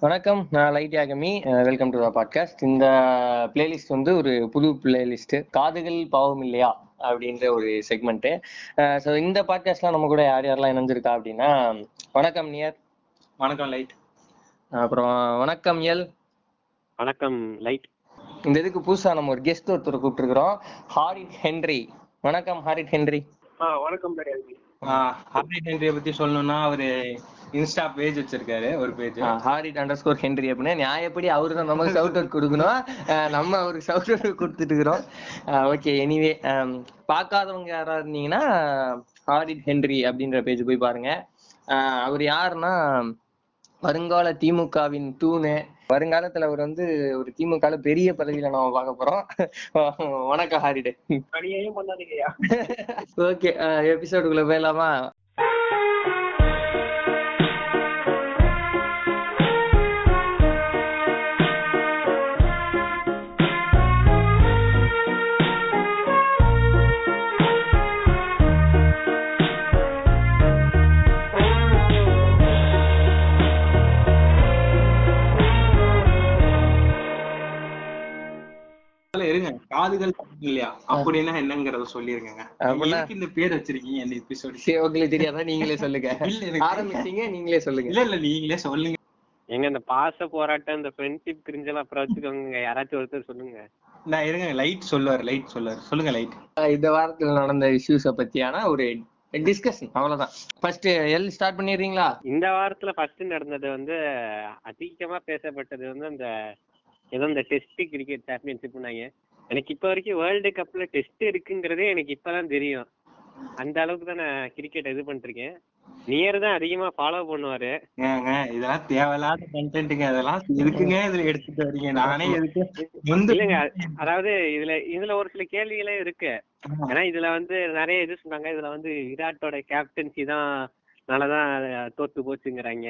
வணக்கம் நான் Light Yagami. Welcome to the podcast இந்த பிளேலிஸ்ட் வந்து ஒரு புது பிளேலிஸ்ட் காதுகள் பாவம் இல்லையா? அப்படின்ற ஒரு செக்மெண்ட் ஸோ இந்த பாட்காஸ்ட்லாம் நம்ம கூட யார் யாரெல்லாம் இணைஞ்சிருக்கா அப்படின்னா வணக்கம் நியர். வணக்கம் லைட். அப்புறம் வணக்கம் எல் வணக்கம் லைட். இந்த இதுக்கு புதுசா நம்ம ஒரு கெஸ்ட் ஒருத்தர் கூப்பிட்டுருக்கிறோம். ஹாரிட் ஹென்ரி வணக்கம் ஹாரிட் ஹென்ரி வணக்கம் ஹார்டி ஹென்ரிய பத்தி சொல்லணும்னா அவரு இன்ஸ்டா பேஜ் வச்சிருக்காரு ஒரு page horrid underscore Henry அப்படின்னு. நியாயப்படி அவரு தான் நமக்கு சவுட் அவுட் கொடுக்கணும்? நம்ம அவருக்கு சவுட் அவுட் கொடுத்துட்டு இருக்கிறோம். ஓகே எனிவே பார்க்காதவங்க யாரா இருந்தீங்கன்னா ஹாரிட் ஹென்ரி அப்படின்ற பேஜ் போய் பாருங்க. அவர் யாருன்னா வருங்கால திமுகவின் தூணு. வருங்காலத்துல அவர் வந்து ஒரு திமுக பெரிய பதவியில நம்ம பார்க்க போறோம். வணக்கம் ஹாரிடு ஓகே எபிசோடுக்குள்ள போயிடலாமா? காதுகள் இல்லையா? அப்படின்னா என்னங்கறத எதுக்கு இந்த பேர் வச்சிருக்கீங்க இந்த எபிசோடு சரி உங்களுக்கு தெரியாதா? நீங்களே சொல்லுங்க. இல்ல எனக்கு ஆரம்பிச்சீங்க நீங்களே சொல்லுங்க. இல்ல இல்ல நீங்களே சொல்லுங்க. எங்க இந்த பாச போராட்டம் இந்த ஃப்ரெண்ட்ஷிப் கிரிஞ்செல்லாம் அப்புறம் வச்சுக்கோங்க யாராச்சும் ஒருத்தர் சொல்லுங்க. நான் இருங்க லைட் சொல்லுவார் லைட் சொல்லுவார். சொல்லுங்க லைட். இந்த வாரத்துல நடந்த இஷ்யூஸ பத்தியான ஒரு டிஸ்கஷன் அவ்வளவுதான். ஃபர்ஸ்ட் எல் ஸ்டார்ட் பண்ணிடுறீங்களா? இந்த வாரத்துல ஃபர்ஸ்ட் நடந்தது வந்து அதிகமா பேசப்பட்டது வந்து அந்த ஏதோ இந்த டெஸ்ட் கிரிக்கெட் சாம்பியன்ஷிப்னாங்க எனக்கு இப்ப வரைக்கும் வேர்ல்டு கப்ல டெஸ்ட் இருக்குங்கிறதே எனக்கு இப்பதான் தெரியும். அந்த அளவுக்கு தான் நான் கிரிக்கெட் இது பண்ணிருக்கேன். நியர் தான் அதிகமா ஃபாலோ பண்ணுவாரு. இதெல்லாம் தேவையில்லாத கண்டென்ட்டுங்க அதெல்லாம் எதுக்குங்க இதுல எடுத்துட்டு வரீங்க? நானே எதுக்கு வந்து இல்லைங்க அதாவது இதுல இதுல ஒரு சில கேள்விகளே இருக்கு. ஏன்னா இதுல வந்து நிறைய இது சொன்னாங்க. இதுல வந்து விராட்டோட கேப்டன்சி தான் நல்லதான் தோத்து போச்சுங்கிறாங்க.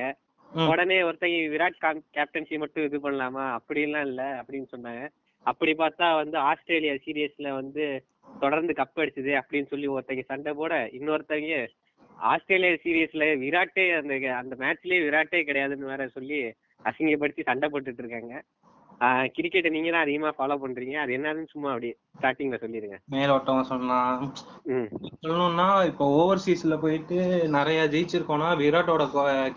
உடனே ஒருத்தங்க விராட் கேப்டன்சி மட்டும் இது பண்ணலாமா? அப்படிலாம் இல்ல அப்படின்னு சொன்னாங்க. அப்படி பார்த்தா வந்து ஆஸ்திரேலியா சீரியஸ்ல வந்து தொடர்ந்து கப் அடிச்சது அப்படின்னு சொல்லி ஒருத்தங்க சண்டை போட இன்னொருத்தங்க ஆஸ்திரேலியா சீரியஸ்ல விராட்டே அந்த அந்த மேட்ச்லயே விராட்டே கிடையாதுன்னு வேற சொல்லி அசிங்கப்படுத்தி சண்டை போட்டுட்டு இருக்காங்க. கிரிக்கெட்டை நீங்க தான் அதிகமா ஃபாலோ பண்றீங்க. அது என்னன்னு சும்மா அப்படியே ஸ்டார்டிங்ல சொல்லிருங்க மேலோட்டம் சொன்னா சொல்லணும்னா இப்போ ஓவர்சீஸ்ல போயிட்டு நிறைய ஜெயிச்சிருக்கோம்னா விராட்டோட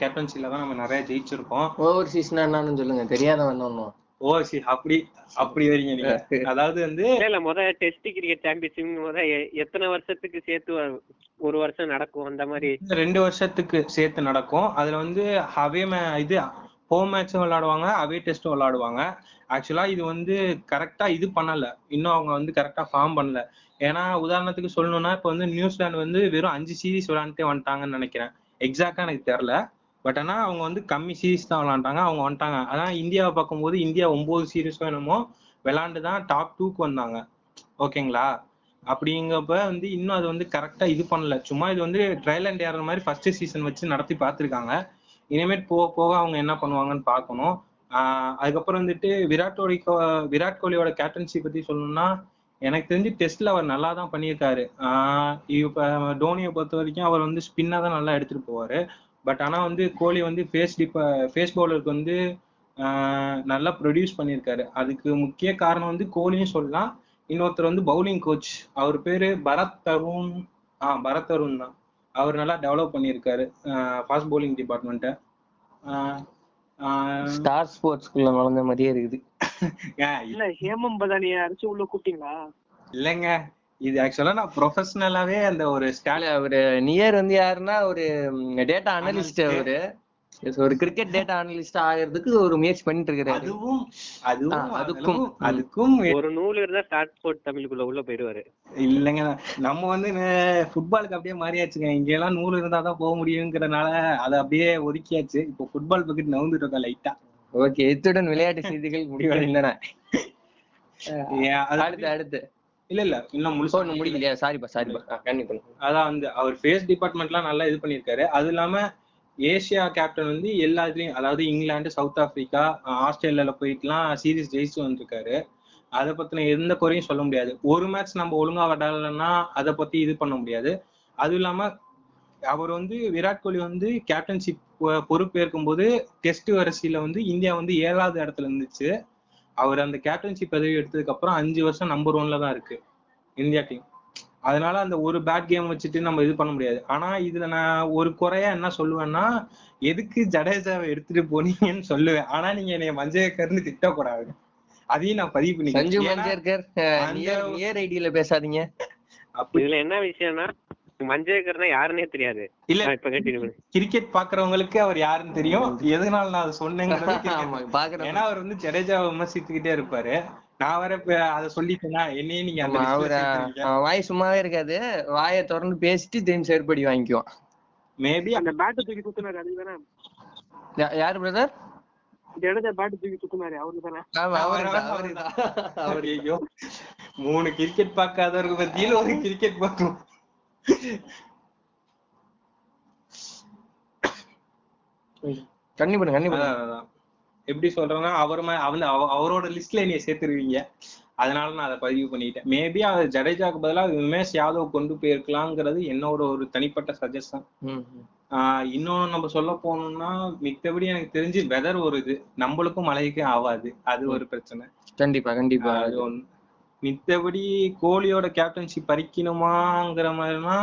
கேப்டன்சில தான் நம்ம நிறைய ஜெயிச்சிருக்கோம். ஓவர் சீஸ்னா என்னன்னு சொல்லுங்க. தெரியாதவன் ஒன்னும் ஓவர்சி அப்படி அப்படி வரீங்க நீங்க. அதாவது வந்து இல்ல முத டெஸ்ட் கிரிக்கெட் சாம்பியன்ஷிப் முத எத்தனை வருஷத்துக்கு சேர்த்து ஒரு வருஷம் நடக்கும் அந்த மாதிரி? ரெண்டு வருஷத்துக்கு சேர்த்து நடக்கும். அதுல வந்து அவே மே இது ஹோம் மேட்சும் விளையாடுவாங்க அவே டெஸ்ட்டும் விளையாடுவாங்க. ஆக்சுவலா இது வந்து கரெக்டா இது பண்ணல. இன்னும் அவங்க வந்து கரெக்டா ஃபார்ம் பண்ணல. ஏன்னா உதாரணத்துக்கு சொல்லணும்னா இப்போ வந்து நியூசிலாந்து வந்து வெறும் அஞ்சு சீரிஸ் விளையாண்டுட்டே வந்துட்டாங்கன்னு நினைக்கிறேன். எக்ஸாக்டா எனக்கு தெரியல. பட் ஆனா அவங்க வந்து கம்மி சீரிஸ் தான் விளையாண்டாங்க. அவங்க வந்துட்டாங்க. ஆனா இந்தியாவை பார்க்கும்போது இந்தியா ஒன்பது சீரிஸோ என்னமோ விளையாண்டு தான் டாப் டூக்கு வந்தாங்க. ஓகேங்களா? அப்படிங்கப்ப வந்து இன்னும் அது வந்து கரெக்டா இது பண்ணல. சும்மா இது வந்து ட்ரையல் அண்ட் ஏற மாதிரி ஃபர்ஸ்ட் சீசன் வச்சு நடத்தி பார்த்திருக்காங்க. இனிமேட் போக போக அவங்க என்ன பண்ணுவாங்கன்னு பார்க்கணும். ஆஹ் அதுக்கப்புறம் வந்துட்டு விராட் கோலி விராட் கோலியோட கேப்டன்சி பத்தி சொல்லணும்னா எனக்கு தெரிஞ்சு டெஸ்ட்ல அவர் நல்லா தான் பண்ணியிருக்காரு. ஆஹ் இப்ப டோனியை பொறுத்த வரைக்கும் அவர் வந்து ஸ்பின்னா தான் நல்லா எடுத்துட்டு போவாரு. பட் ஆனா வந்து கோலி வந்து ஃபேஸ் டிப்ப ஃபேஸ் பவுலருக்கு வந்து ஆஹ் நல்லா ப்ரொடியூஸ் பண்ணியிருக்காரு. அதுக்கு முக்கிய காரணம் வந்து கோலியும் சொல்லலாம். இன்னொருத்தர் வந்து பவுலிங் கோச் அவர் பேரு பரத் தருண் ஆ பரத் தருண் தான். அவர் நல்லா டெவலப் பண்ணியிருக்காரு ஃபாஸ்ட் பவுலிங் டிபார்ட்மெண்ட்டை ஸ்டார் ஸ்போர்ட்ஸ்குள்ள நுழைஞ்ச மாதிரியே இருக்குது. இல்ல ஹேமம் பதானிய அடிச்சு உள்ள கூப்பிட்டீங்களா? இல்லைங்க. இது ஆக்சுவலா நான் ப்ரொஃபஷனலாவே அந்த ஒரு ஸ்டால் அவரு நியர் வந்து யாருன்னா ஒரு டேட்டா அனலிஸ்ட் அவரு. ஒரு கிரிக்கெட் டேட்டா அனலிஸ்ட் ஆகிறதுக்கு ஒரு முயற்சி பண்ணிட்டு இருக்காரு அதுவும் அதுவும் அதுக்கும். அதுக்கும் ஒரு நூல் இருந்தா ஸ்டார்ட் ஸ்போர்ட் தமிழுக்குள்ள உள்ள போயிடுவாரு. இல்லைங்க நம்ம வந்து ஃபுட்பாலுக்கு அப்படியே மாறியாச்சுங்க. இங்க எல்லாம் நூறு இருந்தா தான் போக முடியுங்கிறனால அதை அப்படியே ஒதுக்கியாச்சு. இப்போ ஃபுட்பால் பக்கெட் நவுந்துட்டு இருக்கோம் லைட்டா ஓகே இத்துடன் விளையாட்டு செய்திகள் முடிவடைந்தன. அடுத்து அடுத்து. இல்ல இல்ல. இன்னும் முழுசா ஒண்ணு முடிக்கலையா சாரிப்பா சாரிப்பா கண்டிப்பா அதான் வந்து அவர் ஃபேஸ் டிபார்ட்மெண்ட்லாம் நல்லா இது பண்ணியிருக்காரு. அது இல்லாம ஏசியா கேப்டன் வந்து எல்லா இதுலயும் அதாவது இங்கிலாந்து சவுத் ஆப்பிரிக்கா ஆஸ்திரேலியால போயிட்டுலாம் சீரிஸ் ஜெயிச்சு வந்திருக்காரு. அதை பத்தின எந்த குறையும் சொல்ல முடியாது. ஒரு மேட்ச் நம்ம ஒழுங்கா விளையாடலன்னா அதை பத்தி இது பண்ண முடியாது. அதுவும் இல்லாம அவர் வந்து விராட் கோலி வந்து கேப்டன்ஷிப் பொறுப்பேற்கும் போது டெஸ்ட் வரிசையில வந்து இந்தியா வந்து ஏழாவது இடத்துல இருந்துச்சு. அவர் அந்த கேப்டன்ஷிப் பதவி எடுத்ததுக்கு அப்புறம் அஞ்சு வருஷம் நம்பர் ஒன்ல தான் இருக்கு. இந்தியா டீம் அதனால அந்த ஒரு பேட் கேம் வச்சுட்டு நம்ம இது பண்ண முடியாது. ஆனா இதுல நான் ஒரு குறையா என்ன சொல்லுவேன்னா எதுக்கு ஜடேஜாவை எடுத்துட்டு போனீங்கன்னு சொல்லுவேன். ஆனா நீங்க என்னைய மஞ்சேக்கர்னு திட்டக்கூடாது அதையும் நான் பதிவு சஞ்சு மஞ்சேர்கர் அந்த- நியர் நியர் ஐடியில பேசாதீங்க. அப்படி இதுல என்ன விஷயம்னா மஞ்சேக்கர்னா யாருன்னே தெரியாது. இல்ல இப்ப கிரிக்கெட் பாக்குறவங்களுக்கு அவர் யாருன்னு தெரியும். எதனால நான் அதை சொன்னேங்கிறது ஏன்னா அவர் வந்து ஜடேஜாவை விமர்சித்துக்கிட்டே இருப்பாரு. நான் வர இப்ப அதை சொல்லிட்டேன்னா என்னையும் நீங்க அவரு வாய் சும்மாவே இருக்காது. வாயை திறந்து பேசிட்டு திரும்பி செருப்படி வாங்கிக்குவான். மேபி அந்த பேட்டை தூக்கி சுத்தினாரு அதுக்கு தானே? யா- யாரு பிரதர் ஜடேஜா பேட்டை தூக்கி சுத்தினாரு அவருக்கு தானே? ஆமா அவர் அவரு ஐயோ மூணு கிரிக்கெட் பார்க்காதவருக்கு மத்தியில ஒரு கிரிக்கெட் பார்க்கும் கண்ணி பண்ணுங்க கண்ணி பண்ணுங்க. எப்படி சொல்றேன்னா அவர் அவன் அவ- அவரோட லிஸ்ட்ல என்னைய சேர்த்துருவீங்க. அதனால நான் அதை பதிவு பண்ணிட்டேன். மேபி அவர் ஜடேஜாக்கு பதிலா உமேஷ் யாதவ் கொண்டு போயிருக்கலாங்கிறது என்னோட ஒரு தனிப்பட்ட சஜஷன் இன்னொன்னு நம்ம சொல்ல போனோம்னா மித்தபடி எனக்கு தெரிஞ்சு வெதர் ஒரு இது. நம்மளுக்கும் மழைக்கும் ஆகாது. அது ஒரு பிரச்சனை. கண்டிப்பா கண்டிப்பா. அது ஒண்ணு. மித்தபடி கோலியோட கேப்டன்ஷிப் பறிக்கணுமாங்கிற மாதிரினா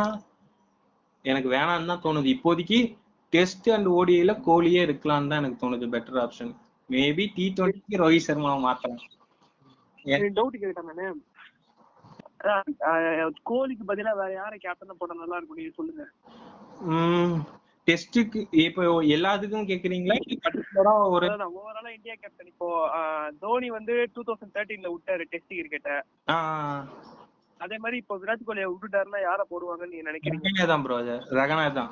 எனக்கு வேணாம்னு தான் தோணுது. இப்போதைக்கு டெஸ்ட் அண்ட் ஓடிஐல கோலியே இருக்கலாம்னு தான் எனக்கு தோணுது பெட்டர் ஆப்ஷன் மேபி டி டுவெண்ட்டிக்கு ரோஹித் சர்மாவை மாத்தலாம். டவுட் கேட்டேன் கோலிக்கு பதிலா வேற யாரை கேப்டனா போட்டா நல்லா இருக்கும் நீங்க சொல்லுங்க. டெஸ்ட்டுக்கு இப்போ எல்லாத்துக்கும் கேக்குறீங்களா? ஆ ஒரு ஓவராலா இந்தியா கேப்டன் இப்போ தோனி வந்து டூ தௌசண்ட் தேர்ட்டீன்ல விட்டாரு டெஸ்ட் கிரிக்கெட்ட. ஆஹ் அதே மாதிரி இப்போ விராட் கோலியை விட்டுட்டாருன்னா யார போடுவாங்கன்னு நீங்க நினைக்கிறீங்க? தான் ப்ரோ அது. ரகனா தான்.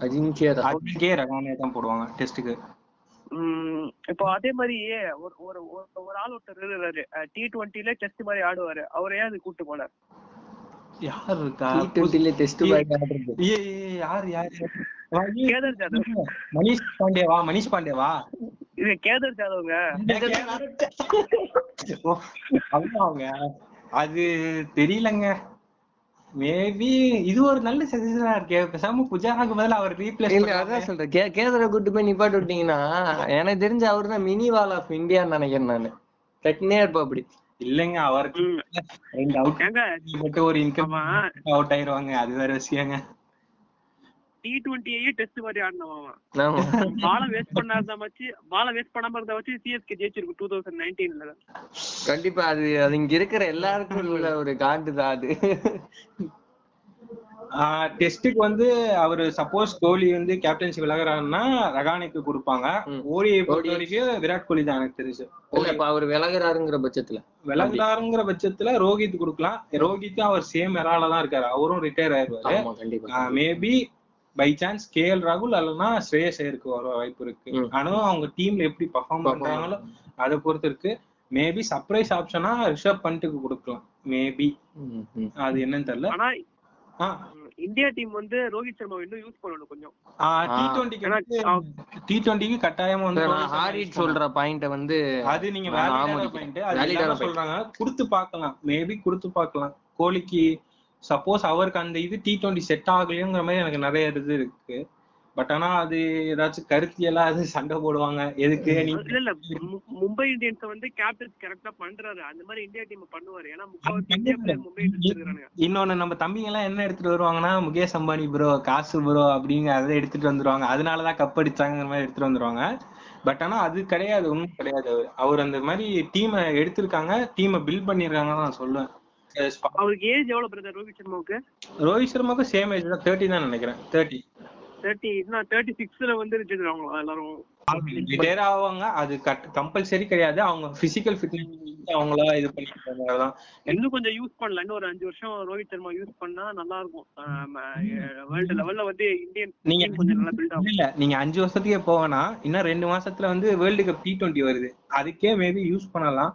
அஜிங்கியா தான். அதுக்கே ரகானே தான் போடுவாங்க டெஸ்ட்டுக்கு உம் இப்போ அதே மாதிரி ஒரு ஒரு ஒரு- ஒரு ஆள் ஒருத்தர் இருக்கிறாரு. டி டுவெண்ட்டில டெஸ்ட் மாதிரி ஆடுவாரு. அவரையே அது கூட்டு போனார்? யார் இருக்கா? டி டுவெண்ட்டில டெஸ்ட் பேக் ஆடுறது. ஏய், யார் யார்? கேதர் ஜாதவ். மணிஷ் பாண்டேவா மணிஷ் பாண்டேவா இது கேதர் ஜாதவ்ங்க. அவங்க அது தெரியலங்க. மேபி இது ஒரு நல்ல சஜஷனா இருக்கே. பேசாம புஜாராக்கு பதிலா அவர் ரீப்ளேஸ் இல்ல அதான் சொல்றேன். கே கேதரை கூட்டு போய் நிப்பாட்டி விட்டீங்கன்னா எனக்கு தெரிஞ்ச அவரு தான் மினி வால் ஆஃப் இந்தியான்னு நினைக்கிறேன் நானு. டக்குனே இருப்பா அப்படி. இல்லைங்க அவருக்கு ஒரு இன்கம் அவுட் ஆயிருவாங்க. அது வேற விஷயங்க. டி டுவெண்ட்டியே டெஸ்ட் மாதிரி ஆடினவன் பால வேஸ்ட் பண்ணாத வச்சு பால வேஸ்ட் பண்ணாம இருந்த வச்சு சிஎஸ்கே ஜெயிச்சிருக்கு டூ தௌசண்ட் நைன்டீன்ல கண்டிப்பா அது அது இங்க இருக்கிற எல்லாருக்கும் உள்ள ஒரு காண்டு தான் அது. டெஸ்ட்டுக்கு வந்து அவரு சப்போஸ் கோலி வந்து கேப்டன்சி விலகுறாருன்னா ரகானிக்கு கொடுப்பாங்க. ஓடியை பொறுத்த வரைக்கும் விராட் கோலி தான் எனக்கு தெரிஞ்சு. இப்ப அவர் விலகுறாருங்கிற பட்சத்துல. விலகுறாருங்கிற பட்சத்துல ரோஹித் கொடுக்கலாம். ரோஹித் அவர் சேம் எரால தான் இருக்காரு. அவரும் ரிட்டையர் ஆயிருவாரு மேபி பை சான்ஸ் கேஎல் ராகுல் அல்லனா ஸ்ரேயஸ் ஐயருக்கு வர வாய்ப்பு இருக்கு. ஆனா அவங்க டீம்ல எப்படி பர்ஃபார்ம் பண்றாங்களோ அதை பொறுத்து இருக்கு. மேபி சர்ப்ரைஸ் ஆப்ஷனா ரிஷப் பண்ட்டுக்கு கொடுக்கலாம். மேபி. அது என்னன்னு தெரியல. ஆனா இந்தியா டீம் வந்து ரோஹித் சர்மா இன்னும் யூஸ் பண்ணணும் கொஞ்சம். டி டுவெண்ட்டிக்கு டி டுவெண்ட்டிக்கு கட்டாயமா வந்து ஹாரிட் சொல்ற பாயிண்ட வந்து அது நீங்க வேலிடான. பாயிண்ட் அது. சொல்றாங்க கொடுத்து பார்க்கலாம். மேபி கொடுத்து பார்க்கலாம். கோலிக்கு சப்போஸ் அவருக்கு அந்த இது டி டுவெண்ட்டி செட் ஆகலையோங்கிற மாதிரி எனக்கு நிறைய இது இருக்கு. பட் ஆனா அது ஏதாச்சும் கருத்தியலா அது சண்டை போடுவாங்க. எதுக்கு? இல்ல இல்ல. மும்பை இந்தியன்ஸ் வந்து கேப்டன் கரெக்டா பண்றாரு. அந்த மாதிரி இந்தியா டீம் பண்ணுவாரு. ஏன்னா இன்னொன்னு நம்ம தம்பிங்க எல்லாம் என்ன எடுத்துட்டு வருவாங்கன்னா முகேஷ் அம்பானி ப்ரோ காசு ப்ரோ அப்படிங்க அதை எடுத்துட்டு வந்துருவாங்க. அதனாலதான் கப் அடிச்சாங்கிற மாதிரி எடுத்துட்டு வந்துருவாங்க. பட் ஆனா அது கிடையாது. ஒண்ணும் கிடையாது. அவர் அவர் அந்த மாதிரி டீமை எடுத்திருக்காங்க. டீமை பில்ட் பண்ணிருக்காங்கன்னு நான் சொல்லுவேன். அவருக்கு ஏஜ் எவ்வளவு பிரதர் ரோஹித் சர்மாவுக்கு? ரோஹித் சர்மாவுக்கு சேம் ஏஜ் தான். தேர்ட்டி தான் நினைக்கிறேன். தேர்ட்டி தேர்ட்டி இன்னும் தேர்ட்டி சிக்ஸ்ல வந்து ஆவாங்களா எல்லாரும்? ரிட்டையர் ஆவாங்க. அது கம்பல்சரி கிடையாது. அவங்க பிசிக்கல் ஃபிட்னஸ் அவங்களா இது பண்ணிட்டு இன்னும் கொஞ்சம் யூஸ் பண்ணல இன்னும் ஒரு அஞ்சு வருஷம் ரோஹித் சர்மா யூஸ் பண்ணா நல்லா இருக்கும் வேர்ல்டு லெவல்ல வந்து இந்தியன் நீங்க கொஞ்சம் நல்லா பில்ட் ஆகும். இல்ல நீங்க அஞ்சு வருஷத்துக்கே போவேனா இன்னும் ரெண்டு மாசத்துல வந்து வேர்ல்டு கப் டி டுவெண்ட்டி வருது. அதுக்கே மேபி யூஸ் பண்ணலாம்.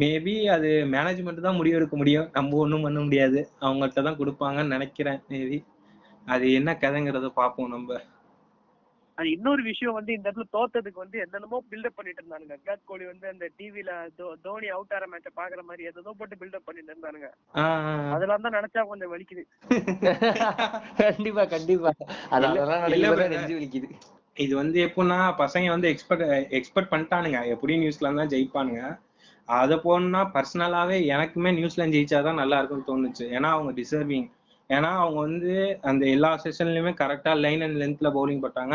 மேபி அது மேனேஜ்மெண்ட் தான் முடிவு எடுக்க முடியும். நம்ம ஒண்ணும் பண்ண முடியாது. அவங்கள்ட்ட தான் கொடுப்பாங்கன்னு நினைக்கிறேன் மேபி அது என்ன கதைங்கிறத பார்ப்போம் நம்ம. அது இன்னொரு விஷயம் வந்து இந்த இடத்துல தோத்ததுக்கு வந்து என்னென்னமோ பில்டப் பண்ணிட்டு இருந்தானுங்க. விராட் கோலி வந்து அந்த டிவில தோனி அவுட் ஆற மேட்ச பாக்குற மாதிரி எதோ போட்டு பில்டப் பண்ணிட்டு இருந்தானுங்க. அதெல்லாம் தான் நினைச்சா கொஞ்சம் வலிக்குது. கண்டிப்பா கண்டிப்பா. அதெல்லாம். நெஞ்சு வலிக்குது. இது வந்து எப்படின்னா பசங்க வந்து எக்ஸ்பெக்ட் எக்ஸ்பெக்ட் பண்ணிட்டானுங்க. எப்படியும் நியூசிலாந்து தான் ஜெயிப்பானுங்க. அதை போனா பர்சனலாவே எனக்குமே நியூசிலாந்து ஜெயிச்சாதான் நல்லா இருக்கும்னு தோணுச்சு. ஏன்னா அவங்க டிசர்விங் ஏன்னா அவங்க வந்து அந்த எல்லா செஷன்லயுமே கரெக்டா லைன் அண்ட் லென்த்ல பவுலிங் போட்டாங்க.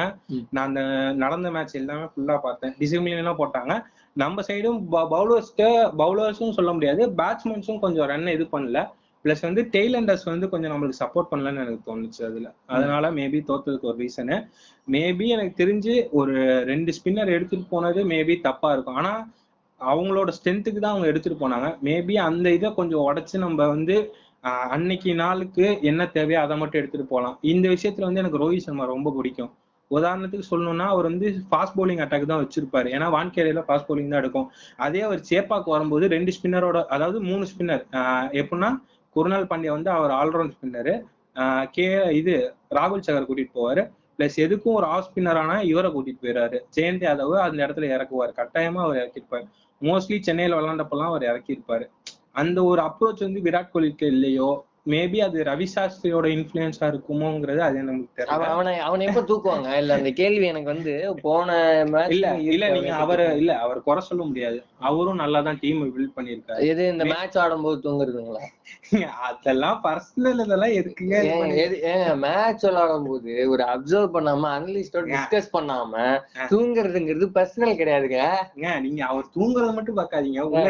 நான் அந்த நடந்த மேட்ச் எல்லாமே ஃபுல்லா பார்த்தேன். டிசிப்ளின்லாம் போட்டாங்க. நம்ம சைடும் பவுலர்ஸ்க்கு பவுலர்ஸும் சொல்ல முடியாது. பேட்ஸ்மேன்ஸும் கொஞ்சம் ரன் இது பண்ணல. பிளஸ் வந்து டெய்லண்டர்ஸ் வந்து கொஞ்சம் நம்மளுக்கு சப்போர்ட் பண்ணலன்னு எனக்கு தோணுச்சு அதுல. அதனால மேபி தோத்ததுக்கு ஒரு ரீசனு மேபி எனக்கு தெரிஞ்சு ஒரு ரெண்டு ஸ்பின்னர் எடுத்துட்டு போனது மேபி தப்பா இருக்கும். ஆனா அவங்களோட ஸ்ட்ரென்த்துக்கு தான் அவங்க எடுத்துட்டு போனாங்க. மேபி அந்த இதை கொஞ்சம் உடைச்சு நம்ம வந்து ஆஹ், அன்னைக்கு நாளுக்கு என்ன தேவையோ அதை மட்டும் எடுத்துட்டு போகலாம் இந்த விஷயத்துல வந்து எனக்கு ரோஹித் சர்மா ரொம்ப பிடிக்கும். உதாரணத்துக்கு சொல்லணும்னா அவர் வந்து ஃபாஸ்ட் போலிங் அட்டாக் தான் வச்சிருப்பாரு. ஏன்னா வான்கேரியில ஃபாஸ்ட் போலிங் தான் எடுக்கும். அதே அவர் சேப்பாக்கு வரும்போது ரெண்டு ஸ்பின்னரோட அதாவது மூணு ஸ்பின்னர் எப்படின்னா குருநாள் பாண்டியா வந்து அவர் ஆல்ரவுண்ட் ஸ்பின்னரு கே இது ராகுல் சகர் கூட்டிட்டு போவாரு. பிளஸ் எதுக்கும் ஒரு ஆஃப் ஸ்பின்னரான இவரை கூட்டிட்டு போயிறாரு ஜெயந்த் யாதவ் அந்த இடத்துல இறக்குவார். கட்டாயமா அவர் இறக்கிருப்பாரு மோஸ்ட்லி சென்னையில விளையாண்டப்பெல்லாம் அவர் இறக்கியிருப்பாரு. அந்த ஒரு அப்ரோச் வந்து விராட் கோலிக்கு இல்லையோ மேபி அது ரவி சாஸ்திரியோட இன்ஃபுளுன்ஸா இருக்குமோங்கிறது அது நமக்கு தெரியல. அவனை அவனை எப்ப தூக்குவாங்க? இல்ல அந்த கேள்வி எனக்கு வந்து போன match இல்ல இல்ல நீங்க அவரை. இல்ல அவர் குறை சொல்ல முடியாது. அவரும் நல்லா தான் டீம் பில்ட் பண்ணியிருக்காரு. எது இந்த மேட்ச் ஆடும்போது தூங்குறதுங்களா? அதெல்லாம் பர்சனல் இதெல்லாம் எதுக்குங்க மேட்ச் விளையாடும் போது ஒரு அப்சர்வ் பண்ணாம அனலிஸ்டோட டிஸ்கஸ் பண்ணாம தூங்குறதுங்கிறது பர்சனல் கிடையாதுங்க. நீங்க அவர் தூங்குறத மட்டும் பாக்காதீங்க அவன்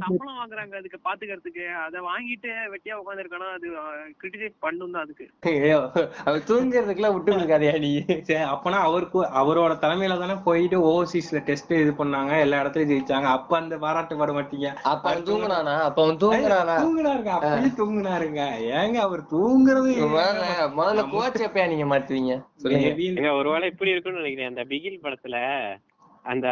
சம்பளம் வாங்குறாங்க அதுக்கு பாத்துக்கிறதுக்கு. அத வாங்கிட்டு வெட்டியா உட்காந்துருக்கானா அது கிரிட்டிசைஸ் பண்ணும் தான் அதுக்கு. ஐயோ, அவர் தூங்குறதுக்குலாம் விட்டு கொடுக்காதயா நீ? அப்பனா அவருக்கு அவரோட தலைமையில தானே போயிட்டு ஓவர்சீஸ்ல டெஸ்ட் இது பண்ணாங்க எல்லா இடத்துலயும் ஜெயிச்சாங்க. அப்ப அந்த பாராட்டு பட மாட்டீங்க. அப்ப அவன் தூங்குனானா? அப்ப அவன் தூங்குறானா தூங்குனாருங்க அப்பயே தூங்குனாருங்க. ஏங்க அவர் தூங்குறது முதல்ல முதல்ல கோச் எப்பயா நீங்க மாத்துவீங்க? ஒருவேளை இப்படி இருக்கும்னு நினைக்கிறேன். அந்த பிகில் படத்துல அந்த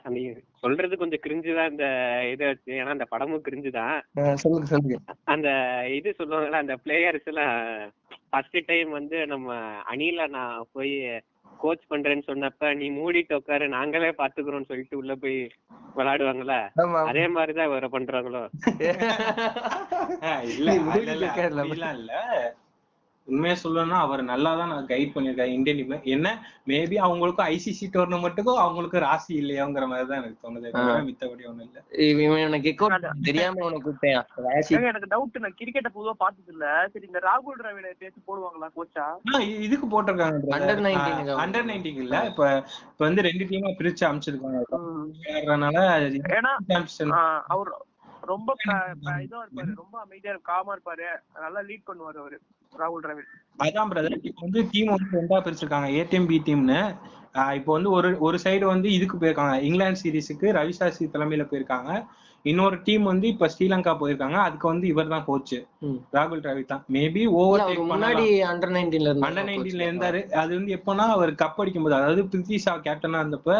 அந்த சொல்றது கொஞ்சம் கிரிஞ்சு தான் இந்த இதை வச்சு ஏன்னா அந்த படமும் கிரிஞ்சு தான் ஆ, சொல்லுங்க சொல்லுங்க. அந்த இது சொல்லுவாங்கல்ல அந்த பிளேயர்ஸ் எல்லாம் ஃபர்ஸ்ட் டைம் வந்து நம்ம அணில நான் போய் கோச் பண்றேன்னு சொன்னப்ப நீ மூடிட்டு உட்காரு நாங்களே பாத்துக்கிறோம்னு சொல்லிட்டு உள்ள போய் விளையாடுவாங்கல்ல? அதே மாதிரிதான் இவரை பண்றாங்களோ? இல்ல இல்ல, உண்மையா சொல்லணும்னா அவர் நல்லா தான் நான் கைட் பண்ணிருக்காரு இந்தியன் டீம் என்ன? மேபி அவங்களுக்கும் ஐசிசி டோர்னமெண்ட்டுக்கும் அவங்களுக்கும் ராசி இல்லையோங்கிற மாதிரி தான் எனக்கு தோணுதே. மித்தபடி ஒண்ணும் இல்ல. இவன் எனக்கு தெரியாம உனக்கு எனக்கு டவுட் நான் கிரிக்கெட்ட பொதுவா பார்த்தது இல்ல சரி இந்த ராகுல் டிராவிட பேசி போடுவாங்களா கோச்சா இதுக்கு போட்டிருக்காங்க 19 க்கு அண்டர் நைன்டீன் இல்ல. இப்ப இப்ப வந்து ரெண்டு டீமா பிரிச்சு அமைச்சிருக்காங்க. ஏன்னா அவர் ரொம்ப இதா இருப்பாரு. ரொம்ப அமைதியா காமா இருப்பாரு. நல்லா லீட் பண்ணுவாரு அவரு. ராகுல் டிராவிட். அதான் பிரதர் இப்போ வந்து டீம் வந்து ரெண்டா பிரிச்சிருக்காங்க. ஏடிஎம் பி டீம்னு இப்போ வந்து ஒரு ஒரு சைடு வந்து இதுக்கு போயிருக்காங்க. இங்கிலாந்து சீரிஸுக்கு ரவி சாஸ்திரி தலைமையில போயிருக்காங்க. இன்னொரு டீம் வந்து இப்ப ஸ்ரீலங்கா போயிருக்காங்க. அதுக்கு வந்து இவர் தான் கோச். ராகுல் டிராவிட் தான். மேபி ஓவர் முன்னாடி அண்டர் நைன்டீன்ல இருந்தா அண்டர் நைன்டீன்ல இருந்தாரு. அது வந்து எப்போனா அவர் கப் அடிக்கும் போது அதாவது பிருத்வி ஷா கேப்டனா இருந்தப்ப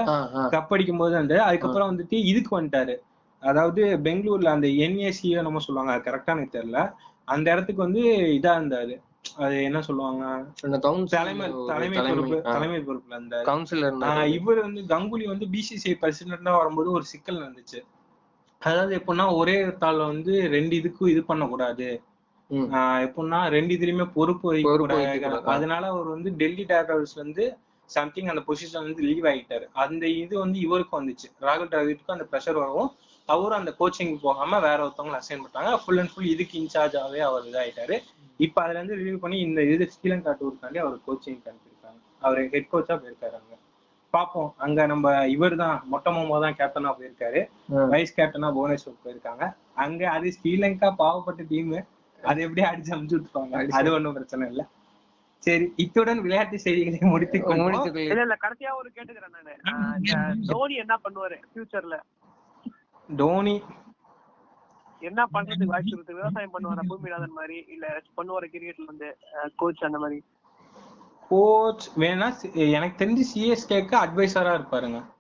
கப் அடிக்கும் போது வந்து அதுக்கப்புறம் வந்துட்டு இதுக்கு வந்துட்டாரு. அதாவது பெங்களூர்ல அந்த என்ஏசி நம்ம சொல்லுவாங்க. கரெக்டா எனக்கு தெரியல. அந்த இடத்துக்கு வந்து இதா இருந்தாரு. அது என்ன சொல்லுவாங்க? அந்த தலைமை தலைமை பொறுப்பு தலைமை பொறுப்புல இருந்தாரு. கவுன்சிலர் இவர் வந்து கங்குலி வந்து பிசிசிஐ பிரசிடென்டா வரும்போது ஒரு சிக்கல் நடந்துச்சு. அதாவது எப்படின்னா ஒரே தாள்ல வந்து ரெண்டு இதுக்கும் இது பண்ணக்கூடாது. எப்படின்னா ரெண்டு இதுலயுமே பொறுப்பு வைக்க பொறுப்பு கூடாது. வைக்கக்கூடாது. அதனால அவர் வந்து டெல்லி டேரக்டர்ஸ் வந்து சம்திங் அந்த பொசிஷன் வந்து லீவ் ஆகிட்டாரு அந்த இது வந்து இவருக்கும் வந்துச்சு. ராகுல் டிராவிட்க்கும் அந்த ப்ரெஷர் வரவும் அவரும் அந்த கோச்சிங் போகாம வேற ஒருத்தவங்களை அசைன் பண்ணாங்க ஃபுல் அண்ட் ஃபுல் இதுக்கு இன்சார்ஜாவே அவர் இதாயிட்டாரு. இப்ப அதுல இருந்து ரிலீவ் பண்ணி இந்த இது ஸ்ரீலங்கா டூருக்காண்டி அவர் கோச்சிங் அனுப்பியிருக்காங்க. அவர் ஹெட் கோச்சா போயிருக்காரு அங்க. பாப்போம். அங்க நம்ம இவர் தான் மொட்டை மாமா தான் கேப்டனா போயிருக்காரு. வைஸ் கேப்டனா புவனேஸ்வர் போயிருக்காங்க. அங்க அது ஸ்ரீலங்கா பாவப்பட்ட டீம் அது எப்படியே அடிச்சு அமுச்சு விட்டுருவாங்க? அது ஒண்ணும் பிரச்சனை இல்ல. சரி இத்துடன் விளையாட்டு செய்திகளை முடித்துக்கொள்ளு. இல்ல இல்ல கடைசியா ஒரு கேட்டுக்கிறேன் நானு. தோனி என்ன பண்ணுவாரு ஃபியூச்சர்ல தோனி. என்ன பண்றதுக்கு வாய்ப்பு இருக்கு? விவசாயம் பண்ணுவாரா? பூமிநாதன் மாதிரி? இல்ல பண்ணுவாரு கிரிக்கெட்ல வந்து கோச் அந்த மாதிரி? கோச் வேணா சி- எனக்கு தெரிஞ்சு சிஎஸ்கேக்கு அட்வைசரா இருப்பாருங்க.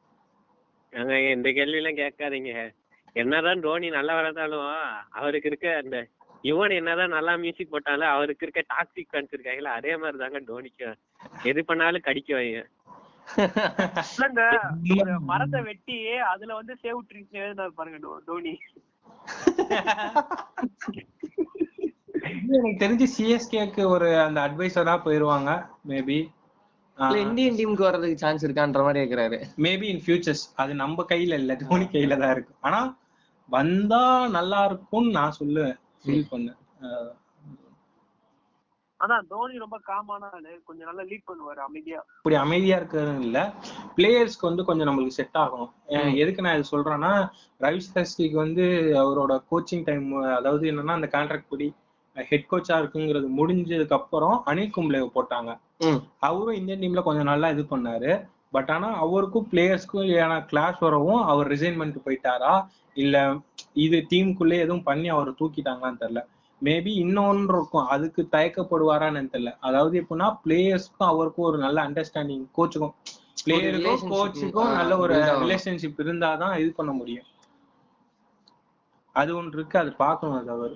இந்த கேள்வி எல்லாம் கேட்காதீங்க. என்னதான் தோனி நல்லா விளையாண்டாலும் அவருக்கு இருக்க அந்த யுவன் என்னதான் நல்லா மியூசிக் போட்டாலும் அவருக்கு இருக்க டாக்ஸிக் ஃபேன்ஸ் இருக்காங்களா அதே மாதிரி தாங்க டோனிக்கும் எது பண்ணாலும் கடிக்க வைங்க. இல்லங்க ஒரு மரத்தை வெட்டி அதுல வந்து சேவ் ட்ரீஸ் எழுதினாரு பாருங்க தோனி எனக்கு தெரிஞ்சு சிஎஸ்கேக்கு ஒரு அந்த அட்வைசரா போயிருவாங்க மேபி இல்ல இந்தியன் டீமுக்கு வர்றதுக்கு சான்ஸ் இருக்கான்ற மாதிரி கேக்குறாரு. மேபி இன் ஃபியூச்சர்ஸ் அது நம்ம கையில இல்ல தோனி கையில தான் இருக்கு. ஆனா வந்தா நல்லா இருக்கும்னு நான் சொல்லுவேன் ஃபீல் பண்ணேன் அதான் தோனி ரொம்ப காமான ஆளு. கொஞ்சம் நல்லா லீட் பண்ணுவாரு அமைதியா. இப்படி அமைதியா இருக்கிறது இல்ல. பிளேயர்ஸ்க்கு வந்து கொஞ்சம் நம்மளுக்கு செட் ஆகணும் அஹ் எதுக்கு நான் இது சொல்றேன்னா ரவி சாஸ்திரிக்கு வந்து அவரோட கோச்சிங் டைம் அதாவது என்னன்னா அந்த கான்ட்ராக்ட் படி ஹெட் கோச்சா இருக்குங்கிறது முடிஞ்சதுக்கு அப்புறம் அனில் கும்ப்ளேவை போட்டாங்க. அவரும் இந்தியன் டீம்ல கொஞ்சம் நல்லா இது பண்ணாரு. பட் ஆனா அவருக்கும் பிளேயர்ஸ்க்கும் ஏன்னா கிளாஸ் வரவும் அவர் ரிசைன் பண்ணிட்டு போயிட்டாரா? இல்ல இது டீமுக்குள்ளே எதுவும் பண்ணி அவர் தூக்கிட்டாங்களான்னு தெரியல. மேபி இன்னொன்று இருக்கும் அதுக்கு தயக்கப்படுவாரான்னு தெரியல. அதாவது எப்படின்னா பிளேயர்ஸ்க்கும் அவருக்கும் ஒரு நல்ல அண்டர்ஸ்டாண்டிங் கோச்சுக்கும் பிளேயருக்கும் கோச்சுக்கும் நல்ல ஒரு. ரிலேஷன்ஷிப் இருந்தாதான் இது பண்ண முடியும். அது ஒன்று இருக்கு அது பார்க்கணும் அது அவர்.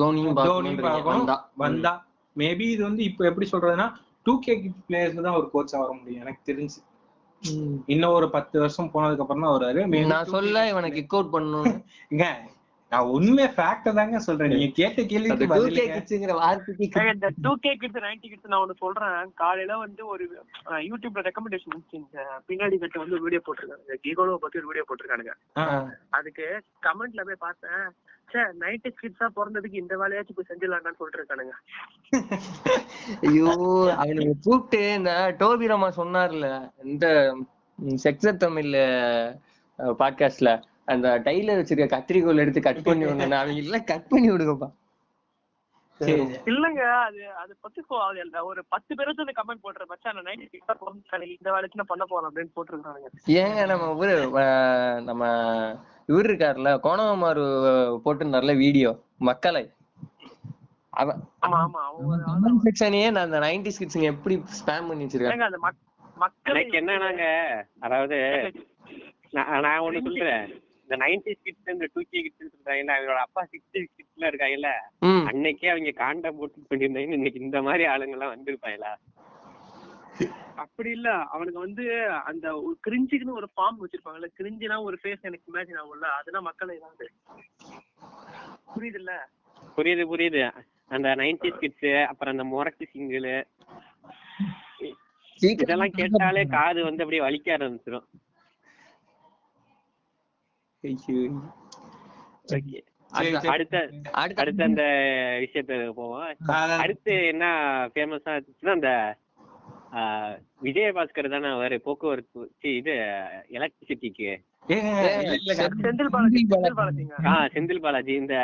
தோனியும் பார்க்கணும் வந்தா. மேபி இது வந்து இப்போ எப்படி சொல்றதுன்னா டூ கே பிளேயர்ஸ் தான் ஒரு கோச்சா வர முடியும் எனக்கு தெரிஞ்சு. இன்னும் ஒரு பத்து வருஷம் போனதுக்கு அப்புறம் தான் வருவாரு நான் 2K சொல்ல இவனை கிக் அவுட் பண்ணணும் நான் உண்மை ஃபேக்ட் தாங்க சொல்றேன். நீங்க கேட்ட அந்த கேள்விக்கு டூ கே கிட்ஸுங்கிற வார்த்தைக்கு இந்த two K kids ninety kids நான் ஒண்ணு சொல்றேன். காலையில வந்து ஒரு யூடியூப்ல ரெக்கமெண்டேஷன் வந்துச்சு. இந்த பின்னாடி கட்ட வந்து வீடியோ போட்டிருக்காங்க. கீகோலோ பத்தி ஒரு வீடியோ போட்டிருக்கானுங்க. அதுக்கு கமெண்ட்ல போய் பார்த்தேன். சே நைன்டி கிட்ஸா பிறந்ததுக்கு இந்த வேலையாச்சும் போய் செஞ்சிடலாம்னு சொல்லிட்டு இருக்கானுங்க ஐயோ அவனுக்கு கூப்பிட்டு இந்த டோபி ரமா சொன்னார்ல இந்த செக்ஸர் தமிழ் பாட்காஸ்ட்ல அந்த டைலர் வச்சிருக்க கத்திரிக்கோல் எடுத்து கட் பண்ணி விடணும் அவங்க எல்லாம் கட் பண்ணி விடுங்கப்பா. சரி இல்லங்க அது அது பத்தி. ஒரு பத்து பேருக்கு அந்த கமெண்ட் போட்டுற மச்சான் பிறந்தாங்க இந்த வேலைக்கு நான் பண்ண போறேன் அப்படின்னு போட்டிருக்கானுங்க ஏங்க நம்ம ஊரு நம்ம இவர் இருக்காருல்ல கோணகுமார் போட்டிருந்தார்ல வீடியோ மக்களை. அவன் செக்ஷனையே நான் அந்த நைன்டி கிட்ஸுங்க எப்படி ஸ்பேம் பண்ணி வச்சிருக்காங்க? ஏங்க அந்த மக்- மக்கள் எனக்கு என்னன்னாங்க அதாவது நான் நான் ஒண்ணு சொல்றேன். இந்த நைன்டி கிட்ஸ் இந்த டூ கே கிட்ஸ் சொல்றாங்கல்ல அவங்களோட அப்பா சிக்ஸ்டி கிட்ஸ்ல இருக்காங்கல்ல அன்னைக்கே அவங்க காண்ட போட்டு பண்ணியிருந்தாங்க இன்னைக்கு இந்த மாதிரி ஆளுங்க எல்லாம் வந்திருப்பாங்களா? அப்படி இல்ல அவனுக்கு வந்து அந்த ஒரு கிரிஞ்சுக்குன்னு ஒரு ஃபார்ம் வச்சிருப்பாங்கல்ல கிரிஞ்சுனா ஒரு ஃபேஸ் எனக்கு இமேஜின் ஆகும்ல அதெல்லாம் மக்கள் ஏதாவது புரியுது இல்ல புரியுது புரியுது. அந்த நைன்டி கிட்ஸ் அப்புறம் அந்த முரட்டு சிங்கிள் இதெல்லாம் கேட்டாலே காது வந்து அப்படியே வலிக்க ஆரம்பிச்சிடும் அடுத்த அடுத்த அடுத்த. அந்த விஷயத்துக்கு போவோம். அடுத்து என்ன ஃபேமஸா இருந்துச்சுன்னா அந்த விஜயபாஸ்கர் தானே அவரு போக்குவரத்து இது எலக்ட்ரிசிட்டிக்கு. செந்தில் பாலாஜி செந்தில் பாலாஜிங்க. ஆ செந்தில் பாலாஜி. இந்த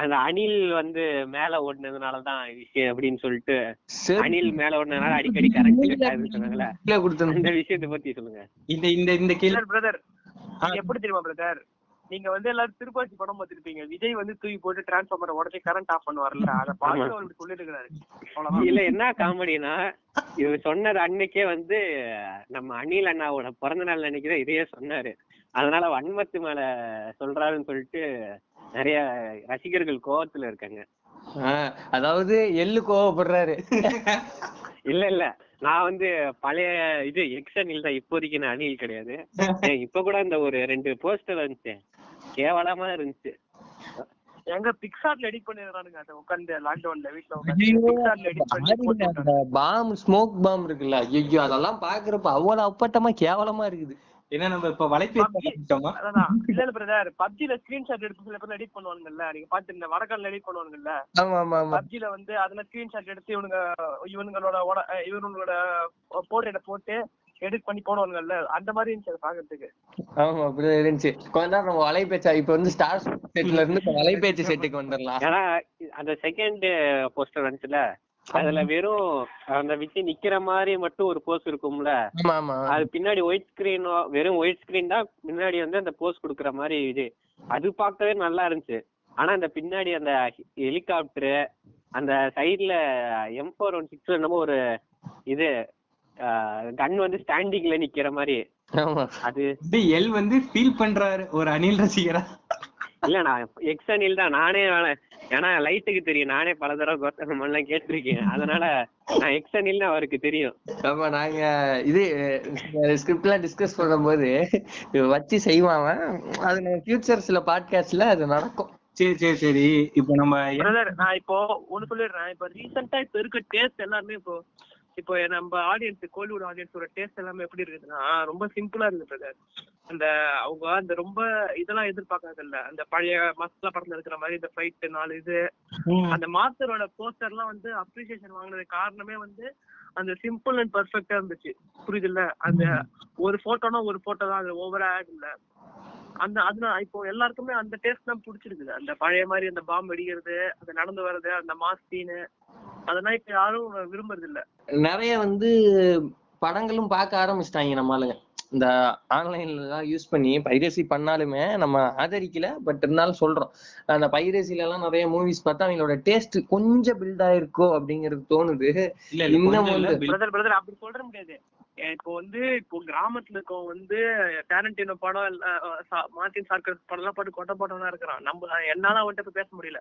அந்த அணில் வந்து மேல ஓடுனதுனாலதான் விஷயம் அப்படின்னு சொல்லிட்டு. அணில் மேல ஓடுனதுனால அடிக்கடி கரண்ட் கொடுத்தேன். அந்த விஷயத்தை பத்தி சொல்லுங்க. இந்த இந்த இந்த கேள்வி பிரதர் எப்படி தெரியுமா பிரதர் நீங்க வந்து எல்லாரும் திருப்பாச்சி படம் பார்த்திருப்பீங்க. விஜய் வந்து தூக்கி போட்டு டிரான்ஸ்ஃபார்மரை உடச்சி கரண்ட் ஆஃப் பண்ணுவார்ல. அதை பார்த்து அவர் சொல்லிட்டு இருக்காரு இதுல என்ன காமெடினா இவர் சொன்னது அன்னைக்கே வந்து நம்ம அனில் அண்ணாவோட பிறந்த நாள் அன்னைக்கு தான் இதையே சொன்னாரு. அதனால வன்மத்து மேல சொல்றாருன்னு சொல்லிட்டு நிறைய ரசிகர்கள் கோவத்துல இருக்காங்க. அதாவது எள்ளு கோவப்படுறாரு. இல்ல இல்ல. நான் வந்து பழைய இது எக்ஸ் அணில் தான் இப்போதைக்கு நான் அணில் கிடையாது. இப்ப கூட அந்த ஒரு ரெண்டு போஸ்டர் வந்துச்சு. கேவலமா இருந்துச்சு. எங்க பிக்சார்ட்ல எடிட் பண்ணிடுறானுங்க அதை உட்காந்து லாக்டவுன்ல உட்காந்து பிக்சார்ட்ல எடிட் பண்ணி பாம் ஸ்மோக் பாம் இருக்குல்ல. ஐயோ அதெல்லாம் பாக்குறப்ப அவ்வளவு அப்பட்டமா கேவலமா இருக்குது. என்ன நம்ம இப்ப வலைபேசி PUBG. ஆரம்பிச்சிட்டோமா? அதான் இல்ல இல்ல பிரதர் பப்ஜில ஸ்கிரீன்ஷாட் எடுத்து சில பேர் எடிட் பண்ணுவாங்கல்ல நீங்க பாத்து இந்த வடக்கால எடிட் பண்ணுவாங்கல்ல ஆமா ஆமா. ஆமா பப்ஜில வந்து அதுல ஸ்கிரீன்ஷாட் எடுத்து இவனுங்க இவனுங்களோட இவனுங்களோட போர்ட்ரேட்ட போட்டு எடிட் பண்ணி போடுவாங்கல்ல அந்த மாதிரி இருந்துச்சு அதை பாக்குறதுக்கு ஆமா அப்படிதான் இருந்துச்சு. கொஞ்ச நேரம் நம்ம வலைபேச்சா இப்ப வந்து ஸ்டார் செட்ல இருந்து வலைபேச்சு செட்டுக்கு வந்துடலாம். ஏன்னா அந்த செகண்ட் போஸ்டர் வந்துச்சுல அதுல வெறும் அந்த விஜய் நிக்கிற மாதிரி மட்டும் ஒரு போஸ் இருக்கும்ல. ஆமா ஆமா. அது பின்னாடி ஒயிட் ஸ்கிரீன் வெறும் ஒயிட் ஸ்கிரீன் தான் முன்னாடி வந்து அந்த போஸ் கொடுக்குற மாதிரி இது. அது பார்க்கவே நல்லா இருந்துச்சு. ஆனா அந்த பின்னாடி அந்த ஹெலிகாப்டர் அந்த சைடுல எம் ஃபோர் ஒன் சிக்ஸ் என்னமோ ஒரு இது கன் வந்து ஸ்டாண்டிங்ல நிக்கிற மாதிரி. ஆமா. அது வந்து எல் வந்து ஃபீல் பண்றாரு ஒரு அணில் ரசிகரா? இல்ல நான் எக்ஸ் அணில் தான். நானே வேணா- ஏன்னா லைட்டுக்கு தெரியும். நானே பல தடவை கோத்தகம் எல்லாம் கேட்டிருக்கேன். அதனால நான் எக்ஸனில்னு அவருக்கு தெரியும். ஆமா நாங்க இது ஸ்கிரிப்ட் எல்லாம் டிஸ்கஸ் பண்ணும்போது வச்சு செய்வான் அவன். அது நம்ம ஃபியூச்சர் சில பாட்காஸ்ட்ல அது நடக்கும். சரி சரி சரி. இப்போ நம்ம நான் இப்போ ஒண்ணு சொல்லிடுறேன். இப்போ ரீசெண்டா இப்ப இருக்க டேஸ்ட் எல்லாருமே இப்போ இப்போ நம்ம ஆடியன்ஸ் கோலிவுட் ஆடியன்ஸோட டேஸ்ட் எல்லாமே எப்படி இருக்குதுன்னா ரொம்ப சிம்பிளா இருக்கு பிரதர் அந்த அவங்க அந்த ரொம்ப இதெல்லாம் எதிர்பார்க்கறது இல்ல. அந்த பழைய மசாலா படத்துல இருக்கிற மாதிரி இந்த ஃபைட் நாலு இது அந்த மாஸ்டரோட போஸ்டர்லாம் வந்து அப்ரிசியேஷன் வாங்குனது காரணமே வந்து அந்த சிம்பிள் அண்ட் பர்ஃபெக்டா இருந்துச்சு. புரியுதுல்ல? அந்த ஒரு போட்டோனா ஒரு போட்டோ தான் அது ஓவரா ஆட் இல்ல அந்த அதுல இப்போ எல்லாருக்குமே அந்த டேஸ்ட் தான் பிடிச்சிருக்குது. அந்த பழைய மாதிரி அந்த பாம்பு அடிக்கிறது அந்த நடந்து வர்றது அந்த மாஸ் சீனு அதெல்லாம் இப்ப யாரும் விரும்புறது இல்ல நிறைய வந்து படங்களும் பார்க்க ஆரம்பிச்சிட்டாங்க நம்ம ஆளுங்க. இந்த ஆன்லைன்ல எல்லாம் யூஸ் பண்ணி பைரசி பண்ணாலுமே நம்ம ஆதரிக்கல பட் இருந்தாலும் சொல்றோம். அந்த பைரசில எல்லாம் நிறைய மூவிஸ் பார்த்தா அவங்களோட டேஸ்ட் கொஞ்சம் பில்ட் ஆயிருக்கோ அப்படிங்கிறது தோணுது. இன்னும் பிரதர் பிரதர் அப்படி சொல்ற முடியாது. இப்போ வந்து இப்போ கிராமத்துல இருக்கவங்க வந்து டேரண்டினோ படம் இல்ல, அஹ், சா- மார்ட்டின் சார்க்கர் படம் எல்லாம் போட்டு கொட்ட போட்டவனா இருக்கிறான். நம்ம என்னால அவன்கிட்ட போய் பேச முடியல.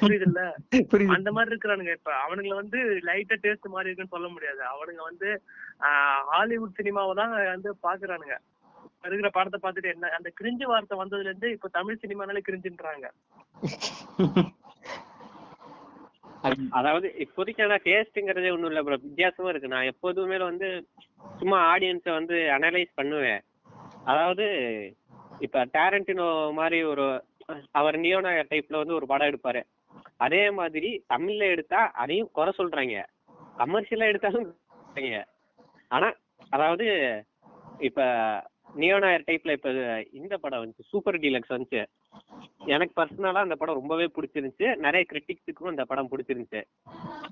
புரியுதுல்ல? புரியுது. அந்த மாதிரி இருக்கிறானுங்க. இப்ப அவனுங்களை வந்து லைட்டா டேஸ்ட் மாதிரி இருக்குன்னு சொல்ல முடியாது. அவனுங்க வந்து ஹாலிவுட் சினிமாவை தான் வந்து பாக்குறானுங்க. இருக்கிற படத்தை பார்த்துட்டு என்ன அந்த கிரிஞ்சு வார்த்தை வந்ததுல இருந்து இப்ப தமிழ் சினிமானாலே கிரிஞ்சுன்றாங்க அதாவது இப்போதைக்கு ஆனா டேஸ்ட்ங்கிறதே ஒண்ணும் இல்ல ப்ரோ வித்தியாசமா இருக்கு. நான் எப்போதுமே வந்து சும்மா ஆடியன்ஸை வந்து அனலைஸ் பண்ணுவேன். அதாவது இப்ப டேரண்டினோ மாதிரி ஒரு அவர் நியோனா டைப்ல வந்து ஒரு படம் எடுப்பாரு. அதே மாதிரி தமிழ்ல எடுத்தா அதையும் குறை சொல்றாங்க. கமர்ஷியலா எடுத்தாலும் ஆனா அதாவது இப்ப நியோனாயர் டைப்ல இப்ப இந்த படம் வந்துச்சு சூப்பர் டீலக்ஸ் வந்துச்சு. எனக்கு பர்சனலா அந்த படம் ரொம்பவே பிடிச்சிருந்துச்சு. நிறைய கிரிட்டிக்ஸுக்கும் அந்த படம் பிடிச்சிருந்துச்சு.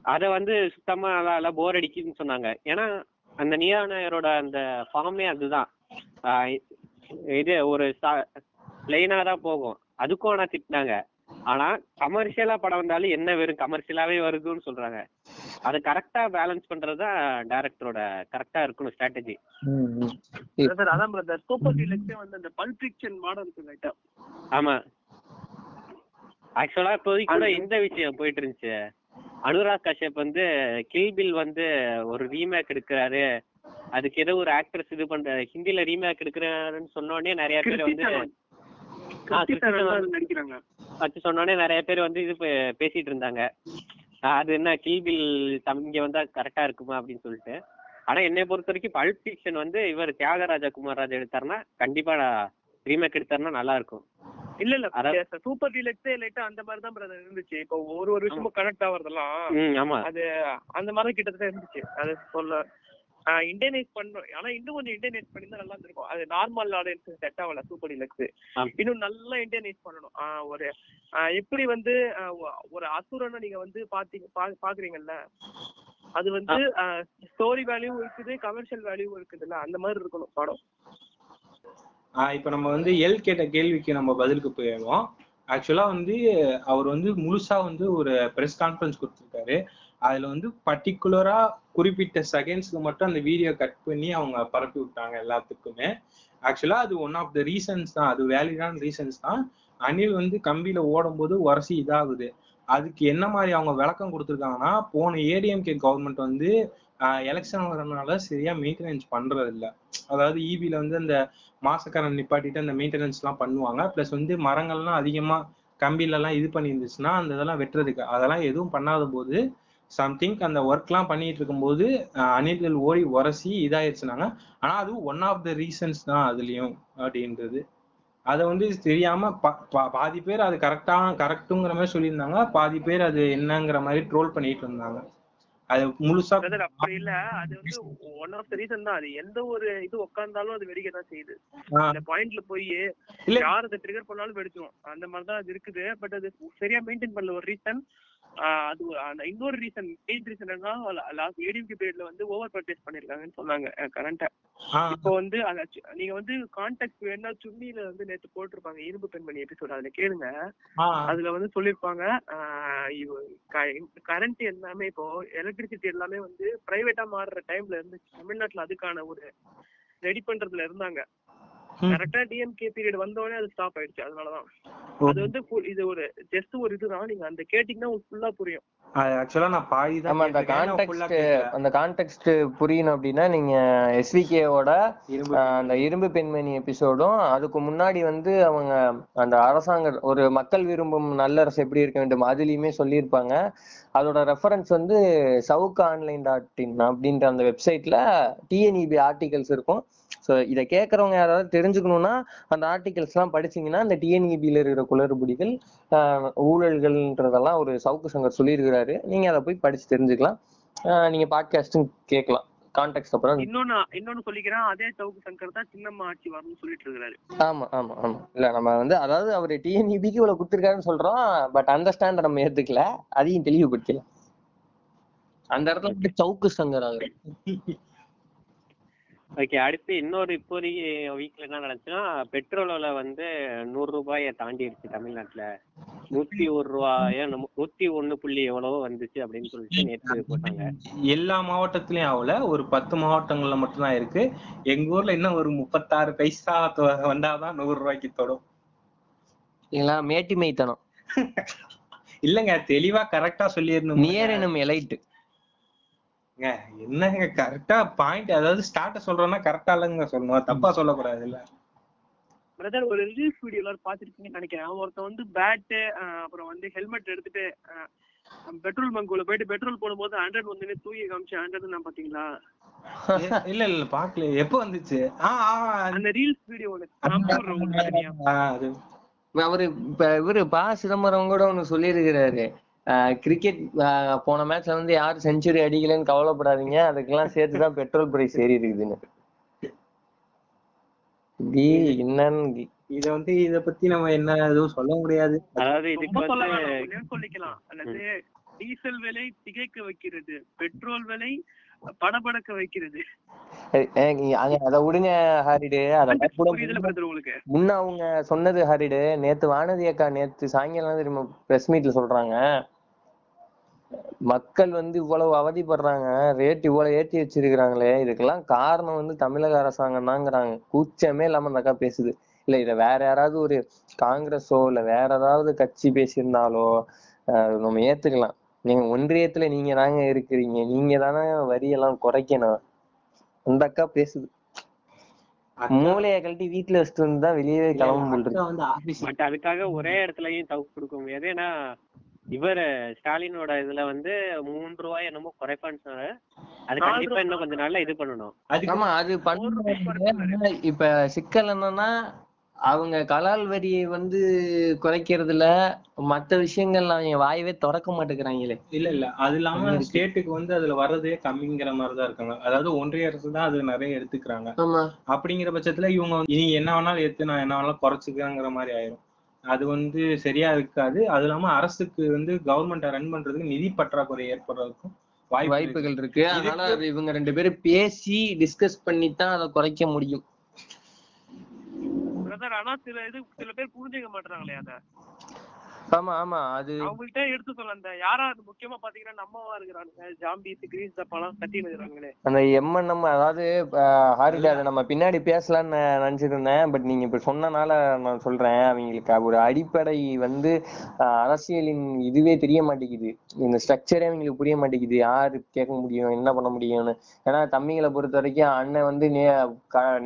அத வந்து சுத்தமா நல்லா போர் அடிக்குதுன்னு சொன்னாங்க. ஏன்னா அந்த நியோனாயரோட அந்த ஃபார்மே அதுதான். ஆஹ் இது ஒரு பிளெயினா தான் போகும். அதுக்கும் ஆனா திட்டினாங்க. ஆனா கமர்ஷியலா படம் வந்தாலும் என்ன வெறும் கமர்ஷியலாவே வருதுன்னு சொல்றாங்க. அதை கரெக்டா பேலன்ஸ் பண்றதுதான் டேரக்டரோட கரெக்டா இருக்கணும் ஸ்ட்ராட்டஜி சார் அதான் பிரதர் சூப்பர் டீலக்ஸே வந்து அந்த பல்ப் ஃபிக்ஷன் மாடல் இருக்கு ஆமா. ஆக்சுவலா இப்போதைக்கு கூட இந்த விஷயம் போயிட்டு இருந்துச்சு. அனுராக் கஷ்யப் வந்து கில் பில் வந்து ஒரு ரீமேக் எடுக்கிறாரு. அதுக்கு ஏதோ ஒரு ஆக்ட்ரஸ் இது பண்ற ஹிந்தில ரீமேக் எடுக்கிறாருன்னு சொன்ன உடனே நிறைய பேர் வந்து ஆ, கிறிஸ்டி கிறிஸ்டி சார் சார் நடிக்கிறாங்க. அது சொன்ன உடனே நிறைய பேர் வந்து இது பேசிட்டு இருந்தாங்க. அது என்ன கில் பில் இங்க வந்தா கரெக்டா இருக்குமா அப்படின்னு சொல்லிட்டு. ஆனா என்னை பொறுத்த வரைக்கும் பல்ப் ஃபிக்ஷன் வந்து இவர் தியாகராஜா குமார்ராஜ் எடுத்தாருன்னா கண்டிப்பா ரீமேக் எடுத்தாருன்னா நல்லா இருக்கும். இல்ல இல்ல. சூப்பர் டீலக்ஸே லைட்டா அந்த மாதிரி தான் பிரதர் இருந்துச்சு. இப்போ ஒரு ஒரு விஷயமும் கனெக்ட் ஆவறதெல்லாம் ஆமா. அது அந்த மாதிரி கிட்டத்தட்ட இருந்துச்சு. அது சொல்ல இன்டர்நெட் பண்ணோம் ஆனா இன்னும் கொஞ்சம் இன்டர்நெட் பண்ணி தான் நல்லா இருந்திருக்கும். அது நார்மல் ஆடியன்ஸ் செட் ஆகல சூப்பர் டீலக்ஸ். இன்னும் நல்லா இன்டர்நெட் பண்ணணும். ஒரு எப்படி வந்து ஒரு அசுரனை நீங்க வந்து பாத்தீங்க பாக்குறீங்கல்ல அது வந்து ஸ்டோரி வேல்யூ இருக்குது கமர்ஷியல் வேல்யூ இருக்குதுல்ல அந்த மாதிரி இருக்கணும் படம். இப்ப நம்ம வந்து எல் கேட்ட கேள்விக்கு நம்ம பதிலுக்கு போயிடுவோம். ஆக்சுவலா வந்து அவர் வந்து முழுசா வந்து ஒரு பிரஸ் கான்ஃபரன்ஸ் கொடுத்திருக்காரு. அதுல வந்து பர்டிகுலரா குறிப்பிட்ட செகண்ட்ஸ்க்கு மட்டும் அந்த வீடியோ கட் பண்ணி அவங்க பரப்பி விட்டாங்க எல்லாத்துக்குமே. ஆக்சுவலா அது ஒன் ஆஃப் த ரீசன்ஸ் தான். அது வேலிடான ரீசன்ஸ் தான். அனில் வந்து கம்பியில ஓடும்போது உரசி இதாகுது. அதுக்கு என்ன மாதிரி அவங்க விளக்கம் கொடுத்துருக்காங்கன்னா போன ஏடிஎம்கே கவர்மெண்ட் வந்து எலெக்ஷன் வரனால சரியா மெயின்டெனன்ஸ் பண்றது இல்ல அதாவது இபில வந்து அந்த மாசக்காரன் நிப்பாட்டிட்டு அந்த மெயின்டெனன்ஸ் எல்லாம் பண்ணுவாங்க. பிளஸ் வந்து மரங்கள்லாம் அதிகமா கம்பியில எல்லாம் இது பண்ணி இருந்துச்சுன்னா அந்த இதெல்லாம் வெட்டுறதுக்கு. அதெல்லாம் எதுவும் பண்ணாத போது சம்திங் அந்த ஒர்க்லாம் பண்ணிட்டு இருக்கும்போது அணில்கள் ஓடி உரசி இதாயிருச்சுனாங்க. ஆனா அது ஒன் ஆஃப் த ரீசன்ஸ் தான் அதுலயும் அப்படின்றது. அதை வந்து தெரியாம பாதி பேர் அது கரெக்டா கரெக்டுங்கிற மாதிரி சொல்லியிருந்தாங்க. பாதி பேர் அது என்னங்கிற மாதிரி ட்ரோல் பண்ணிட்டு இருந்தாங்க அது முழுசா அப்படி இல்ல. அது வந்து ஒன் ஆஃப் த ரீசன் தான். அது எந்த ஒரு இது உட்கார்ந்தாலும் அது வெடிக்க தான் செய்யுது. அந்த பாயிண்ட்ல போய். யார் அதை ட்ரிகர் பண்ணாலும் வெடிச்சிடும் அந்த மாதிரி தான் அது இருக்குது. பட் அது சரியா மெயின்டைன் பண்ணல. ஒரு ரீசன் அது அந்த இன்னொரு ரீசன் மெயின் ரீசன் என்ன லாஸ்ட் ஏடிஎம்கே பீரியட்ல வந்து ஓவர் பர்ச்சேஸ் பண்ணிருக்காங்கன்னு சொன்னாங்க கரண்டா இப்போ வந்து நீங்க வந்து கான்டாக்ட் வேணா சுன்னில வந்து நேத்து போட்டிருப்பாங்க இரும்பு பெண்மணி எபிசோட் அதுல கேளுங்க. அதுல வந்து சொல்லிருப்பாங்க கரண்ட் எல்லாமே இப்போ எலக்ட்ரிசிட்டி எல்லாமே வந்து பிரைவேட்டா மாறுற டைம்ல இருந்துச்சு தமிழ்நாட்டுல அதுக்கான ஒரு ரெடி பண்றதுல இருந்தாங்க. கரெக்டா டிஎம்கே பீரியட் வந்தோடனே அது ஸ்டாப் ஆயிடுச்சு. அதனாலதான். அது வந்து இது ஒரு ஜஸ்ட் ஒரு இதுதான். நீங்க அந்த கேட்டீங்கன்னா உங்களுக்கு ஃபுல்லா புரியும். ஆக்சுவலா நான் பாதி தான் ஆமா அந்த கேட்கல. அந்த கான்டெக்ட் புரியணும் அப்படின்னா நீங்க எஸ்விகேவோட இரும்பு அந்த இரும்பு பெண்மணி எபிசோடும் அதுக்கு முன்னாடி வந்து அவங்க அந்த அரசாங்க ஒரு மக்கள் விரும்பும் நல்லரசு எப்படி இருக்க வேண்டும் அதுலயுமே சொல்லியிருப்பாங்க. அதோட ரெஃபரன்ஸ் வந்து சவுக்கு ஆன்லைன் டாட் இன் அப்படின்ற அந்த வெப்சைட்ல டிஎன்இபி ஆர்டிகல்ஸ் இருக்கும். ஸோ இதை கேட்கறவங்க யாராவது தெரிஞ்சுக்கணும்னா அந்த ஆர்டிகல்ஸ் எல்லாம் படிச்சீங்கன்னா அந்த டிஎன்இபியில் இருக்கிற குளறுபடிகள் ஊழல்கள்ன்றதெல்லாம் ஒரு சவுக்கு சங்கர் சொல்லியிருக்கிறாரு. நீங்க அதை போய் படிச்சு தெரிஞ்சுக்கலாம். ஆஹ் நீங்க பாட்காஸ்டும் கேட்கலாம். கான்டெக்ட் அப்புறம் இன்னொன்னு இன்னொன்னு சொல்லிக்கிறேன். அதே சவுக்கு சங்கர் தான் சின்னம்மா ஆட்சி வரணும்னு சொல்லிட்டு இருக்காரு ஆமா ஆமா ஆமா. இல்ல நம்ம வந்து அதாவது அவர் டிஎன்இபிக்கு இவ்வளவு கொடுத்துருக்காருன்னு சொல்றோம். பட் அந்த ஸ்டாண்ட நம்ம ஏத்துக்கல. அதையும் தெளிவுபடுத்தல அந்த இடத்துல சவுக்கு சங்கர் ஆகுது ஓகே அடுத்து இன்னொரு இப்போதைக்கு வீக்ல என்ன நடந்துச்சுன்னா பெட்ரோல் விலை வந்து நூறு ரூபாயை தாண்டிடுச்சு தமிழ்நாட்டுல. நூத்தி ஒரு ரூபாயோ என்னமோ- நூத்தி ஒண்ணு புள்ளி எவ்வளவோ வந்துச்சு அப்படின்னு சொல்லிட்டு நேற்று போட்டாங்க. எல்லா மாவட்டத்திலயும் ஆகல ஒரு பத்து மாவட்டங்கள்ல மட்டும்தான் இருக்கு. எங்க ஊர்ல இன்னும் ஒரு முப்பத்தாறு பைசா வந்தாதான் நூறு ரூபாய்க்கு தொடும். இல்லைங்களா மேட்டிமைத்தனம் இல்லங்க தெளிவா கரெக்டா சொல்லிடணும். நியர் எனும் எலைட் என்னங்க கரெக்டா பாயிண்ட் அதாவது ஸ்டார்ட் சொல்றோம்னா கரெக்டா இல்லைங்க சொல்லணும். தப்பா சொல்லக்கூடாது இல்ல. பிரதர் ஒரு ரிலீஸ் வீடியோ எல்லாரும் பாத்துருக்கீங்கன்னு நினைக்கிறேன். ஒருத்தன் வந்து பேட்டு அப்புறம் வந்து ஹெல்மெட் எடுத்துட்டு பெட்ரோல் பங்க்குள்ள போயிட்டு பெட்ரோல் போடும்போது ஹண்ட்ரட் வந்து தூக்கி காமிச்சு ஹண்ட்ரட் நான் பாத்தீங்களா? இல்ல இல்ல பாக்கல எப்போ வந்துச்சு? அந்த ரீல்ஸ் வீடியோ ஒண்ணு அவரு இப்ப இவரு பா சிதம்பரம் கூட ஒண்ணு சொல்லியிருக்கிறாரு. கிரிக்கெட் போன மேட்ச்ல வந்து யாரும் செஞ்சுரி அடிக்கலைன்னு கவலைப்படாதீங்க. அதுக்கெல்லாம் சேர்த்துதான் பெட்ரோல் பிரைஸ் ஏறி இருக்குதுன்னு. என்னன்னு இத வந்து இத பத்தி நம்ம என்ன எதுவும் சொல்ல முடியாது. அதாவது சொல்லிக்கலாம். அல்லது டீசல் விலை திகைக்க வைக்கிறது பெட்ரோல் விலை படபடக்க வைக்கிறது. அத விடுங்க ஹாரிடு. உங்களுக்கு. முன்ன அவங்க சொன்னது ஹாரிடு நேத்து வானதி அக்கா நேத்து சாயங்காலம் திரும்ப பிரஸ் மீட்ல சொல்றாங்க. மக்கள் வந்து இவ்வளவு அவதிப்படுறாங்க ரேட் இவ்வளவு ஏத்தி வச்சிருக்கிறாங்களே இதுக்கெல்லாம் காரணம் வந்து தமிழக அரசாங்கம் தாங்கிறாங்க. கூச்சமே இல்லாம அந்த அக்கா பேசுது. இல்ல இத வேற யாராவது ஒரு காங்கிரஸோ இல்ல வேற ஏதாவது கட்சி பேசியிருந்தாலோ நம்ம ஏத்துக்கலாம். நீங்க ஒன்றியத்துல நீங்க தாங்க இருக்கிறீங்க. நீங்க தானே வரியெல்லாம் குறைக்கணும். அந்த அக்கா பேசுது. மூளையை கழட்டி வீட்டுல வச்சுட்டு வந்து தான் வெளியவே கிளம்ப பட் அதுக்காக ஒரே இடத்துலயும் தவுக்கு கொடுக்க முடியாது. ஏன்னா இவர் ஸ்டாலினோட இதுல வந்து மூன்று ரூபாய் என்னமோ குறைப்பான்னு சொன்னாரு. அது கண்டிப்பா இன்னும் கொஞ்ச நாள்ல இது பண்ணணும். ஆமா அது பண்ண இப்ப சிக்கல் என்னன்னா அவங்க கலால் வரியை வந்து குறைக்கிறதுல மத்த விஷயங்கள் அவங்க வாயவே திறக்க மாட்டேங்கிறாங்களே. இல்ல இல்ல. அது இல்லாம ஸ்டேட்டுக்கு வந்து அதுல வர்றதே கம்மிங்கிற மாதிரிதான் இருக்காங்க. அதாவது ஒன்றிய அரசு தான் அது நிறைய எடுத்துக்கிறாங்க. ஆமா. அப்படிங்கிற பட்சத்துல இவங்க நீ என்ன வேணாலும் ஏத்து நான் என்ன வேணாலும் குறைச்சுக்கங்கிற மாதிரி ஆயிரும். அது வந்து சரியா இருக்காது. அது இல்லாம அரசுக்கு வந்து கவர்மெண்ட்டை ரன் பண்றதுக்கு நிதி பற்றாக்குறை ஏற்படுறதுக்கும். வாய்ப்புகள் இருக்கு. அதனால அது இவங்க ரெண்டு பேரும் பேசி டிஸ்கஸ் பண்ணி தான் அதை குறைக்க முடியும். பிரதர் ஆனா சில இது சில பேர் புரிஞ்சுக்க மாட்டாங்களே அத. ஆமா ஆமா அது அவங்கள்ட்ட எடுத்து சொல்ல அந்த யாரா அது முக்கியமா பாத்தீங்கன்னா நம்மவா இருக்கிறானுங்க ஜாம்பிஸ் கிரீஸ் தப்பாலாம் கட்டின்னு இருக்கிறாங்களே அந்த எம்என்எம் அதாவது ஹாரிடா அதை நம்ம பின்னாடி பேசலாம்னு நினைச்சிட்டு இருந்தேன் பட் நீங்க இப்ப சொன்னனால நான் சொல்றேன் அவங்களுக்கு ஒரு அடிப்படை வந்து அரசியலின் இதுவே தெரிய மாட்டேங்குது. இந்த ஸ்ட்ரக்சரே அவங்களுக்கு புரிய மாட்டேங்குது. யாரு கேட்க முடியும் என்ன பண்ண முடியும்னு. ஏன்னா தம்பிகளை பொறுத்த வரைக்கும் அண்ணன் வந்து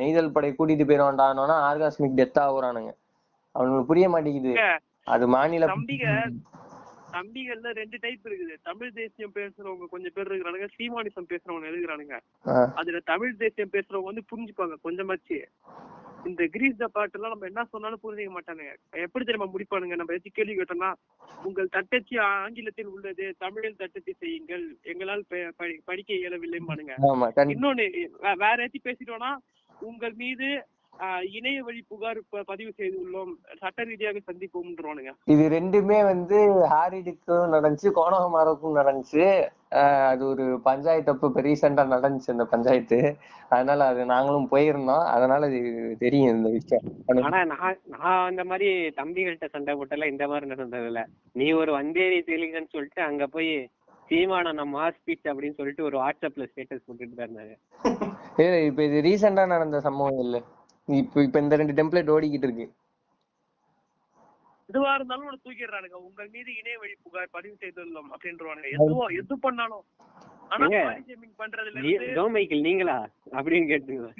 நெய்தல் படை கூட்டிட்டு போயிடுவான்டானோன்னா ஆர்காஸ்மிக் டெத் ஆகுறானுங்க. அவனுக்கு புரிய மாட்டேங்குது. அது மாநில தம்பிக தம்பிகள்ல ரெண்டு டைப் இருக்குது. தமிழ் தேசியம் பேசுறவங்க கொஞ்சம் பேர் இருக்கிறானுங்க சீமானிசம் பேசுறவங்க ஆஹ், அதுல தமிழ் தேசியம் பேசுறவங்க வந்து புரிஞ்சுப்பாங்க கொஞ்சமாச்சு. இந்த கிரீஸ் த பாட்டு எல்லாம் நம்ம என்ன சொன்னாலும் புரிஞ்சுக்க மாட்டானுங்க. எப்படி தெரியுமா முடிப்பானுங்க? நம்ம ஏதாச்சும் கேள்வி கேட்டோம்னா உங்கள் தட்டச்சு ஆங்கிலத்தில் உள்ளது தமிழில் தட்டச்சு செய்யுங்கள். எங்களால் படிக்க கண்டி- இன்னொன்னு வேற ஏதாச்சும் பேசிட்டோம்னா உங்கள் மீது இணைய வழி புகார் பதிவு செய்துள்ளோம். சட்ட ரீதியாக சந்திப்போம்ன்றவானுங்க. இது ரெண்டுமே வந்து ஹாரிடுக்கும் நடந்துச்சு கோணகுமாருக்கும் நடந்துச்சு. அது ஒரு பஞ்சாயத்து அப்ப இப்ப ரீசெண்டா நடந்துச்சு அந்த பஞ்சாயத்து. அதனால அது நாங்களும் போயிருந்தோம். அதனால இது தெரியும் இந்த விஷயம். ஆனா நான் நான் அந்த மாதிரி தம்பிகள்கிட்ட சண்டை போட்டல இந்த மாதிரி நடந்தது இல்ல. நீ ஒரு வந்தேரி தெலுங்குன்னு சொல்லிட்டு அங்க போய் சீமான நம்ம ஸ்பீச் அப்படின்னு சொல்லிட்டு ஒரு வாட்ஸ்அப்ல ஸ்டேட்டஸ் போட்டுட்டு தான் இருந்தாங்க இப்ப இது ரீசெண்டா நடந்த சம்பவம் இல்ல. இப்ப இப்ப இந்த ரெண்டு டெம்ப்ளேட் ஓடிக்கிட்டு இருக்கு எதுவா இருந்தாலும் உன்னை தூக்கிடுறானுங்க. உங்கள் மீது இணைய வழி புகார் பதிவு செய்துள்ளோம் அப்படின்றவானுங்க எதுவோ எது பண்ணாலும். ஆனா ஏங்க, பாடி ஷேமிங் பண்றதுல நீ- இருந்து மைக்கேல் நீங்களா? அப்படின்னு கேட்டுங்க.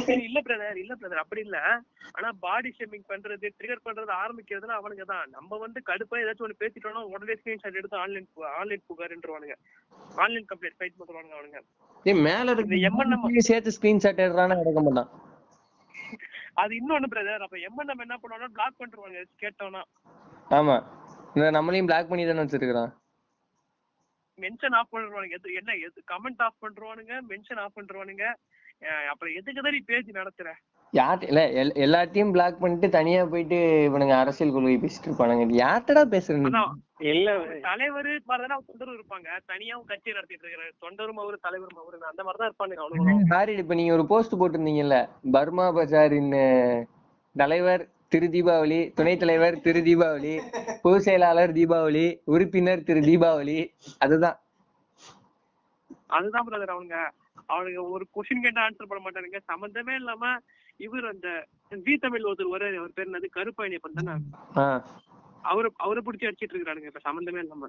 சரி, இல்ல பிரதர் இல்ல பிரதர் அப்படி இல்ல. ஆனா பாடி ஷேமிங் பண்றது ட்ரிகர் பண்றது ஆரம்பிக்கிறதுல அவனுங்க தான். நம்ம வந்து கடுப்பா ஏதாச்சும் ஒண்ணு பேசிட்டோம்னா உடனே ஸ்கிரீன்ஷாட் எடுத்து ஆன்லைன் ஆன்லைன் புகார்ன்றவானுங்க. ஆன்லைன் கம்ப்ளைண்ட் ஃபைட் பண்றானுங்க அவனுங்க. ஏய் மேல இருக்கு சேர்த்து ஸ்கிரீன்ஷாட் எடுறானே எடுக்க மாட்டான். அது இன்னொன்னு பிரதர் அப்ப எம்என்எம் என்ன பண்ணுவானா பிளாக் பண்ணிருவாங்க. கேட்டோம்னா. ஆமா. நம்மளையும் பிளாக் பண்ணி தானே வச்சிருக்கான் மென்ஷன் ஆஃப் பண்ணிருவானுங்க எது என்ன எது கமெண்ட் ஆஃப் பண்றவானுங்க மென்ஷன் ஆஃப் பண்றவானுங்க அப்புறம் எதுக்கு தான் நீ பேஜ் நடத்துற? யார்ட்ட இல்ல எல்- எல்லாத்தையும் பிளாக் பண்ணிட்டு தனியா போயிட்டு இவனுங்க அரசியல் கொள்கை பேசிட்டு இருப்பானுங்க. பேசுறேன் அதான் இல்ல தலைவர் மாதிரிதான் தொண்டரும் இருப்பாங்க. தனியாவும் கட்சி நடத்திட்டு இருக்கிற தொண்டரும் அவரு தலைவரும் அவரு அந்த மாதிரிதான் இருப்பானுங்க சாரி இப்ப நீங்க ஒரு போஸ்ட் போட்டிருந்தீங்கல்ல பர்மா பஜாரின் தலைவர் திரு தீபாவளி துணைத் தலைவர் திரு தீபாவளி பொதுச் செயலாளர் தீபாவளி உறுப்பினர் திரு தீபாவளி அதுதான். அதுதான் பிரதர் அவனுங்க அவனுங்க ஒரு கொஸ்டின் கேட்டா ஆன்சர் பண்ண மாட்டானுங்க. சம்பந்தமே இல்லாம இவர் அந்த வி தமிழ் ஒருத்தர் ஒரு அவர் பேர் என்னது? தானே? ஆஹ் அவரு அவரை பிடிச்சி அடிச்சிட்டு இருக்கானுங்க இப்ப சம்பந்தமே இல்லாம.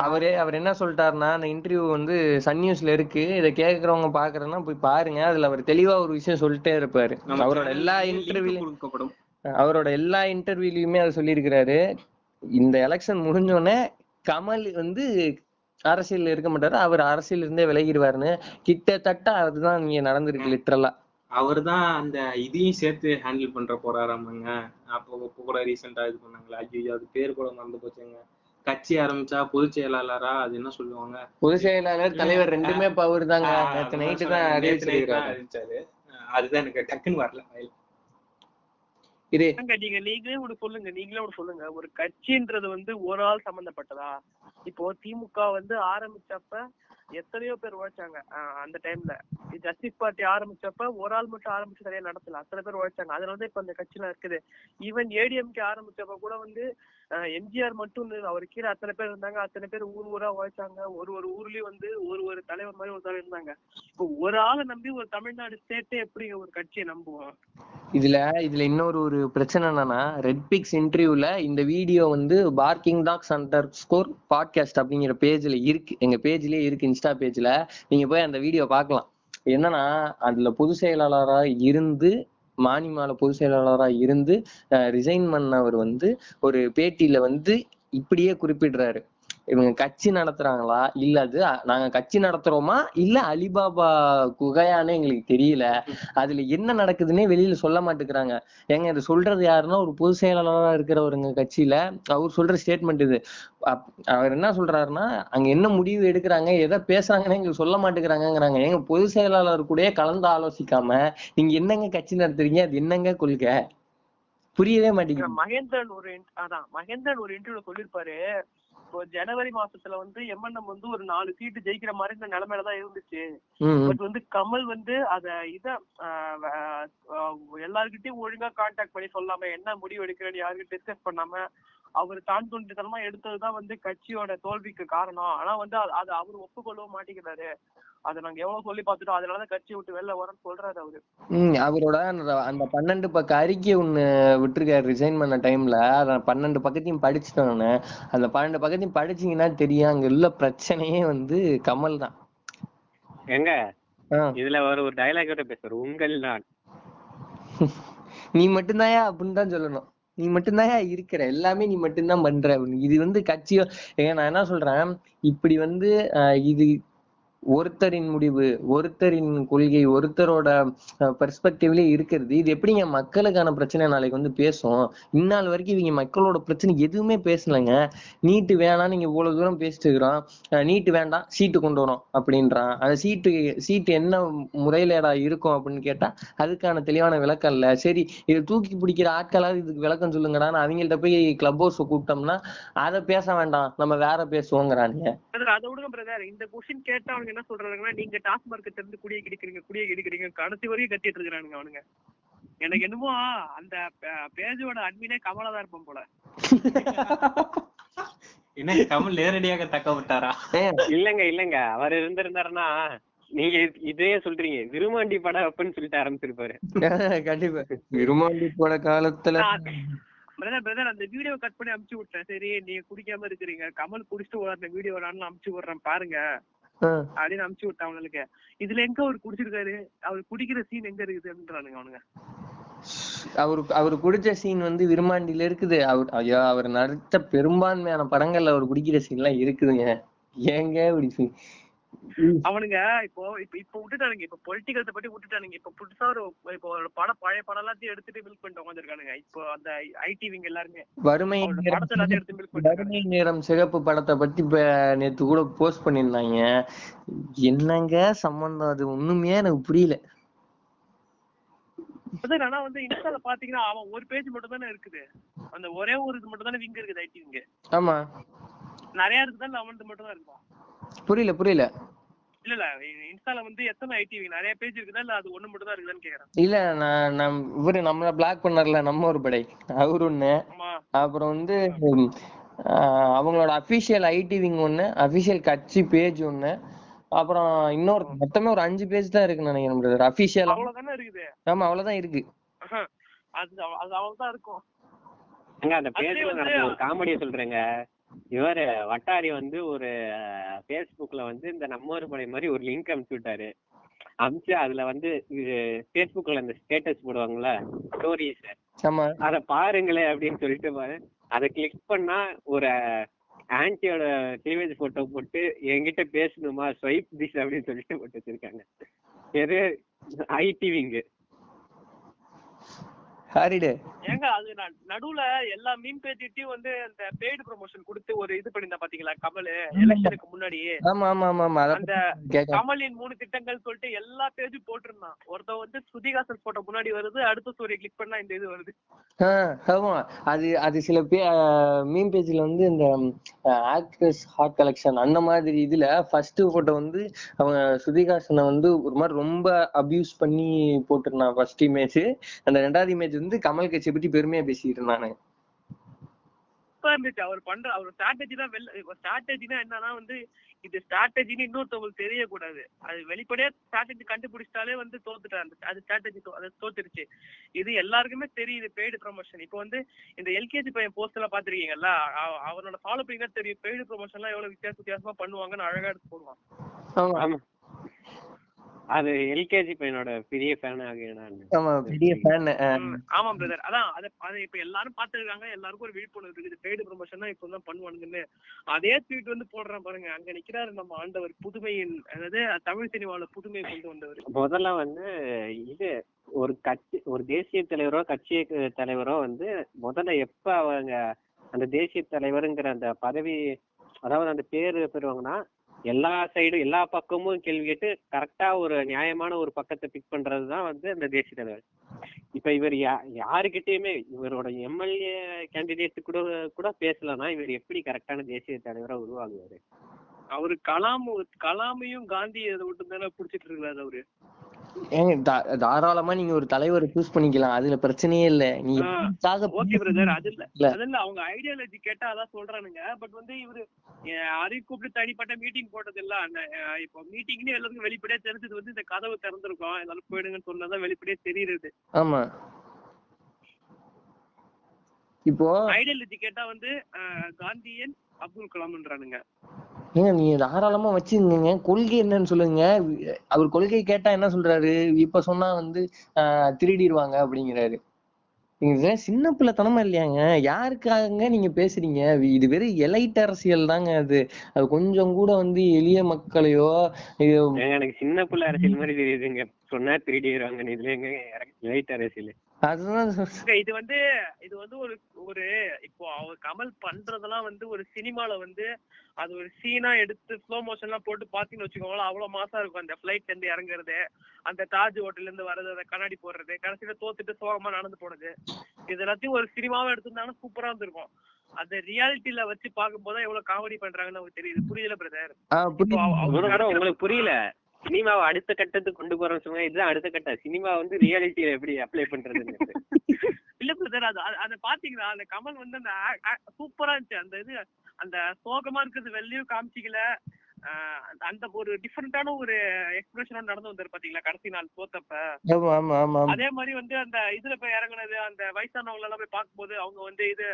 அவரு அவர் என்ன சொல்லிட்டாருன்னா அந்த இன்டர்வியூ வந்து சன் நியூஸ்ல இருக்கு. இதை கேக்குறவங்க பாக்குறேன்னா போய் பாருங்க. அதுல அவர் தெளிவா ஒரு விஷயம் சொல்லிட்டே இருப்பாரு. அவரோட எல்லா இன்டர்வியூலயும் கொடுக்கப்படும். அவரோட எல்லா இன்டர்வியூலயுமே அதை சொல்லியிருக்கிறாரு. இந்த எலெக்ஷன் முடிஞ்சோடனே கமல் வந்து அரசியல் இருக்க மாட்டாரு. அவர் அரசியல் இருந்தே விலகிடுவாருன்னு. கிட்டத்தட்ட அதுதான் இங்க நடந்திருக்கு லிட்டரலா அவர்தான் அந்த இதையும் சேர்த்து ஹேண்டில் பண்ற போறாராமாங்க. அப்போ இப்போ கூட ரீசெண்டா இது பண்ணாங்களா. ஐயோ அது பேர் கூட மறந்து போச்சுங்க. கட்சி ஆரம்பிச்சா பொதுச் செயலாளரா அது என்ன சொல்லுவாங்க? பொதுச் செயலாளர் தலைவர் ரெண்டுமே இப்ப அவரு தாங்க நேத்து நைட்டு. தான் அறிவிச்சாரு. அதுதான் எனக்கு டக்குன்னு வரல இது நீங்க நீங்களே ஒண்ணு சொல்லுங்க நீங்களே ஒண்ணு சொல்லுங்க. ஒரு கட்சின்றது வந்து ஒரு ஆள் சம்பந்தப்பட்டதா? இப்போ திமுக வந்து ஆரம்பிச்சப்ப எத்தனையோ பேர் உழைச்சாங்க. ஆஹ் அந்த டைம்ல ஜஸ்டிஸ் பார்ட்டி ஆரம்பிச்சப்ப ஒரு ஆள் மட்டும் ஆரம்பிச்சு சரியா நடத்தல. அத்தனை பேர் உழைச்சாங்க. அதுல வந்து இப்ப அந்த கட்சியில இருக்குது. ஈவன் ஏடிஎம்கே ஆரம்பிச்சப்ப கூட வந்து எம்ஜிஆர் மட்டும் இல்ல, அவர் கீழே அத்தனை பேர் இருந்தாங்க. அத்தனை பேர் ஊர் ஊரா உழைச்சாங்க. ஒரு ஒரு ஊர்லயும் வந்து ஒரு ஒரு தலைவர் மாதிரி ஒரு தலைவர் இருந்தாங்க. இப்போ ஒரு ஆளை நம்பி ஒரு தமிழ்நாடு ஸ்டேட்டே எப்படி ஒரு கட்சியை நம்புவோம்? இதுல இதுல இன்னொரு ஒரு பிரச்சனை என்னன்னா ரெட் பிக்ஸ் இன்டர்வியூல இந்த வீடியோ வந்து parking talks underscore podcast அப்படிங்கிற பேஜ்ல இருக்கு. எங்க பேஜ்லயே இருக்கு இன்ஸ்டா பேஜ்ல நீங்க போய் அந்த வீடியோ பார்க்கலாம். என்னன்னா அதுல பொதுச் செயலாளராக இருந்து மானிமால பொதுச் செயலாளரா இருந்து ரிசைன் பண்ணவர் வந்து ஒரு பேட்டியில வந்து இப்படியே குறிப்பிடுறாரு. இவங்க கட்சி நடத்துறாங்களா? இல்ல அது நாங்க கட்சி நடத்துறோமா? இல்ல அலிபாபா குகையான்னு எங்களுக்கு தெரியல. அதுல என்ன நடக்குதுன்னே வெளியில சொல்ல மாட்டேங்கிறாங்க. ஏங்க இது சொல்றது யாருன்னா ஒரு பொதுச் செயலாளரா இருக்கிறவருங்க கட்சியில. அவர் சொல்ற ஸ்டேட்மெண்ட் இது. அவர் என்ன சொல்றாருன்னா அங்க என்ன முடிவு எடுக்கிறாங்க எதை பேசுறாங்கன்னு எங்களுக்கு சொல்ல மாட்டேங்கிறாங்கிறாங்க எங்க பொதுச் செயலாளர் கூடயே கலந்து ஆலோசிக்காம நீங்க என்னங்க கட்சி நடத்துறீங்க? அது என்னங்க கொள்கை? புரியவே மாட்டேங்குது. மகேந்திரன் ஒரு அதான் மகேந்திரன் ஒரு இன்டர்வியூல சொல்லிருப்பாரு இப்போ ஜனவரி மாசத்துல வந்து எம்என்எம் வந்து ஒரு நாலு சீட்டு ஜெயிக்கிற மாதிரி இந்த நிலைமையில தான் இருந்துச்சு. பட் வந்து கமல் வந்து அத இத எல்லார்கிட்டயும் ஒழுங்கா கான்டாக்ட் பண்ணி சொல்லாம என்ன முடிவு எடுக்கிறேன்னு யாருக்கும் டிஸ்கஸ் பண்ணாம அவர் தான் தோன்றித்தனமா எடுத்ததுதான் வந்து கட்சியோட தோல்விக்கு காரணம். ஆனா வந்து அது- அது அவர் ஒப்புக்கொள்ளவும் மாட்டேங்கிறாரு. அதை நாங்க எவ்வளவு சொல்லி பார்த்துட்டோம் அதனாலதான் கட்சியை விட்டு வெளில வரேன்னு சொல்றாரு அவரு. ம் அவரோட அந்த அந்த பன்னெண்டு பக்க அறிக்கை ஒண்ணு விட்டுருக்காரு ரிசைன் பண்ண டைம்ல அத பன்னெண்டு பக்கத்தையும் படிச்சுட்டேன் நானு. அந்த பன்னெண்டு பக்கத்தையும் படிச்சீங்கன்னா தெரியும் அங்க உள்ள பிரச்சனையே வந்து கமல் தான். எங்க? இதுல ஒரு ஒரு டயலாக் பேசுறாரு உங்கள் நான். நீ மட்டும்தாயா அப்படின்னு தான் சொல்லணும். நீ மட்டும்தான் இருக்கிற. எல்லாமே நீ மட்டும்தான் பண்ற. இது வந்து கட்சியோ நான் என்ன சொல்றேன்? இப்படி வந்து இது ஒருத்தரின் முடிவு ஒருத்தரின் கொள்கை ஒருத்தரோட பெர்ஸ்பெக்டிவ்லயே இருக்கிறது. இது எப்படிங்க மக்களுக்கான பிரச்சனை நாளைக்கு வந்து பேசும்? இந்நாள் வரைக்கும் இவங்க மக்களோட பிரச்சனை எதுவுமே பேசலைங்க. நீட்டு வேணாம் நீங்க இவ்வளவு தூரம் பேசிட்டு இருக்கிறோம். நீட்டு வேண்டாம் சீட்டு கொண்டு வரோம் அப்படின்றான். அந்த சீட்டு சீட்டு என்ன முறையிலடா இருக்கும் அப்படின்னு கேட்டா அதுக்கான தெளிவான விளக்கம் இல்ல. சரி இதை தூக்கி பிடிக்கிற ஆட்களாவது இதுக்கு விளக்கம் சொல்லுங்கடான்னு அவங்கள்ட்ட போய் கிளப் ஹவுஸ் கூப்பிட்டோம்னா அதை பேச வேண்டாம். நம்ம வேற பேசுவோங்கிறானுங்க. அதை விடுங்க பிரதர். இந்த கொஸ்டின் கேட்டா என்ன சொல்றாங்கன்னா நீங்க டாஸ்மார்க் திறந்து குடியை கிடிக்கிறீங்க குடியை கிடிக்கிறீங்க கடைசி வரையும் கத்திட்டு இருக்கிறானுங்க அவனுங்க. எனக்கு என்னமோ அந்த பேஜோட அட்மினே கமலா தான் இருப்பான் போல. என்ன கமல் நேரடியாக தக்க விட்டாரா? இல்லங்க இல்லங்க. அவர் இருந்திருந்தாருன்னா நீங்க இது- சொல்றீங்க. விருமாண்டி படம் அப்படின்னு சொல்லிட்டு ஆரம்பிச்சிருப்பாரு. கண்டிப்பா. விருமாண்டி போட காலத்துல பிரதர் பிரதர் அந்த வீடியோ கட் பண்ணி அமுச்சு விட்டேன். சரி நீங்க குடிக்காம இருக்கிறீங்க. கமல் குடிச்சிட்டு அந்த வீடியோ நான் அமுச்சு விடுறேன். பாருங்க. அப்படின்னு அமுச்சு விட்டேன் அவங்களுக்கு இதுல எங்க அவர் குடிச்சிருக்காரு? அவர் குடிக்கிற சீன் எங்க இருக்குதுன்றானுங்க அவனுங்க. அவரு அவரு குடிச்ச சீன் வந்து விருமாண்டில இருக்குது. அவர் ஐயா அவர் நடித்த பெரும்பான்மையான படங்கள்ல அவர் குடிக்கிற சீன் எல்லாம் இருக்குதுங்க. ஏங்க இப்படி அவனுங்க இப்போ இப்ப இப்ப விட்டுட்டானுங்க. இப்ப பொலிட்டிக்கல்ஸ பத்தி விட்டுட்டானுங்க. இப்ப புதுசா ஒரு இப்போ ஒரு படம் பழைய படம் எல்லாத்தையும் எடுத்துட்டு மில்க் பண்ணிட்டு உட்காந்துருக்கானுங்க இப்போ அந்த ஐடிவிங்க எல்லாருமே. வறுமை வறுமை நேரம் சிகப்பு படத்தை பத்தி இப்ப நேத்து கூட போஸ்ட் பண்ணிருந்தாங்க என்னங்க சம்பந்தம்? அது ஒண்ணுமே எனக்கு புரியல. ஆனா வந்து இன்ஸ்டால பாத்தீங்கன்னா அவன் ஒரு பேஜ் மட்டும் தானே இருக்குது. அந்த ஒரே ஒரு இது மட்டும் தானே விங்க இருக்குது ஐடி விங்க ஆமா. நிறைய இருக்குதா அவனுக்கு மட்டும் தான் இருக்கும் புரியல புரியல. இல்ல இல்ல இன்ஸ்டால வந்து எத்தனை ஐடி நிறைய பேஜ் இருக்குதா? இல்ல அது ஒண்ணு மட்டும் தான் இருக்குதான்னு கேக்குறேன். இல்ல நான் நம் இவரு நம்மள பிளாக் பண்ணார்ல நம்ம ஒரு படை. அவரு ஒண்ணு. அப்புறம் வந்து அவங்களோட அபிஷியல் ஐடி விங் ஒண்ணு அபிஷியல் கட்சி பேஜ் ஒண்ணு. அப்புறம் இன்னொரு மொத்தமே ஒரு அஞ்சு பேஜ் தான் இருக்குன்னு நினைக்கிறேன் பிரதர் அபிஷியல் அவ்வளவுதானே இருக்குது? ஆமா அவ்வளவுதான் இருக்கு. அது அது அவ்வளவுதான் இருக்கும். அந்த பேஜ்ல நடந்த ஒரு காமெடியை சொல்றேங்க. இவரு வட்டாரி வந்து ஒரு ஃபேஸ்புக்ல வந்து இந்த நம்ம ஒரு படை மாதிரி ஒரு லிங்க் அனுப்பிச்சு விட்டாரு அனுப்பிச்சு அதுல வந்து இது ஃபேஸ்புக்ல இந்த ஸ்டேட்டஸ் போடுவாங்கல்ல ஸ்டோரிஸ் அத பாருங்களேன் அப்படின்னு சொல்லிட்டு பாரு. அதை கிளிக் பண்ணா ஒரு ஆன்டியோட கிளீவேஜ் போட்டோ போட்டு என்கிட்ட பேசணுமா? ஸ்வைப் திஸ் அப்படின்னு சொல்லிட்டு போட்டு வச்சிருக்காங்க. எது? ஐடிவிங்க ஹாரிடே ஏங்க அது நடுவுல எல்லா மீன் பேஜிட்டையும் வந்து அந்த பெய்டு ப்ரொமோஷன் கொடுத்து ஒரு இது பண்ணியிருந்தா பாத்தீங்களா கமல்? எலெக்ஷனுக்கு முன்னாடி. ஆமா ஆமா ஆமா அந்த கமலின் மூணு திட்டங்கள் சொல்லிட்டு எல்லா பேஜும் போட்டிருந்தான். ஒருத்தன் வந்து ஸ்ருதிகாசன் போட்டோ முன்னாடி வருது அடுத்த ஸ்டோரி கிளிக் பண்ணா இந்த இது வருது. ஆமா. அது அது சில பே மீன் பேஜ்ல வந்து இந்த ஆக்ட்ரஸ் ஹார்ட் கலெக்ஷன் அந்த மாதிரி இதுல ஃபர்ஸ்ட் போட்டோ வந்து அவங்க சுதிகாசனை வந்து ஒரு மாதிரி ரொம்ப அபியூஸ் பண்ணி போட்டிருந்தான் ஃபர்ஸ்ட் இமேஜ் அந்த ரெண்டாவது இமேஜ் வந்து கமல் கட்சியை பத்தி பெருமையா பேசிட்டு இருந்தானு? அவர் பண்ற அவர் ஸ்ட்ராட்டஜி தான் வெளில ஸ்ட்ராட்டஜினா என்னன்னா வந்து இது ஸ்ட்ராட்டஜின்னு இன்னொருத்தவங்களுக்கு தெரியக்கூடாது. அது வெளிப்படையா ஸ்ட்ராட்டஜி கண்டுபிடிச்சிட்டாலே வந்து தோத்துட்டான் அந்த அது ஸ்ட்ராட்டஜி அது தோத்துருச்சு. இது எல்லாருக்குமே தெரியுது பெய்டு ப்ரொமோஷன் இப்போ வந்து இந்த எல்கேஜி பையன் போஸ்ட் எல்லாம் பாத்திருக்கீங்கல்ல அவ- அவனோட ஃபாலோ பண்ணி தெரியும். பெய்டு ப்ரொமோஷன் எல்லாம் எவ்வளவு வித்தியாச வித்தியாசமா பண்ணுவாங்கன்னு அழகா எடுத்து போடுவான். அது எல்கேஜி பையனோட பெரிய ஃபேன் ஆகிய நான் ஆமா பெரிய ஃபேன் ம், ஆமா பிரதர் அதான் அத அதை இப்ப எல்லாரும் பாத்துருக்காங்க எல்லாருக்கும் ஒரு விழிப்புணர்வு இருக்குது. பெய்டு ப்ரொமோஷன் தான் இப்போ தான் பண்ணுவானுங்கன்னு. அதே ட்வீட் வந்து போடுறான் பாருங்க. அங்க நிக்கிறாரு நம்ம ஆண்டவர் புதுமையின் அதாவது தமிழ் சினிமாவுல புதுமையை கொண்டு வந்தவர். முதல்ல வந்து இது ஒரு கட்சி ஒரு தேசிய தலைவரோ கட்சி தலைவரோ வந்து முதல்ல எப்ப அவங்க அந்த தேசிய தலைவருங்கிற அந்த பதவி அதாவது அந்த பேரு பெறுவாங்கன்னா எல்லா சைடும் எல்லா பக்கமும் கேள்வி கேட்டு கரெக்டா ஒரு நியாயமான ஒரு பக்கத்தை பிக் பண்றதுதான் வந்து அந்த தேசிய தலைவர். இப்ப இவர் யா யாருக்கிட்டயுமே இவரோட எம்எல்ஏ கேண்டிடேட் கூட கூட பேசலன்னா இவர் எப்படி கரெக்டான தேசிய தலைவரா உருவாகுவாரு? அவரு கலாம் கலாமையும் காந்தி அதை விட்டு தானே புடிச்சிட்டு இருக்கிறாரு அவரு? ஏங்க தா- தாராளமா நீங்க ஒரு தலைவரை சூஸ் பண்ணிக்கலாம். அதுல பிரச்சனையே இல்ல. நீ ஆ, எப்படிக்காக ஓகே பிரதர் அது இல்ல. அது இல்ல. அவங்க ஐடியாலஜி கேட்டா அதான் சொல்றானுங்க. பட் வந்து இவரு யாரையும் கூப்பிட்டு தனிப்பட்ட மீட்டிங் போட்டது இல்ல. இப்போ மீட்டிங்னு எல்லாருக்கும் வெளிப்படையா தெரிஞ்சது வந்து இந்த கதவு திறந்திருக்கும். எல்லாரும் போயிடுங்கன்னு சொன்னதான் வெளிப்படையா தெரியுது ஆமா. இப்போ ஐடியாலஜி கேட்டா வந்து காந்தியன் அப்துல் கலாம்ன்றானுங்க. ஏங்க நீங்க தாராளமா வச்சுக்கோங்க கொள்கை என்னன்னு சொல்லுங்க. அவர் கொள்கை கேட்டா என்ன சொல்றாரு? இப்ப சொன்னா வந்து ஆஹ் திருடிடுவாங்க அப்படிங்கிறாரு. நீங்க இதெல்லாம் சின்ன பிள்ளைத்தனமா இல்லையாங்க? யாருக்காகங்க நீங்க பேசுறீங்க? இது வெறும் எலைட் அரசியல் தாங்க அது. அது கொஞ்சம் கூட வந்து எளிய மக்களையோ எனக்கு சின்ன பிள்ளை அரசியல் மாதிரி தெரியுதுங்க. சொன்னா திருடிடுவாங்க இதுல எங்க அரசியல். இது வந்து இது வந்து ஒரு ஒரு இப்போ அவர் கமல் பண்றதெல்லாம் வந்து ஒரு சினிமால வந்து அது ஒரு சீனா எடுத்து ஸ்லோ மோஷன்லாம் போட்டு பாத்தீங்கன்னு வச்சுக்கோங்களேன் அவ்வளவு மாசா இருக்கும் அந்த ஃபிளைட்ல இருந்து இறங்குறது அந்த தாஜ் ஹோட்டல்ல இருந்து வர்றது அந்த கண்ணாடி போடுறது கடைசியில தோத்துட்டு சோகமா நடந்து போனது. இது எல்லாத்தையும் ஒரு சினிமாவை எடுத்திருந்தாங்கன்னா சூப்பரா இருந்திருக்கும். அந்த ரியாலிட்டில வச்சு பார்க்கும்போது எவ்வளவு காமெடி பண்றாங்கன்னு நமக்கு தெரியுது. புரியல பிரதர் உங்களுக்கு புரியல. சினிமாவை அடுத்த கட்டத்துக்கு கொண்டு போறோம்னு சொன்னா இதுதான் அடுத்த கட்டம். சினிமா வந்து ரியாலிட்டியை எப்படி அப்ளை பண்றதுன்னு. இல்ல பிரதர் அது அது- பாத்தீங்களா அந்த கமல் வந்து அந்த சூப்பரா இருந்துச்சு. அந்த இது அந்த சோகமா இருக்கிறது வெளியும் காமிச்சிக்கல. அந்த ஒரு டிஃப்ரெண்டான ஒரு எக்ஸ்பிரஷனோட நடந்து வந்தாரு பாத்தீங்களா கடைசி நாள் ஆமா அதே மாதிரி வந்து அந்த இதுல போய் இறங்குனது அந்த வயசானவங்க எல்லாம் போய் பார்க்கும்போது அவங்க வந்து இது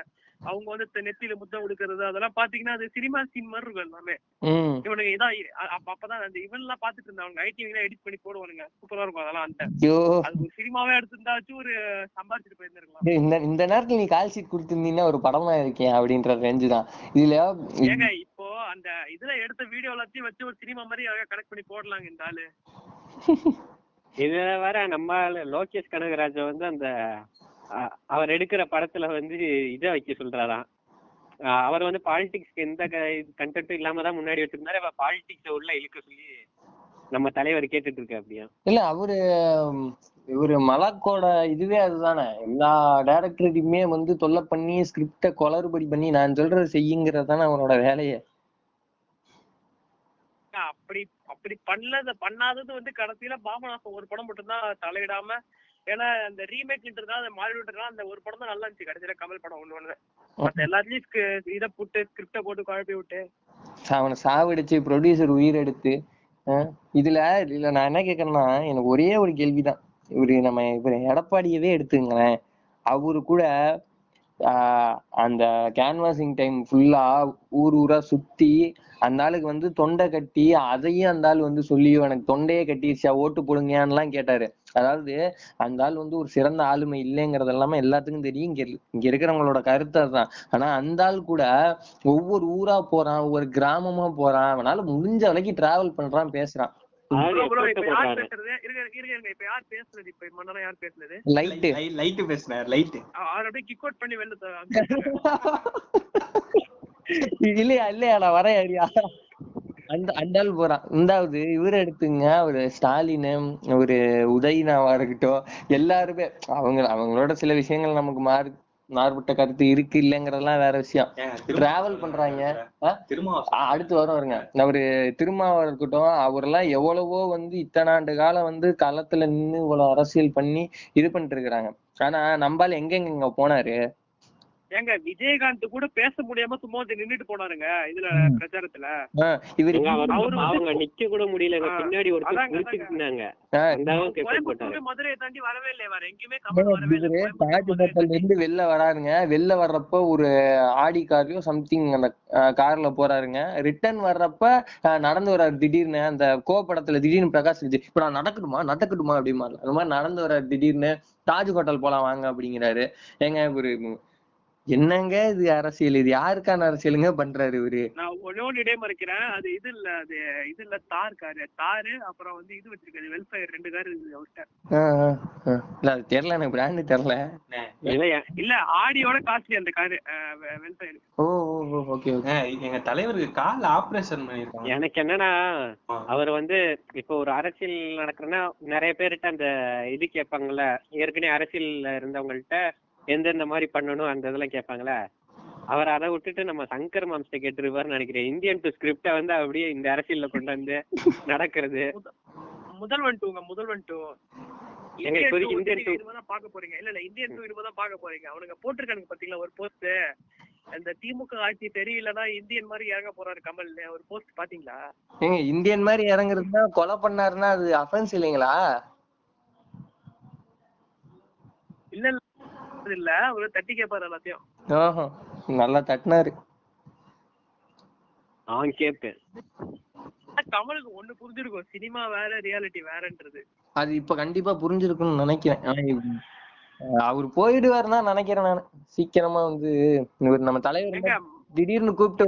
அவங்க வந்து நெத்தியில முத்தம் கொடுக்கறது அதெல்லாம் பாத்தீங்கன்னா அது சினிமா சீன் மாதிரி இருக்கும் எல்லாமே. ம். இவனுக்கு இதான் இ- அ- அப்ப அப்பதான் அந்த இவன் எல்லாம் பாத்துட்டு இருந்தாங்க ஐடி எடிட் பண்ணி போடுவானுங்க. சூப்பரா இருக்கும் அதெல்லாம் அந்த. அது ஒரு சினிமாவே எடுத்திருந்தாச்சும் ஒரு சம்பாதிச்சுட்டு போயிருந்திருக்கலாம். இந்த இந்த நேரத்துல நீ கால் ஷீட் கொடுத்திருந்தீங்கன்னா ஒரு படமா இருக்கேன் அப்படின்ற ரேஞ்சு தான். இதுல ஏங்க இப்போ அந்த இதுல எடுத்த வீடியோ எல்லாத்தையும் வச்சு ஒரு சினிமா மாதிரி கனெக்ட் பண்ணி போடலாங்க இந்த ஆளு. இதுல வேற நம்ம லோகேஷ் கனகராஜ வந்து அந்த அவர் எடுக்கிற படத்துல வந்து இதை வைக்க சொல்றாராம். அவர் வந்து பாலிடிக்ஸ்க்கு எந்த கண்டென்ட்டும் இல்லாம தான் முன்னாடி வச்சிருந்தாரு. அவர் பாலிடிக்ஸ உள்ள இழுக்க சொல்லி நம்ம தலைவர் கேட்டுட்டு இருக்க அப்படியா? இல்ல அவரு இவரு மலாக்கோட இதுவே அதுதானே. எல்லா டைரக்டரையுமே வந்து தொல்லை பண்ணி ஸ்கிரிப்ட குளறுபடி பண்ணி நான் சொல்றதை செய்யுங்கிறது தானே அவனோட வேலையே. அப்படி அப்படி பண்ணத பண்ணாதது வந்து கடைசியில பாபநாசம் ஒரு படம் மட்டும்தான் தலையிடாம ஏன்னா அந்த ரீமேக்ன்றதுனால அதை மாறி விட்டதுனால அந்த ஒரு படம் தான் நல்லா இருந்துச்சு. கடைசியில கமல் படம் ஒண்ணு ஒண்ணு மத்த எல்லாத்துலயும் இதை போட்டு ஸ்கிரிப்ட போட்டு குழப்பி விட்டு. அவனை சாவடிச்சு ப்ரொடியூசர் உயிர் எடுத்து இதுல இதுல நான் என்ன கேக்குறேன்னா எனக்கு ஒரே ஒரு கேள்விதான். இவரு நம்ம இவரு எடப்பாடியவே எடுத்துங்களேன் அவரு கூட அந்த கேன்வாசிங் டைம் ஃபுல்லா ஊர் ஊரா சுத்தி அந்த ஆளுக்கு வந்து தொண்டை கட்டி அதையும் அந்த ஆள் வந்து சொல்லி எனக்கு தொண்டையே கட்டிடுச்சா ஓட்டு போடுங்கயான்னுலாம் கேட்டாரு. அதாவது அந்த ஆள் வந்து ஒரு சிறந்த ஆளுமை இல்லைங்கிறது எல்லாமே எல்லாத்துக்கும் தெரியும். இங்க இங்க இருக்கிறவங்களோட கருத்து அதுதான். ஆனா அந்த ஆள் கூட ஒவ்வொரு ஊரா போறான் ஒவ்வொரு கிராமமா போறான் அவனால முடிஞ்ச வரைக்கும் டிராவல் பண்றான் பேசுறான். லைட்டு லைட் பேசுனார் லைட் அப்படியே கிக் அவுட் பண்ணி வெளில. இல்லையா இல்லையா நான் வரேன் அந்த அந்த ஆள் போறான் இந்தாவது இவரை எடுத்துங்க. ஒரு ஸ்டாலின் ஒரு உதயநாவா இருக்கட்டும். எல்லாருமே அவங்க அவங்களோட சில விஷயங்கள் நமக்கு மாறு மாறுபட்ட கருத்து இருக்கு இல்லைங்கிறதெல்லாம் வேற விஷயம். டிராவல் பண்றாங்க. அடுத்து வரும் வருங்க அவரு திருமாவா இருக்கட்டும் அவரெல்லாம் எவ்வளவோ வந்து இத்தனை ஆண்டு காலம் வந்து களத்துல நின்னு இவ்வளவு அரசியல் பண்ணி இது பண்ணிட்டு இருக்கிறாங்க. ஆனா நம்பால எங்கெங்க போனாரு? ஏங்க விஜயகாந்த் கூட பேச முடியாம சும்மா வந்து நின்னுட்டு போனாருங்க இதுல பிரச்சாரத்துல. எங்க அவங்க நிக்க கூட முடியலங்க. ஆ, பின்னாடி குளிச்சிட்டு இருந்தாங்க மதுரையை தாண்டி வரவே இல்லை வேற எங்கேயுமே இருந்து வெளில வராருங்க. வெளில வர்றப்ப ஒரு ஆடி கார்லயும் சம்திங் அந்த கார்ல போறாருங்க. ரிட்டர்ன் வர்றப்ப நடந்து வர்றாரு திடீர்னு. அந்த கோபடத்துல திடீர்னு பிரகாஷ் விஜய் இப்ப நான் நடக்கட்டுமா? நடக்கட்டுமா? அப்படிமா அந்த மாதிரி நடந்து வர்றாரு திடீர்னு. தாஜ் ஹோட்டல் போலாம் வாங்க அப்படிங்கிறாரு. ஏங்க இவரு என்னங்க இது அரசியல்? இது யாருக்கான அரசியலுங்க பண்றாரு இவரு? நான் ஒன்னே ஒன்னு இடே மறைக்கிறேன் அது இது இல்ல அது இது இல்ல தார் காரு. தாரு அப்புறம் வந்து இது வச்சிருக்காரு வெல்ஃபேர் ரெண்டு காரு இருக்குது அவர்கிட்ட. இல்ல அது தெரியல எனக்கு பிராண்டு தெரியல. இல்ல ஆடியோட காஸ்ட்லி அந்த car welfare. Oh oh okay okay. எங்க தலைவருக்கு கால் ஆபரேஷன் பண்ணிருக்காங்க. எனக்கு என்னன்னா அவர் வந்து இப்போ ஒரு அரசியல் நடக்கிறன்னா நிறைய பேர்கிட்ட அந்த இது கேட்பாங்கல்ல ஏற்கனவே அரசியல்ல இருந்தவங்கள்ட்ட எந்தெந்த மாதிரி பண்ணணும் அந்த இதெல்லாம் கேட்பாங்கல்ல அவர் அதை விட்டுட்டு நம்ம சங்கர் மாம்ஸ்ட கேட்டிருப்பாருன்னு நினைக்கிறேன். இந்தியன் டு ஸ்கிரிப்ட வந்து அப்படியே இந்த அரசியல்ல கொண்டு வந்து நடக்கிறது. முதல்வன் டூங்க முதல்வன் டூ இந்தியன் தான் பார்க்க போறீங்க. இல்ல இல்ல இந்தியன் டூ இனிமே தான் பார்க்க போறீங்க. அவனுங்க போட்டிருக்கானுங்க பாத்தீங்களா ஒரு போஸ்ட் அந்த திமுக ஆட்சி தெரியலன்னா இந்தியன் மாதிரி இறங்க போறாரு கமல் ஒரு போஸ்ட் பாத்தீங்களா ஏங்க இந்தியன் மாதிரி இறங்குறதுன்னா கொலை பண்ணாருன்னா அது அஃபென்ஸ் இல்லைங்களா இல்ல இல்ல அது இல்ல. ஒரு தட்டி கேட்பாரு எல்லாத்தையும். ஆஹா நல்லா தட்டினாரு. நான் கேட்பேன் கமலுக்கு ஒண்ணு புரிஞ்சிருக்கும். சினிமா வேற ரியாலிட்டி வேறன்றது. அது இப்ப கண்டிப்பா புரிஞ்சிருக்கும்னு நினைக்கிறேன். அவர் போயிடுவாருன்னு தான் நினைக்கிறேன் நான். சீக்கிரமா வந்து இவர் நம்ம தலைவர் திடீர்னு கூப்பிட்டு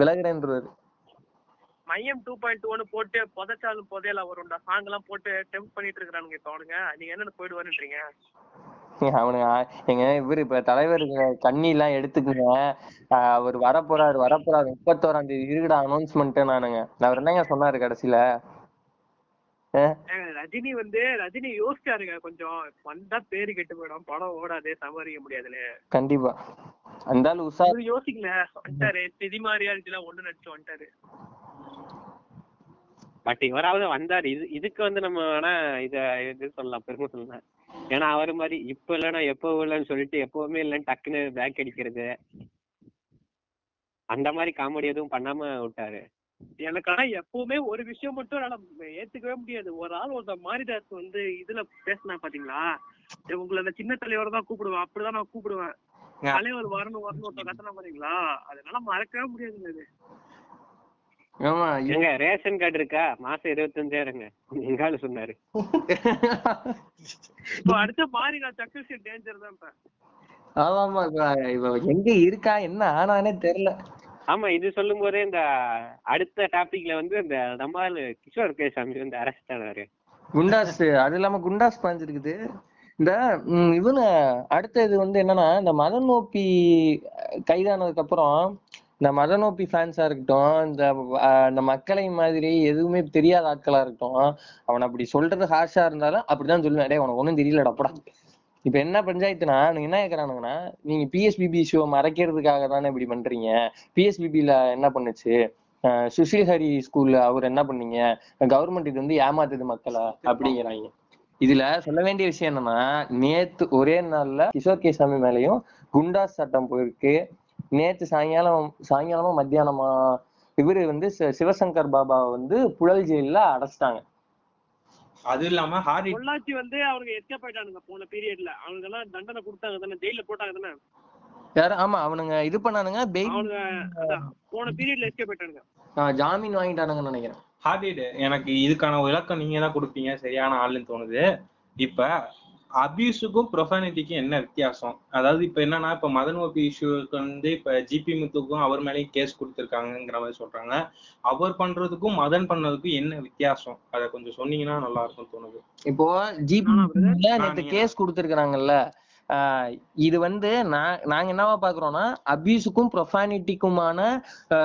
விலகுறேன்றாரு மையம் டூ பாயிண்ட் ஒன்னு போட்டு புதைச்சாலும் புதையல வரும்டா சாங் எல்லாம் போட்டு டெம்ப் பண்ணிட்டு இருக்கானுங்க இப்ப அவனுங்க. நீங்க என்ன போயிடுவாருன்றீங்க? அவனுங்க எங்க இவரு இப்ப தலைவர் கண்ணி எல்லாம் எடுத்துக்குங்க அவர் வரப்போறாரு வரப்போறாரு முப்பத்தோராம் தேதி இருக்குடா அனௌன்ஸ்மெண்ட் நானுங்க. அவர் என்னங்க சொன்னாரு கடைசியில? ரஜினி வந்து ரஜினி யோசிச்சாருங்க கொஞ்சம். வந்தா பேரு கெட்டு போயிடும். படம் ஓடாது சமாளிக்க முடியாதுன்னு. கண்டிப்பா. அந்த ஆளு உஷார் அவரு யோசிக்கல. வந்துட்டாரு. சினிமா எல்லாம் ஒண்ணு நடிச்சு வந்துட்டாரு. பட் இவராவது வந்தாரு. இது இதுக்கு வந்து நம்ம வேணா இத இது சொல்லலாம் பெருமை சொல்லலாம் ஏன்னா அவர் மாதிரி இப்ப இல்லைன்னா எப்போ இல்லைன்னு சொல்லிட்டு எப்பவுமே இல்லைன்னு டக்குன்னு பேக் அடிக்கிறது. அந்த மாதிரி காமெடி எதுவும் பண்ணாம விட்டாரு. எனக்கு ஆனா எப்பவுமே ஒரு விஷயம் மட்டும் என்னால ஏத்துக்கவே முடியாது. ஒரு ஆள் ஒருத்தன் மாரிதாஸ் வந்து இதுல பேசினா பாத்தீங்களா? உங்களை அந்த சின்ன தலைவர் தான் கூப்பிடுவேன். அப்படிதான் நான் கூப்பிடுவேன். தலைவர் வரணும் வரணும் ஒருத்தன் கத்தனா பாத்தீங்களா? அதனால மறக்கவே முடியாதுங்க அது. ஆமா எங்க ரேஷன் கார்டு இருக்கா? மாசம் இருபத்தஞ்சாயிரங்க. எங்கால சொன்னாரு. இப்போ அடுத்த மாரிதாஸ் சக்சஸ் டேஞ்சர் தான் ஆமா ஆமா இப்ப இப்ப எங்க இருக்கா என்ன ஆனானே தெரியல. ஆமா இது சொல்லும் போதே இந்த அடுத்த டாபிக்ல வந்து இந்த நம்ம ஆளு கிஷோர் கேசாமி வந்து அரெஸ்ட் ஆனாரு. குண்டாஸ் அது இல்லாம குண்டாஸ் பாஞ்சிருக்குது. இந்த இவனு அடுத்த இது வந்து என்னன்னா இந்த மதன் நோப்பி கைதானதுக்கு அப்புறம் இந்த மத நோப்பி ஃபேன்ஸா இருக்கட்டும் இந்த இந்த மக்களை மாதிரி எதுவுமே தெரியாத ஆட்களா இருக்கட்டும் அவன் அப்படி சொல்றது ஹார்ஷா இருந்தாலும் அப்படிதான் சொல்லுவேன். டே உனக்கு ஒண்ணும் தெரியல டப்படா இப்ப என்ன பஞ்சாயத்துனா நீங்க என்ன கேக்குறானுங்கன்னா நீங்க பிஎஸ்பிபி ஷோ மறைக்கிறதுக்காக தானே இப்படி பண்றீங்க? பிஎஸ்பிபில என்ன பண்ணுச்சு? சுஷில் ஹரி ஸ்கூல்ல அவர் என்ன பண்ணீங்க? கவர்மெண்ட் இது வந்து ஏமாத்துது மக்களை அப்படிங்கிறாங்க. இதுல சொல்ல வேண்டிய விஷயம் என்னன்னா நேத்து ஒரே நாள்ல கிஷோர் கேசாமி மேலயும் குண்டாஸ் சட்டம் போயிருக்கு. நேத்து சாயங்காலம் சாயங்காலமா மத்தியானமா இவரு வந்து சிவசங்கர் பாபா வந்து புழல் ஜெயில்ல அடைச்சிட்டாங்க. அது இல்லாம ஹாரி பொள்ளாச்சி வந்து அவனுக்கு எஸ்கேப் ஆயிட்டானுங்க போன பீரியட்ல அவனுக்கு எல்லாம் தண்டனை கொடுத்தாங்க தானே ஜெயில போட்டாங்க தானே. யாரு? ஆமா அவனுங்க இது பண்ணானுங்க போன பீரியட்ல எஸ்கேப் ஆயிட்டானுங்க. ஜாமீன் வாங்கிட்டானுங்கன்னு நினைக்கிறேன். ஹார்டிட் எனக்கு இதுக்கான விளக்கம் நீங்க தான் கொடுப்பீங்க சரியான ஆளுன்னு தோணுது. இப்ப அபியூஸுக்கும் ப்ரொஃபானிட்டிக்கும் என்ன வித்தியாசம்? அதாவது இப்ப என்னன்னா இப்ப மதன் ஓபி இஷ்யூக்கு வந்து இப்ப ஜிபி முத்துக்கும் அவர் மேலேயும் கேஸ் கொடுத்திருக்காங்கங்கிற மாதிரி சொல்றாங்க. அவர் பண்றதுக்கும் மதன் பண்ணதுக்கும் என்ன வித்தியாசம்? அதை கொஞ்சம் சொன்னீங்கன்னா நல்லா இருக்கும் தோணுது. இப்போ ஜிபி கேஸ் கொடுத்திருக்காங்கல்ல இது வந்து நான் நாங்க என்னவா பாக்குறோம்னா அபியூஸுக்கும் ப்ரொஃபானிட்டிக்குமான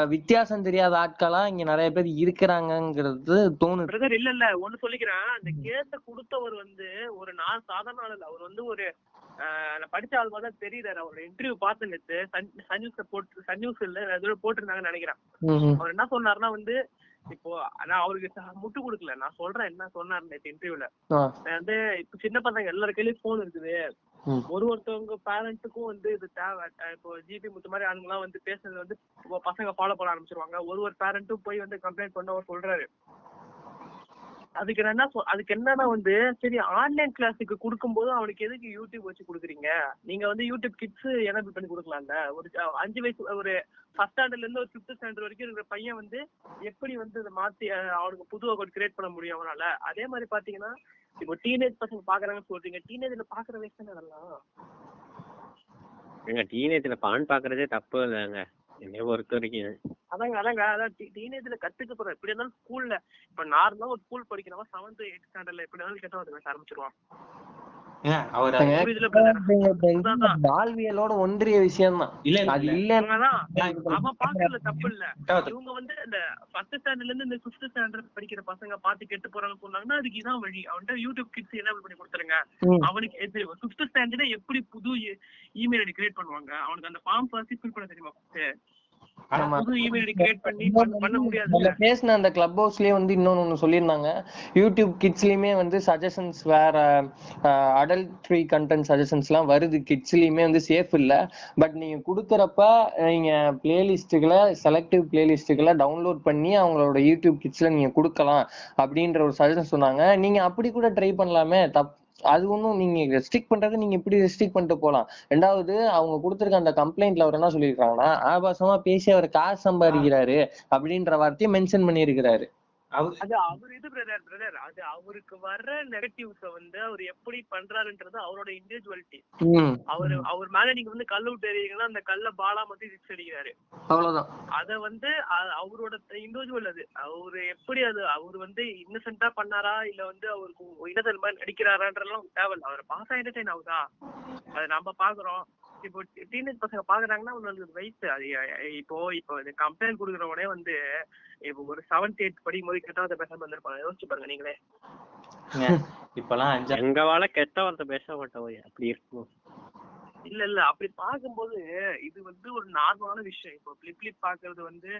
வித்தியாசம் தெரியாத ஆட்களா இங்க நிறைய பேர் இருக்கிறாங்கங்கிறது தோணுது. இல்ல இல்ல. ஒண்ணு சொல்லிக்கிறேன். அந்த கேஸ கொடுத்தவர் வந்து ஒரு நான் சாதாரண ஆள் அவர் வந்து ஒரு படிச்ச ஆள் மாதிரி தெரியுறாரு அவரோட இன்டர்வியூ பார்த்து நேத்து. சன் நியூஸ்ல போட்டு சன் நியூஸ் இல்ல போட்டிருந்தாங்கன்னு நினைக்கிறேன். அவர் என்ன சொன்னாருன்னா வந்து இப்போ நான் அவருக்கு முட்டு கொடுக்கல. நான் சொல்றேன் என்ன சொன்னாரு நேத்து இன்டர்வியூல. வந்து இப்ப சின்ன பசங்க எல்லாரு கையிலயும் போன் இருக்குது. ஒரு ஒருத்தவங்க பேரண்ட்டுக்கும் வந்து இது தேவை. இப்போ ஜிபி முத்து மாதிரி ஆளுங்கலாம் வந்து பேசுறது வந்து பசங்க ஃபாலோ பண்ண ஆரம்பிச்சிருவாங்க. ஒரு ஒரு பேரண்ட்டும் போய் வந்து கம்ப்ளைண்ட் பண்ண அவர் சொல்றாரு. அதுக்கு என்ன சொல் அதுக்கு என்னன்னா வந்து சரி ஆன்லைன் கிளாஸுக்கு கொடுக்கும்போது அவனுக்கு எதுக்கு யூடியூப் வச்சு கொடுக்குறீங்க? நீங்க வந்து யூடியூப் கிட்ஸ் எனபிள் பண்ணி கொடுக்கலாம்ல? ஒரு அஞ்சு வயசு ஒரு ஃபர்ஸ்ட் ஸ்டாண்டர்ட்ல இருந்து ஒரு ஃபிஃப்த் ஸ்டாண்டர்ட் வரைக்கும் இருக்கிற பையன் வந்து எப்படி வந்து இதை மாத்தி அவனுக்கு புது அக்கௌண்ட் கிரியேட் பண்ண முடியும் அவனால? அதே மாதிரி பாத்தீங்கன்னா இப்போ டீனேஜ் பசங்க பாக்குறாங்கன்னு சொல்றீங்க. டீனேஜ்ல பாக்குற வயசு தானே அதெல்லாம்? ஏங்க டீனேஜ்ல பான் பாக்குறதே தப்பு இல்லைங்க. என்னைய பொறுத்த வரைக்கும். அதாங்க அதாங்க அதான் டீனேஜ்ல கத்துக்க போறோம் எப்படி இருந்தாலும் ஸ்கூல்ல இப்ப நார்மலா ஒரு ஸ்கூல் படிக்கிறவன் செவன்த் எயிட் ஸ்டாண்டர்ட்ல எப்படி இருந்தாலும் கெட்ட வார்த்தை பேச ஆரம்பிச்சிருவான். வாழ்வியலோட ஒன்றிய விஷயம் தான் அது அவன் பாக்குறதுல தப்பு இல்ல. இவங்க வந்து இந்த ஃபர்ஸ்ட் ஸ்டாண்டர்ட்ல இருந்து இந்த ஃபிஃப்த் ஸ்டாண்டர்ட் படிக்கிற பசங்க பாத்து கெட்டு போறாங்கன்னு சொன்னாங்கன்னா அதுக்கு இதான் வழி. அவன்கிட்ட யூடியூப் கிட்ஸ் எனேபிள் பண்ணி கொடுத்துருங்க. அவனுக்கு ஃபிஃப்த் ஸ்டாண்டர்டே எப்படி புது இமெயில் ஐடி கிரியேட் பண்ணுவாங்க? அவனுக்கு அந்த ஃபார்ம் ஃபர்ஸ்ட் ஃபில் பண்ண தெரியுமா பேசின அந்த கிளப் ஹவுஸ்லயே வந்து இன்னொன்னு ஒண்ணு சொல்லியிருந்தாங்க. யூடியூப் கிட்ஸ்லயுமே வந்து சஜஷன்ஸ் வேற அடல்ட்ரி கண்டென்ட் சஜஷன்ஸ் எல்லாம் வருது. கிட்ஸ்லயுமே வந்து சேஃப் இல்ல. பட் நீங்க கொடுக்கறப்ப நீங்க பிளேலிஸ்ட்டுகளை செலக்டிவ் பிளேலிஸ்ட்டுகளை டவுன்லோட் பண்ணி அவங்களோட யூடியூப் கிட்ஸ்ல நீங்க கொடுக்கலாம் அப்படின்ற ஒரு சஜஷன் சொன்னாங்க. நீங்க அப்படி கூட ட்ரை பண்ணலாமே. தப் அது ஒன்றும் நீங்க ரெஸ்ட்ரிக்ட் பண்றது நீங்க இப்படி ரெஸ்ட்ரிக்ட் பண்ணிட்டு போலாம் ரெண்டாவது அவங்க கொடுத்துருக்க அந்த கம்ப்ளைண்ட்ல அவர் என்ன சொல்லியிருக்காங்கன்னா ஆபாசமா பேசி அவர் காசு சம்பாதிக்கிறாரு அப்படின்ற வார்த்தையை மென்ஷன் பண்ணியிருக்கிறாரு. அது அவர் இது பிரதர் பிரதர் அது அவருக்கு வர்ற நெகட்டிவ்ஸ வந்து அவர் எப்படி பண்றாருன்றது அவரோட இண்டிவிஜுவாலிட்டி அவர் அவர் மேல நீங்க வந்து கல் விட்டு எறியீங்கன்னா அந்த கல்ல பாலா மட்டும் சிக்ஸ் அடிக்கிறாரு. அவ்வளவுதான். அத வந்து அவரோட இண்டிவிஜுவல் அது. அவரு எப்படி அது அவர் வந்து இன்னசென்ட்டா பண்ணாரா? இல்ல வந்து அவருக்கு இன்னசென்ட் மாதிரி நடிக்கிறாரான்றலாம் தேவையில்ல. அவர் பாஸ் என்டர்டைன் ஆகுதா? அது நம்ம பாக்குறோம் இப்போ டீனேஜ் பசங்க பாக்குறாங்கன்னா அவங்களுக்கு வயசு அது இப்போ இப்போ கம்ப்ளைண்ட் கொடுக்குறவனே வந்து இப்போ ஒரு செவன்த் எயிட் படிக்கும் போது கெட்டாத பேசாம வந்திருப்பாங்க யோசிச்சு பாருங்க நீங்களே. இப்பெல்லாம் அஞ்சா எங்க வாழ கெட்ட வார்த்தை பேச மாட்டோம் அப்படி இருக்கும் இல்ல இல்ல. அப்படி பார்க்கும்போது இது வந்து ஒரு நார்மலான விஷயம். இப்போ பிளிப் பிளிப் பாக்குறது வந்து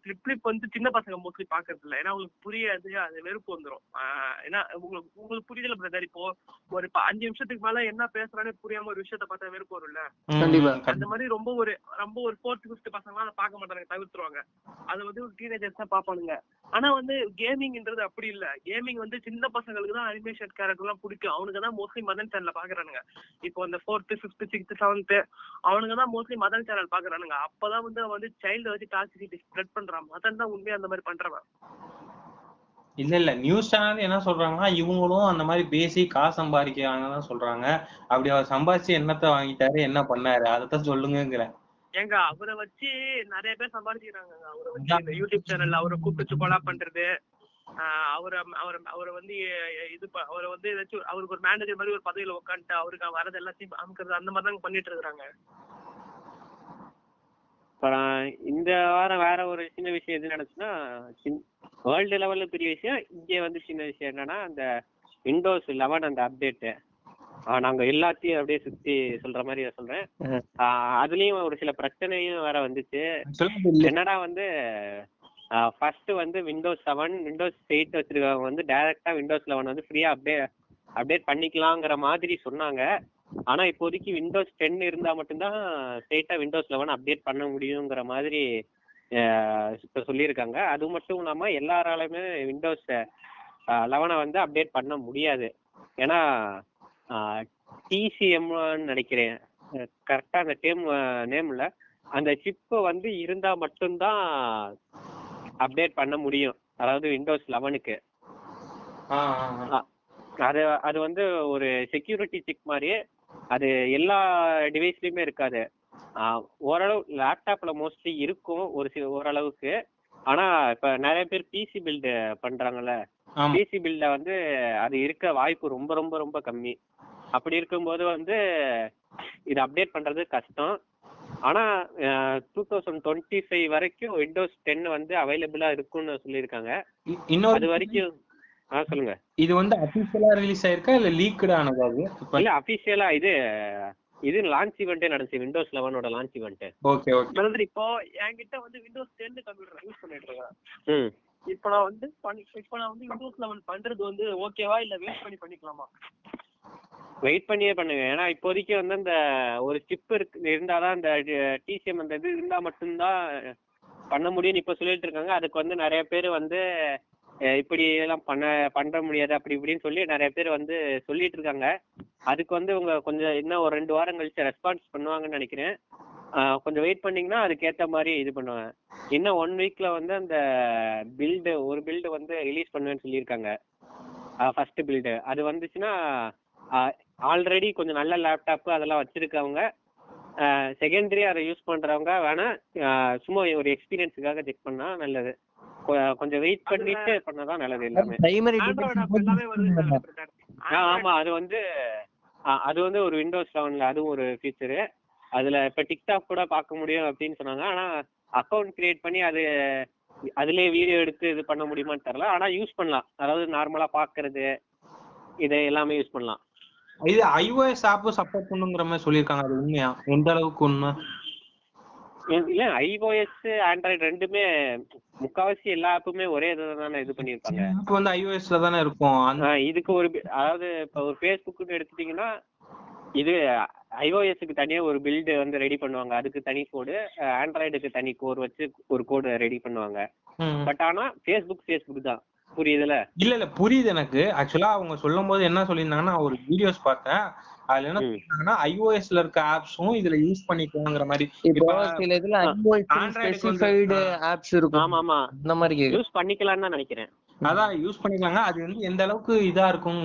பிளிப் பிளிப் வந்து சின்ன பசங்க மோஸ்ட்லி பாக்குறது இல்ல ஏன்னா உங்களுக்கு புரியாது. அது வெறுப்பு வந்துரும். ஆஹ் ஏன்னா உங்களுக்கு உங்களுக்கு புரியுதுல பிரதர் இப்போ ஒரு அஞ்சு நிமிஷத்துக்கு மேல என்ன பேசுறானே புரியாம ஒரு விஷயத்த பார்த்தா வெறுப்பு வரும்ல? கண்டிப்பா. அந்த மாதிரி ரொம்ப ஒரு ரொம்ப ஒரு ஃபோர்த் ஃபிஃப்த் பசங்க அதை பார்க்க மாட்டாங்க தவிர்த்துருவாங்க. அது வந்து ஒரு டீனேஜர்ஸ் தான் பார்ப்பானுங்க. ஆனா வந்து கேமிங்ன்றது அப்படி இல்ல. கேமிங் வந்து சின்ன பசங்களுக்கு தான் அனிமேஷன் கேரக்டர் எல்லாம் பிடிக்கும். அவனுக்கு தான் மோஸ்ட்லி மதன் சேனல்ல பாக்குறானுங்க இப்போ அந்த ஃபோர்த் ஃபிஃப்த் சிக்ஸ்த் செவன்த் அவனுங்க தான் மோஸ்ட்லி மதன் சேனல் பாக்குறானுங்க. அப்பதான் வந்து வந்து சைல்ட வச்சு டாக்ஸிசிட்டி ஸ்ப்ரெட் பண்றான். மதன் தான் உண்மையா அந்த மாதிரி பண்றவன். இல்ல இல்ல. நியூஸ் சேனல் என்ன சொல்றாங்கன்னா இவங்களும் அந்த மாதிரி பேசி காசு சம்பாதிக்கிறாங்கன்னு சொல்றாங்க. அப்படி அவர் சம்பாதிச்சு என்னத்த வாங்கிட்டாரு என்ன பண்ணாரு அதத்தான் சொல்லுங்கிறேன் ஏங்க அவரை வச்சு நிறைய பேர் சம்பாதிக்கிறாங்க அவரை வச்சு யூடியூப் சேனல்ல அவரை கூப்பிட்டு கொலா பண்றது. அவரை அவரை அவரை வந்து இது அவரை வந்து ஏதாச்சும் அவருக்கு ஒரு மேனேஜர் மாதிரி ஒரு பதவியில உட்காந்துட்டு அவருக்கு வரது எல்லாத்தையும் அமுக்கிறது அந்த மாதிரி தான் பண்ணிட்டு இருக்காங்க அப்புறம் இந்த வாரம் வேற ஒரு சின்ன விஷயம் எது நடந்துச்சுன்னா வேர்ல்டு லெவல்ல பெரிய விஷயம் இங்கே வந்து சின்ன விஷயம் என்னன்னா அந்த விண்டோஸ் லெவன் அந்த அப்டேட்டு நாங்க எல்லாத்தையும் அப்படியே சுத்தி சொல்ற மாதிரி நான் சொல்றேன். அதுலயும் ஒரு சில பிரச்சனையும் வேற வந்துச்சு. என்னடா வந்து ஃபர்ஸ்ட் வந்து விண்டோஸ் செவன் விண்டோஸ் எயிட் வச்சிருக்கவங்க வந்து டைரக்டா விண்டோஸ் லெவன் வந்து ஃப்ரீயா அப்டே அப்டேட் பண்ணிக்கலாங்கிற மாதிரி சொன்னாங்க. ஆனா இப்போதைக்கு விண்டோஸ் டென் இருந்தா மட்டும்தான் ஸ்ட்ரெயிட்டா விண்டோஸ் லெவன் அப்டேட் பண்ண முடியுங்கிற மாதிரி இப்போ சொல்லியிருக்காங்க. அது மட்டும் இல்லாம எல்லாராலையுமே விண்டோஸ் லெவனை வந்து அப்டேட் பண்ண முடியாது. ஏன்னா டிசிஎம்னு நினைக்கிறேன். கரெக்டா அந்த டேம் நேம்ல அந்த சிப்பு வந்து இருந்தா மட்டும்தான் அப்டேட் பண்ண முடியும். அதாவது விண்டோஸ் லெவனுக்கு அது அது வந்து ஒரு செக்யூரிட்டி செக் மாதிரியே அது எல்லா டிவைஸ்லயுமே இருக்காது. ஓரளவு லேப்டாப்ல மோஸ்ட்லி இருக்கும் ஒரு சில ஓரளவுக்கு. ஆனா இப்ப நிறைய பேர் பிசி பில்டு பண்றாங்கல்ல. பிசி பில்ட வந்து அது இருக்க வாய்ப்பு ரொம்ப ரொம்ப ரொம்ப கம்மி. அப்படி இருக்கும்போது வந்து இது அப்டேட் பண்றது கஷ்டம். ஆனா டூ தௌசண்ட் டுவெண்ட்டி ஃபைவ் வரைக்கும் விண்டோஸ் டென் வந்து அவைலபிளா இருக்கும்னு சொல்லியிருக்காங்க. இன்னொரு அது வரைக்கும் ஆ சொல்லுங்க. இது வந்து அபிஷியலா ரிலீஸ் ஆயிருக்கா இல்ல லீக்டு ஆனதா அது இல்ல அபிஷியலா இது இது லான்ச் ஈவெண்ட்டே நடந்துச்சு Windows லெவனோட launch event okay okay. Brother இப்போ என்கிட்ட வந்து விண்டோஸ் டென் கம்ப்யூட்டர் யூஸ் பண்ணிட்டு இருக்கேன் ம். இப்போ நான் வந்து இப்போ நான் வந்து விண்டோஸ் லெவன் பண்றது வந்து ஓகேவா இல்ல வெயிட் பண்ணி பண்ணிக்கலாமா? வெயிட் பண்ணியே பண்ணுங்க. ஏன்னா இப்போதைக்கு வந்து அந்த ஒரு சிப் இருக்கு இருந்தாதான் அந்த டிசிஎம் அந்த இது இருந்தா மட்டும்தான் பண்ண முடியும்னு இப்ப சொல்லிட்டு இருக்காங்க. அதுக்கு வந்து நிறைய பேர் வந்து இப்படி எல்லாம் பண்ண பண்ண முடியாது அப்படி இப்படின்னு சொல்லி நிறைய பேர் வந்து சொல்லிட்டு இருக்காங்க. அதுக்கு வந்து உங்க கொஞ்சம் இன்னும் ஒரு ரெண்டு வாரம் கழிச்சு ரெஸ்பான்ஸ் பண்ணுவாங்கன்னு நினைக்கிறேன். கொஞ்சம் வெயிட் பண்ணீங்கன்னா அதுக்கேத்த மாதிரி இது பண்ணுவேன் இன்னும் ஒன் வீக்ல வந்து அந்த பில்டு ஒரு பில்டு வந்து ரிலீஸ் பண்ணுவேன்னு சொல்லியிருக்காங்க. ஃபர்ஸ்ட் பில்டு அது வந்துச்சுன்னா ஆல்ரெடி கொஞ்சம் நல்ல லேப்டாப் அதெல்லாம் வச்சிருக்கவங்க செகண்டரி அதை யூஸ் பண்றவங்க வேணா சும்மா ஒரு எக்ஸ்பீரியன்ஸுக்காக செக் பண்ணா நல்லது. கொ- கொஞ்சம் வெயிட் பண்ணிட்டு பண்ணாதான் நல்லது எல்லாமே. ஆ, ஆமா அது வந்து அது வந்து ஒரு விண்டோஸ் லெவன்ல அதுவும் ஒரு ஃபீச்சரு அதுல இப்ப டிக்டாக் கூட பார்க்க முடியும் அப்படின்னு சொன்னாங்க. ஆனா அக்கவுண்ட் கிரியேட் பண்ணி அது அதுலயே வீடியோ எடுத்து இது பண்ண முடியுமான்னு தெரியல. ஆனா யூஸ் பண்ணலாம். அதாவது நார்மலா பாக்குறது இதை எல்லாமே யூஸ் பண்ணலாம். இது ஐஓஎஸ் ஆப் சப்போர்ட் பண்ணுங்கிற மாதிரி சொல்லியிருக்காங்க. அது உண்மையா? எந்த அளவுக்கு உண்மை? இல்ல- ஐஓஎஸ் ஆண்ட்ராய்டு ரெண்டுமே முக்காவாசி எல்லா ஆப்புமே ஒரே இதை தானே இது பண்ணியிருப்பாங்க ஆப் வந்து ஐஓஎஸ்ல தானே இருக்கும். இதுக்கு ஒரு அதாவது இப்போ ஒரு ஃபேஸ்புக்னு எடுத்துட்டீங்கன்னா இது ஐஓஎஸ்க்கு தனியா ஒரு பில்டு வந்து ரெடி பண்ணுவாங்க. அதுக்கு தனி கோடு ஆண்ட்ராய்டுக்கு தனி கோர் வச்சு ஒரு கோடு ரெடி பண்ணுவாங்க. பட் ஆனா ஃபேஸ்புக் ஃபேஸ்புக் தான். புரியுதுல? இல்ல இல்ல புரியுது எனக்கு. ஆக்சுவலா அவங்க சொல்லும் போது என்ன சொல்லியிருந்தாங்கன்னா ஒரு வீடியோஸ் பார்த்தேன். அதுல என்ன ஐஓஎஸ்ல இருக்க ஆப்ஸும் இதுல யூஸ் பண்ணிக்கலாங்கிற மாதிரி. இப்போ சில இதுல ஸ்பெசிஃபைடு ஆப்ஸ் இருக்கும். ஆமா ஆமா இந்த மாதிரி யூஸ் பண்ணிக்கலாம்னு தான் நினைக்கிறேன். அதான் யூஸ் பண்ணிக்கலாங்க. அது வந்து எந்த அளவுக்கு இதா இருக்கும்.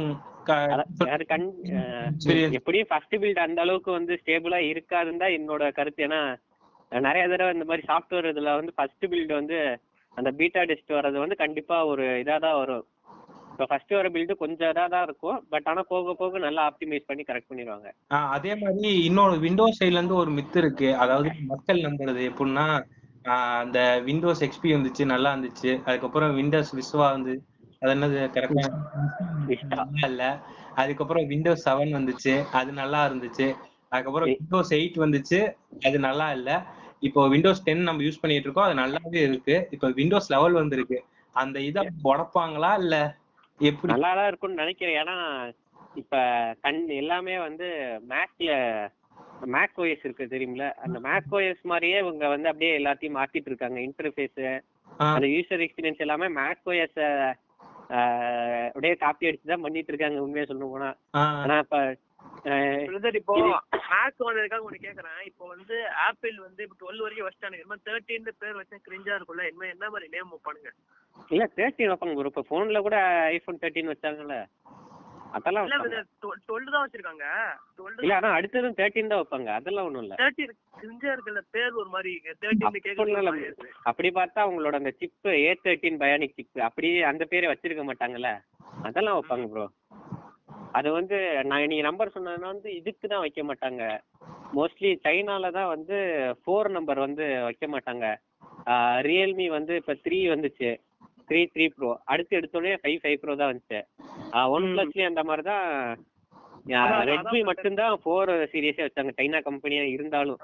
எப்படியும் ஃபர்ஸ்ட் பில்ட் அந்த அளவுக்கு வந்து ஸ்டேபிளா இருக்காதுன்னு தான் என்னோட கருத்து. ஏன்னா நிறைய தடவை இந்த மாதிரி சாஃப்ட்வேர் இதுல வந்து ஃபர்ஸ்ட் பில்ட் வந்து அந்த பீட்டா டெஸ்ட் வர்றது வந்து கண்டிப்பா ஒரு இதா தான் வரும். இப்போ ஃபர்ஸ்ட் வர பில்டு கொஞ்சம் இதா தான் இருக்கும். பட் ஆனா போக போக நல்லா ஆப்டிமைஸ் பண்ணி கரெக்ட் பண்ணிடுவாங்க. அதே மாதிரி இன்னொரு விண்டோஸ் சைடுல இருந்து ஒரு மித்து இருக்கு. அதாவது மக்கள் நம்புறது எப்படின்னா அந்த விண்டோஸ் எக்ஸ்பி வந்துச்சு நல்லா இருந்துச்சு. அதுக்கப்புறம் விண்டோஸ் விஸ்வா வந்து அது என்னது கரெக்டா. இல்ல அதுக்கப்புறம் விண்டோஸ் செவன் வந்துச்சு அது நல்லா இருந்துச்சு. அதுக்கப்புறம் விண்டோஸ் எயிட் வந்துச்சு அது நல்லா இல்ல. இப்போ விண்டோஸ் டென் நம்ம யூஸ் பண்ணிட்டு இருக்கோம் அது நல்லாவே இருக்கு. இப்போ விண்டோஸ் லெவல் வந்திருக்கு. அந்த இதை உடப்பாங்களா இல்ல எப்படி? நல்லா தான் இருக்கும்னு நினைக்கிறேன். ஏன்னா இப்ப கண் எல்லாமே வந்து மேக்ல மேக் ஓஎஸ் இருக்கு தெரியுமில? அந்த மேக் ஓஎஸ் மாதிரியே இவங்க வந்து அப்படியே எல்லாத்தையும் மாத்திட்டு இருக்காங்க. இன்டர்ஃபேஸ். அந்த யூசர் எக்ஸ்பீரியன்ஸ் எல்லாமே மேக் ஓஎஸ் அப்படியே காப்பி அடிச்சு தான் பண்ணிட்டு இருக்காங்க. உண்மையா சொல்ல போனா. ஆனா இப்ப பிரதர் இப்போ மேக் வந்ததுக்காக ஒண்ணு கேக்குறேன். இப்போ வந்து ஆப்பிள் வந்து இப்போ டுவெல் வரைக்கும் வச்சிட்டானுங்க. என்ன தேர்ட்டின் பேர் வச்சா கிரிஞ்சா இருக்கும்ல. என்ன என்ன மாதிரி நேம் வைப்பானுங்க? இல்ல தேர்ட்டின் வைப்பாங்க bro. இப்ப போன்ல கூட ஐபோன் தேர்ட்டின் வச்சாங்கல்ல. அதெல்லாம். டுவெல் தான் வச்சிருக்காங்க. இல்ல ஆனா அடுத்ததும் தேர்ட்டின் தான் வைப்பாங்க. அதெல்லாம் ஒண்ணும் இல்ல. தேர்ட்டி கிரிஞ்சா இருக்குல்ல. பேர் ஒரு மாதிரி தேர்ட்டின் அப்படி பார்த்தா அவங்களோட அந்த chip A thirteen bionic chip அப்படியே அந்த பேரை வச்சிருக்க மாட்டாங்கல்ல. அதெல்லாம் வைப்பாங்க ப்ரோ அது வந்து நான் நீங்க நம்பர் சொன்னதுன்னா வந்து இதுக்கு தான் வைக்க மாட்டாங்க. மோஸ்ட்லி சைனால தான் வந்து ஃபோர் நம்பர் வந்து வைக்க மாட்டாங்க. ரியல்மி வந்து இப்ப த்ரீ வந்துச்சு. த்ரீ த்ரீ ப்ரோ அடுத்து எடுத்தோடனே ஃபைவ் ஃபைவ் ப்ரோ தான் வந்துச்சு. ஒன் பிளஸ்லயும் அந்த மாதிரி தான் ரெட்மி மட்டும்தான் ஃபோர் சீரியஸே வச்சாங்க. சைனா கம்பெனியா இருந்தாலும்.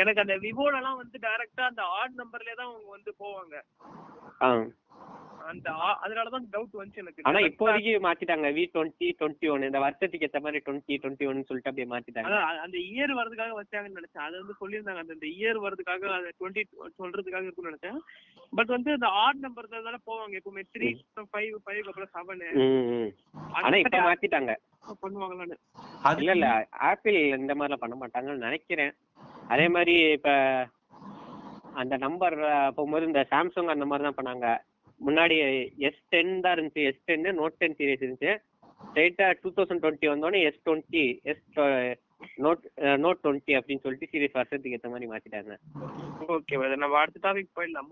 எனக்கு அந்த விவோல எல்லாம் வந்து டைரக்டா அந்த ஆட் நம்பர்லயே தான் அவங்க வந்து போவாங்க. அந்த அதனாலதான் டவுட் வந்துச்சு எனக்கு. ஆனா இப்போதைக்கு மாத்திட்டாங்க. வி டுவெண்ட்டி டுவெண்ட்டி ஒன் இந்த வருஷத்துக்கு ஏத்த மாதிரி டுவெண்ட்டி டுவெண்ட்டி ஒன் சொல்லிட்டு அப்படியே மாத்திட்டாங்க. அந்த இயர் வரதுக்காக வச்சாங்கன்னு நினைச்சேன். அது வந்து சொல்லியிருந்தாங்க. அந்த இயர் வரதுக்காக டுவெண்ட்டி சொல்றதுக்காக இருக்கும்னு நினைச்சேன். பட் வந்து இந்த ஆட் நம்பர் தானே போவாங்க. எப்பவுமே த்ரீ ஃபைவ் ஃபைவ் அப்புறம் செவன் ம், ம். ஆனா இப்ப மாத்திட்டாங்க. பண்ணுவாங்களான்னு. இல்ல இல்ல. ஆப்பிள் இந்த மாதிரிலாம் பண்ண மாட்டாங்கன்னு நினைக்கிறேன். அதே மாதிரி இப்ப அந்த நம்பர் போகும்போது இந்த சாம்சங் அந்த மாதிரி தான் பண்ணாங்க. முன்னாடி எஸ் டென் தான் இருந்துச்சு. S ten note ten series இருந்துச்சு. ஸ்ட்ரைட்டா டூ தௌசண்ட் டுவெண்ட்டி வந்தோடனே S twenty S note note twenty அப்படின்னு சொல்லிட்டு சீரிஸ் வருஷத்துக்கு ஏத்த மாதிரி மாத்திட்டாங்க. ஓகே நம்ம அடுத்த டாபிக் போயிடலாம்.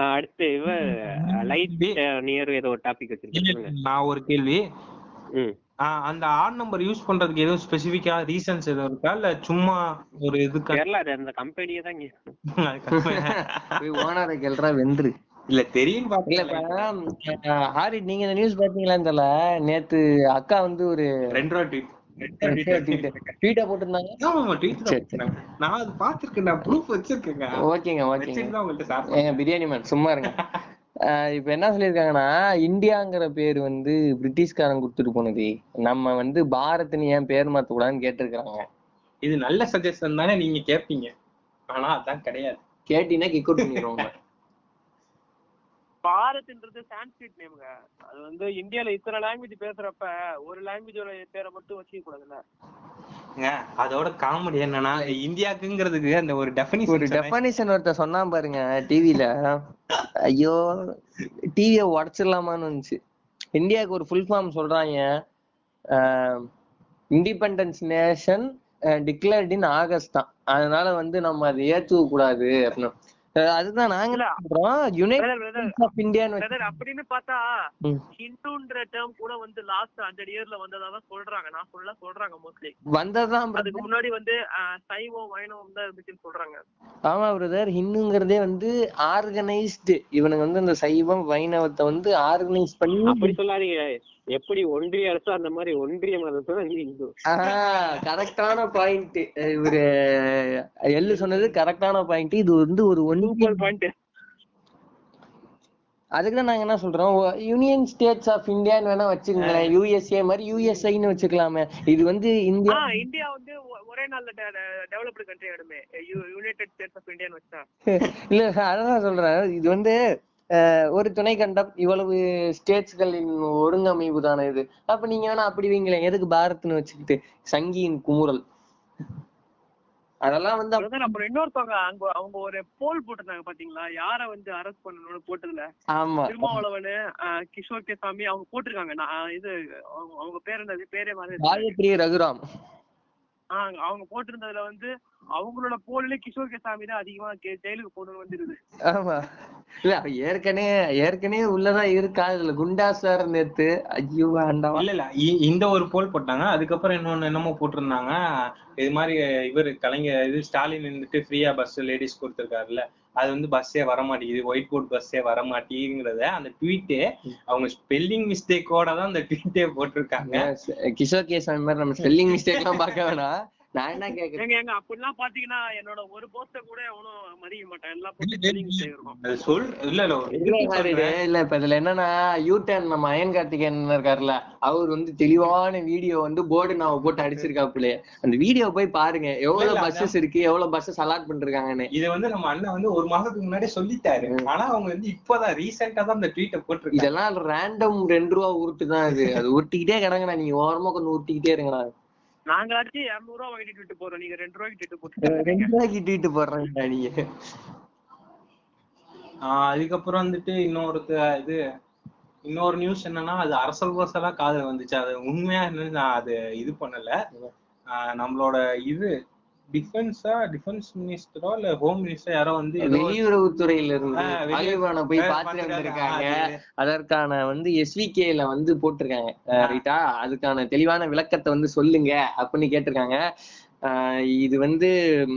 ஆஹ் அடுத்து இவ லைட் நியர் ஏதோ ஒரு டாபிக் வச்சிருக்காங்க நான் ஒரு கேள்வி. அந்த ஆட் நம்பர் யூஸ் பண்றதுக்கு எதுவும் ஸ்பெசிபிக்கா ரீசன்ஸ் எதுவும் இருக்கா? இல்ல சும்மா ஒரு இதுக்கு? தெரியல அது அந்த கம்பெனியே தான் ஓனரை கேள்றா வெந்துரு இல்ல தெரியும் இல்ல ஹாரிட் நீங்க இந்த நியூஸ் பாத்தீங்களான்னு தெரியல நேத்து அக்கா வந்து ஒரு ரெண்டு ரூபா ட்வீட் ட்வீட்டா போட்டிருந்தாங்க. ஆமா ட்வீட். நான் அது பாத்திருக்கேன் நான் ப்ரூஃப் வச்சிருக்கேங்க. ஓகேங்க ஓகேங்க. ஏங்க பிரியாணி மேன் சும்மா இருங்க. இப்ப என்ன சொல்லியிருக்காங்கன்னா இந்தியாங்கிற பேர் வந்து பிரிட்டிஷ்காரன் கொடுத்துட்டு போனது. நம்ம வந்து பாரத்னு ஏன் பேர் மாத்த கூடாதுன்னு கேட்டிருக்காங்க இது நல்ல சஜஷன் தானே நீங்க கேட்பீங்க ஆனா அதான் கிடையாது. கேட்டீங்கன்னா கிக் அவுட் பண்ணிடுவாங்க. பாரத்ன்றது சான்ஸ்கிரிட் நேமுங்க அது வந்து இந்தியால இத்தனை லாங்குவேஜ் பேசுறப்ப ஒரு லாங்குவேஜோட பேரை மட்டும் வச்சுக்க கூடாதுல்ல? அதோட காமெடி என்னன்னா இந்தியாக்குங்கிறதுக்கு அந்த ஒரு ஒரு டெஃபினிஷன் டெஃபனிஷன் ஒருத்தர் சொன்னான் பாருங்க டிவில ஐயோ டிவிய உடச்சிடலாமான்னு வந்துச்சு இந்தியாவுக்கு ஒரு ஃபுல் ஃபார்ம் சொல்றாங்க. Independence nation declared in August தான். அதனால வந்து நம்ம அதை ஏத்துக்க கூடாது அப்படின்னு. அதுதான் நாங்க என்ன சொல்றோம். யுனைடெட் அப்படின்னு பார்த்தா. ஹிந்துன்ற டேர்ம் கூட வந்து லாஸ்ட் ஹண்ட்ரட் இயர்ல வந்ததா தான் சொல்றாங்க. நான் சொல்ல சொல்றாங்க மோஸ்ட்லி வந்ததுதான் அதுக்கு முன்னாடி வந்து ஆஹ், சைவம் வைணவம் தான் இருந்துச்சுன்னு சொல்றாங்க. ஆமா பிரதர் ஹிந்துங்கிறதே வந்து ஆர்கனைஸ்டு இவனுங்க வந்து இந்த சைவம் வைணவத்தை வந்து ஆர்கனைஸ் பண்ணி அப்படி சொல்லாதீங்க எப்படி ஒன்றிய அரசோ அந்த மாதிரி ஒன்றிய மதத்தோட இந்து. கரெக்டான பாயிண்ட் இவரு எள்ளு சொன்னது கரெக்டான பாயிண்ட் இது வந்து ஒரு ஒன்றிய பாயிண்ட் அதுக்குதான் நாங்க என்ன சொல்றோம்? யூனியன் ஸ்டேட்ஸ் ஆஃப் இந்தியான்னு வேணா வச்சுக்கோங்களேன். யூஎஸ்ஏ மாதிரி யூஎஸ்ஐன்னு வச்சுக்கலாமே. இது வந்து இந்தியா இந்தியா வந்து ஒரே நாள்ல டெவலப்டு கண்ட்ரி ஆயிடுமே. யுனைடெட் ஸ்டேட்ஸ் ஆஃப் இந்தியான்னு வச்சா இல்ல அதான் சொல்றேன். இது வந்து ஒரு துணை கண்டம் இவ்வளவு ஸ்டேட்ஸ்களின் ஒருங்கமைவு தானே இது? அப்ப நீங்க வேணா அப்படி வைங்களேன் எதுக்கு பாரத்னு வச்சுக்கிட்டு சங்கியின் குமுறல்? அதெல்லாம் வந்து அப்புறம் இன்னொருத்தவங்க அங்க அவங்க ஒரு போல் போட்டிருந்தாங்க பாத்தீங்களா? யார வந்து அரெஸ்ட் பண்ணணும்னு போட்டதுல? ஆமா. திருமாவளவன் கிஷோர் கே சாமி அவங்க போட்டிருக்காங்க. நான் இது அவங்க பேர் என்னது? பேரே மாதிரி ரகுராம். அவங்க போட்டிருந்ததுல வந்து அவங்களோட போல்ல கிஷோர் கே சாமி தான் அதிகமா கே- ஜெயிலுக்கு போகணும்னு வந்துருது. ஆமா. இல்ல ஏற்கனவே ஏற்கனவே உள்ளதான் இருக்கா? இதுல குண்டா சார் நேத்து. ஐயோ வேண்டாம். இல்ல இல்ல. இந்த ஒரு போல் போட்டாங்க. அதுக்கப்புறம் இன்னொன்னு என்னமோ போட்டிருந்தாங்க. இது மாதிரி இவர் கலைஞர் இது ஸ்டாலின் இருந்துட்டு ஃப்ரீயா பஸ் லேடிஸ் கொடுத்திருக்காருல்ல. அது வந்து பஸ்ஸே வர மாட்டேங்குது ஒயிட் போர்ட் பஸ்ஸே வர மாட்டேங்குறத அந்த ட்வீட்டே அவங்க ஸ்பெல்லிங் மிஸ்டேக்கோட தான் அந்த ட்வீட்டே போட்டிருக்காங்க. கிஷோர் கேஸ் அந்த மாதிரி நம்ம ஸ்பெல்லிங் மிஸ்டேக் எல்லாம் பார்க்க வேணாம். நான் என்ன கேக்குறேன்? அப்படிலாம் பாத்தீங்கன்னா என்னோட ஒரு போஸ்ட கூட எவனும் மதிக்க மாட்டான். சொல் இல்ல இப்ப இதுல என்னன்னா யூடர்ன் நம்ம அயன் கார்த்திகேயன் இருக்காருல்ல அவர் வந்து தெளிவான வீடியோ வந்து போர்டு நான் போட்டு அடிச்சிருக்காப்புல அந்த வீடியோ போய் பாருங்க எவ்வளவு பஸ்ஸஸ் இருக்கு எவ்வளவு பஸ்ஸஸ் அலாட் பண்ணிருக்காங்கன்னு. இது வந்து நம்ம அண்ணன் வந்து ஒரு மாசத்துக்கு முன்னாடி சொல்லிட்டாரு. ஆனா அவங்க வந்து இப்பதான் ரீசெண்டா தான் அந்த ட்வீட்டை போட்டிருக்காங்க. இதெல்லாம் ரேண்டம் ரெண்டு ரூபா உருட்டு தான் இது. அது உருட்டிக்கிட்டே கிடங்குண்ணா நீங்க ஓரமா கொஞ்சம் உருட்டிக்கிட்டே இருங்கண்ணா. நாங்களாச்சும் இருநூறு ரூபா வாங்கிட்டு விட்டு போறோம். நீங்க ரெண்டு ரூபாய்க்கு விட்டு ரெண்டு போட்டு ரூபாய்க்கு ட்வீட் போடுறேங்கண்ணா நீங்க ஆஹ் அதுக்கப்புறம் வந்துட்டு இன்னொருத்த இது இன்னொரு நியூஸ் என்னன்னா அது அரசல் பரசலா காதுல வந்துச்சு. அது உண்மையா என்னன்னு நான் அது இது பண்ணல. ஆஹ் நம்மளோட இது டிஃபென்ஸா டிஃபென்ஸ் மினிஸ்டரோ இல்ல ஹோம் மினிஸ்டர் யாரோ வந்து ஏதோ வெளியுறவுத்துறையில இருந்து வெளியுறவு- தாலிபானை போய் பாத்துட்டு. வந்திருக்காங்க. அது- அதற்கான வந்து எஸ்விகேல வந்து போட்டிருக்காங்க. ரைட்டா அதுக்கான தெளிவான விளக்கத்தை வந்து சொல்லுங்க அப்படின்னு கேட்டிருக்காங்க. ஆஹ் இது வந்து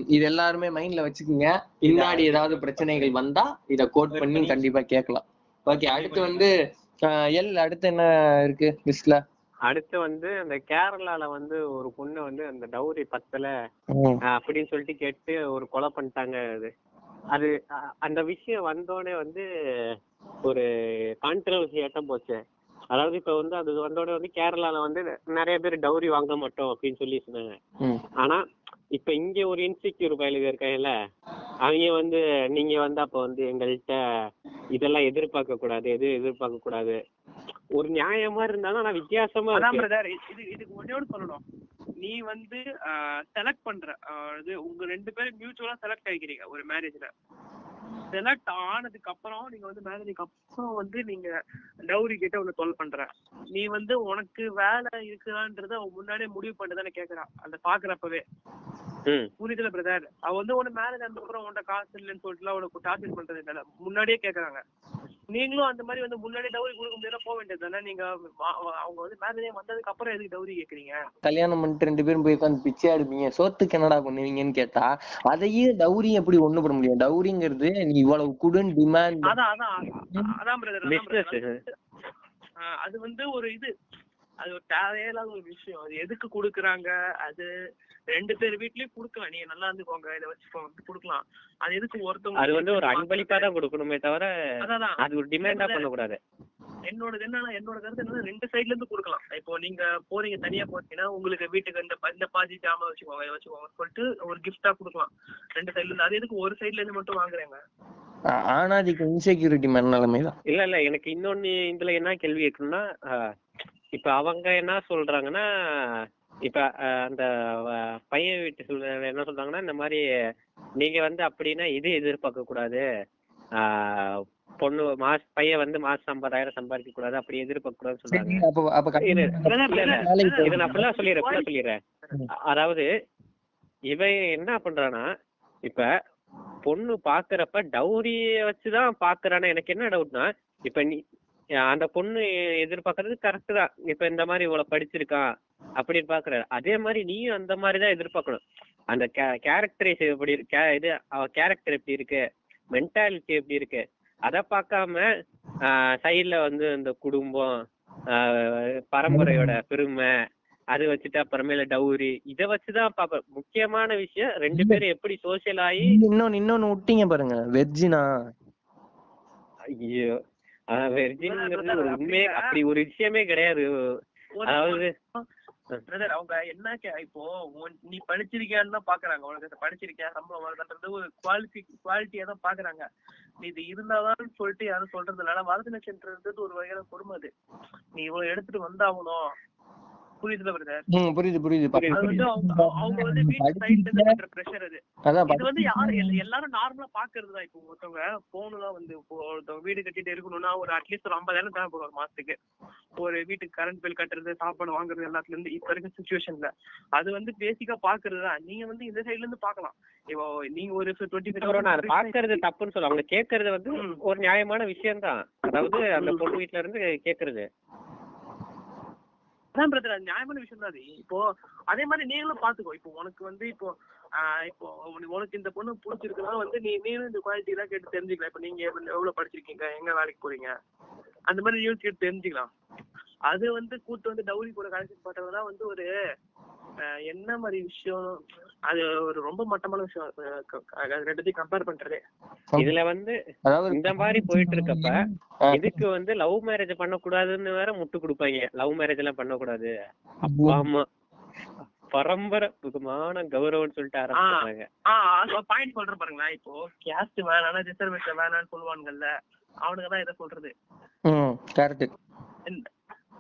இது எல்லாருமே மைண்ட்ல வச்சுக்கோங்க. பின்னாடி ஏதாவது பிரச்சனைகள் வந்தா இத கோட் பண்ணி கண்டிப்பா கேட்கலாம். ஓகே அடுத்து வந்து எல் அடுத்து என்ன இருக்கு லிஸ்ட்ல அடுத்து வந்து அந்த கேரளால வந்து ஒரு பொண்ணு வந்து அந்த டௌரி பத்தல அப்படின்னு சொல்லிட்டு கேட்டு ஒரு கொலை பண்ணிட்டாங்க அது. அது அந்த விஷயம் வந்தோடனே வந்து ஒரு கான்ட்ரவர்சி ஏட்டம் போச்சு. அதாவது இப்ப வந்து அது வந்தோடனே வந்து கேரளால வந்து நிறைய பேர் டௌரி வாங்க மாட்டோம் அப்படின்னு சொல்லி சொன்னாங்க. ஆனா இப்ப இங்க ஒரு இன்செக்யூர் பயலுக இருக்காங்கல்ல அவங்க வந்து நீங்க வந்து அப்ப வந்து எங்கள்கிட்ட இதெல்லாம் எதிர்பார்க்க கூடாது எதுவும் எதிர்பார்க்க கூடாது. ஒரு நியாயமா இருந்தாலும் ஆனா வித்தியாசமா அதான் இருக்கு. பிரதர் இது இதுக்கு ஒன்னே சொல்லணும். நீ வந்து செலக்ட் பண்ற இது உங்க ரெண்டு பேரும் மியூச்சுவலா செலக்ட் ஆகிக்கிறீங்க ஒரு மேரேஜ்ல செலக்ட் ஆனதுக்கு அப்புறம் நீங்க வந்து மேரேஜுக்கு அப்புறம் வந்து நீங்க டவுரி கிட்ட ஒண்ணு தொல் பண்ற. நீ வந்து உனக்கு வேலை இருக்குதான்றத அவன் முன்னாடியே முடிவு பண்ணிட்டு தானே கேக்குறான். அந்த பாக்குறப்பவே. புரியுதுல பிரதர் அவ வந்து உன மேரேஜ் அப்புறம் உன்கிட்ட காசு இல்லைன்னு சொல்லிட்டு உனக்கு டார்ச்சர் பண்றது இல்ல. முன்னாடியே கேக்குறாங்க. நீங்களும் அந்த மாதிரி வந்து முன்னாடியே டவுரி கொடுக்க முடியாது போக வேண்டியது தானே? நீங்க அவங்க வந்து மேரேஜ் வந்ததுக்கு அப்புறம் எதுக்கு டவுரி கேக்குறீங்க? கல்யாணம் பண்ணிட்டு ரெண்டு பேரும் போய் உட்காந்து பிச்சை எடுப்பீங்க. சோத்துக்கு என்னடா பண்ணுவீங்கன்னு கேட்டா அதையே டவுரி எப்படி ஒண்ணு பண்ண முடியும்? டவுரிங்கிறது நீ இவ்வளவு குடுன்னு டிமாண்ட் அதான் அதான் அதான் பிரதர் அது வந்து ஒரு இது. அது ஒரு தேவையில்லாத ஒரு விஷயம். அது எதுக்கு குடுக்குறாங்க? அது ரெண்டு பேர் வீட்லயும் குடுக்கலாம். நீங்க நல்லா இருந்துக்கோங்க. இதை வச்சுக்கோங்க குடுக்கலாம். அது எதுக்கு ஒருத்தவங்க அது வந்து ஒரு அன்பளிப்பா தான் கொடுக்கணுமே தவிர அதான். அது ஒரு டிமாண்டா பண்ணக்கூடாது. என்னோடது என்னன்னா என்னோட கருத்து என்னன்னா ரெண்டு சைடுல இருந்து கொடுக்கலாம். இப்போ நீங்க போறீங்க தனியா போறீங்கன்னா உங்களுக்கு வீட்டுக்கு இந்த இந்த பாதி ஜாமான் வச்சுக்கோங்க இதை வச்சுக்கோங்க சொல்லிட்டு ஒரு கிஃப்டா கொடுக்கலாம். ரெண்டு சைடுல இருந்து. அது எதுக்கு ஒரு சைடுல இருந்து மட்டும் வாங்குறாங்க? ஆனாதிக்கு இன்செக்யூரிட்டி மனநிலைமை தான். இல்ல இல்ல. எனக்கு இன்னொன்னு இதுல என்ன கேள்வி இருக்குன்னா இப்ப அவங்க என்ன சொல்றாங்கன்னா இப்ப அந்த பையன் வீட்டு சொல்ற என்ன சொல்றாங்கன்னா இந்த மாதிரி நீங்க வந்து அப்படின்னா இது எதிர்பார்க்க கூடாது. ஆஹ் பொண்ணு மாச பையன் வந்து மாசம் ஐம்பதாயிரம் சம்பாதிக்க கூடாது. அப்படி எதிர்பார்க்க கூடாதுன்னு சொல்றாங்க. இதை நான் ஃபுல்லா சொல்லிடுறேன். ஃபுல்லா சொல்லிடுறேன் அதாவது இவன் என்ன பண்றானா இப்ப பொண்ணு பாக்குறப்ப டௌரிய வச்சுதான் பாக்குறானா. எனக்கு என்ன டவுட்னா இப்ப நீ அந்த பொண்ணு எதிர்பார்க்கறது கரெக்ட் தான். இப்ப இந்த மாதிரி இவ்வளவு படிச்சிருக்கான். அப்படின்னு பாக்குற அதே மாதிரி நீயும் அந்த மாதிரி தான் எதிர்பார்க்கணும். அந்த கேரக்டரைஸ் எப்படி இருக்கு இது அவ கேரக்டர் எப்படி இருக்கு மென்டாலிட்டி எப்படி இருக்கு அத பார்க்காம சைடுல வந்து இந்த குடும்பம் ஆஹ் பரம்பரையோட பெருமை அது வச்சுட்டு அப்புறமேல டவுரி இத வச்சுதான் பாப்ப முக்கியமான விஷயம் ரெண்டு பேரும் எப்படி சோசியல் ஆகி இன்னொன்னு இன்னொன்னு விட்டீங்க பாருங்க வெர்ஜினா. ஐயோ வெர்ஜின்ங்கிறது ஒரு உண்மையே அப்படி ஒரு விஷயமே கிடையாது. அதாவது பிரதர் அவங்க என்ன இப்போ உன்- நீ படிச்சிருக்கியான்னு தான் பாக்குறாங்க. உனக்கு படிச்சிருக்கியா? சம்பளம் வருதுன்றது ஒரு குவாலிட்டி குவாலிட்டியா தான் பாக்குறாங்க. நீ இது இருந்தாதான் சொல்லிட்டு யாரும் சொல்றதுனால இல்ல ஆனா வரதட்சணைன்றது ஒரு வகையான கொடுமை அது. நீ இவ்வளவு எடுத்துட்டு வந்தாகணும். புரியுதுல பிரதர் ம் புரியுது புரியுது. புரியுது, அது வந்து அவங்க அவங்க வந்து வீட்டு சைட்ல இருந்து பண்ற ப்ரெஷர் அது. இது வந்து யாரு? எல்- எல்லாரும் நார்மலா பாக்குறது தான் இப்போ ஒருத்தவங்க போனுலாம் வந்து இப்போ ஒருத்தவங்க வீடு கட்டிட்டு இருக்கணும்னா ஒரு அட்லீஸ்ட் ஒரு ஐம்பதாயிரம் தேவைப்படும் ஒரு மாசத்துக்கு. ஒரு வீட்டுக்கு கரண்ட் பில் கட்டுறது சாப்பாடு வாங்குறது எல்லாத்துல இருந்து இப்ப இருக்க சுச்சுவேஷன்ல அது வந்து பேசிக்கா பாக்குறது தான். நீங்க வந்து இந்த சைடுல இருந்து பாக்கலாம். இப்போ நீங்க ஒரு டுவெண்ட்டி பாக்குறது தப்புன்னு சொல்ல அவங்க கேக்குறது வந்து. ஒரு நியாயமான விஷயம் தான் அதாவது அந்த பொண்ணு வீட்ல இருந்து கேக்குறது. அதான் பிரதர் அது நியாயமான விஷயம் தான் அது. இப்போ அதே மாதிரி நீங்களும் பாத்துக்கோ. இப்போ உனக்கு வந்து இப்போ ஆஹ் இப்போ உனக்கு- உனக்கு இந்த பொண்ணு பிடிச்சிருக்குன்னா வந்து நீ நீங்களும் இந்த குவாலிட்டி எல்லாம் கேட்டு தெரிஞ்சுக்கலாம். இப்போ நீங்க எவ்வளவு படிச்சிருக்கீங்க எங்க வேலைக்கு போறீங்க? அந்த மாதிரி நீங்களும் கேட்டு தெரிஞ்சுக்கலாம். அது வந்து கூட்டு வந்து டவுரி கூட கலெக்ஷன் பண்றதுதான் வந்து ஒரு அஹ் என்ன மாதிரி விஷயம் அது ஒரு ரொம்ப மட்டமான விஷயம். ரெண்டுத்தையும் கம்பேர் பண்றதே. இதுல வந்து இந்த மாதிரி போயிட்டு இருக்கப்ப. இதுக்கு வந்து லவ் மேரேஜ் பண்ணக்கூடாதுன்னு வேற முட்டு கொடுப்பாங்க. லவ் மேரேஜ் எல்லாம் பண்ணக்கூடாது. அப்பா அம்மா பரம்பரை புதுமான கௌரவம்னு சொல்லிட்டு ஆரம்பிச்சாங்க ஆஹ் பாயிண்ட் சொல்றேன் பாருங்களேன். இப்போ கேஸ்ட் வேணாம் ரிசர்வேஷன் வேணாம்னு சொல்லுவாங்கல்ல அவனுங்க தான் இதை சொல்றது. ம் கரெக்ட்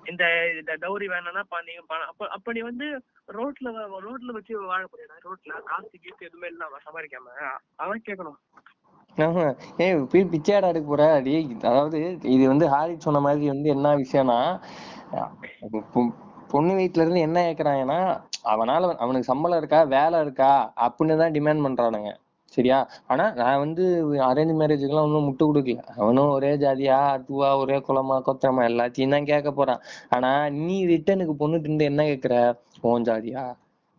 இந்த- இந்த டவுரி டௌரி வேணாம்னா பா- நீங்க அப்ப அப்ப நீ வந்து ரோட்ல ரோட்ல வச்சு வாழ முடியாது ரோட்ல காசு கீசு எதுவுமே இல்லாம சம்பாதிக்காம. அவன் கேட்கணும் ஆஹா. ஏய் போய் பிச்சையாடா எடுக்க போற? அடி அதாவது இது வந்து ஹாரிஸ் சொன்ன மாதிரி வந்து என்ன விஷயம்னா பொ- பொண்ணு வீட்டுல இருந்து என்ன கேக்குறாங்கன்னா அவனால அவனுக்கு சம்பளம் இருக்கா வேலை இருக்கா அப்படின்னு தான் டிமாண்ட் பண்றானுங்க. சரியா? ஆனா நான் வந்து அரேஞ்ச் மேரேஜுக்கெல்லாம் ஒன்றும் முட்டு கொடுக்கல. அவனும் ஒரே ஜாதியா அதுவா ஒரே குலமா கொத்தமா எல்லாத்தையும் தான் கேட்க போறான். ஆனா நீ ரிட்டனுக்கு பொண்ணுட்டு இருந்து என்ன கேக்குற உன் ஜாதியா?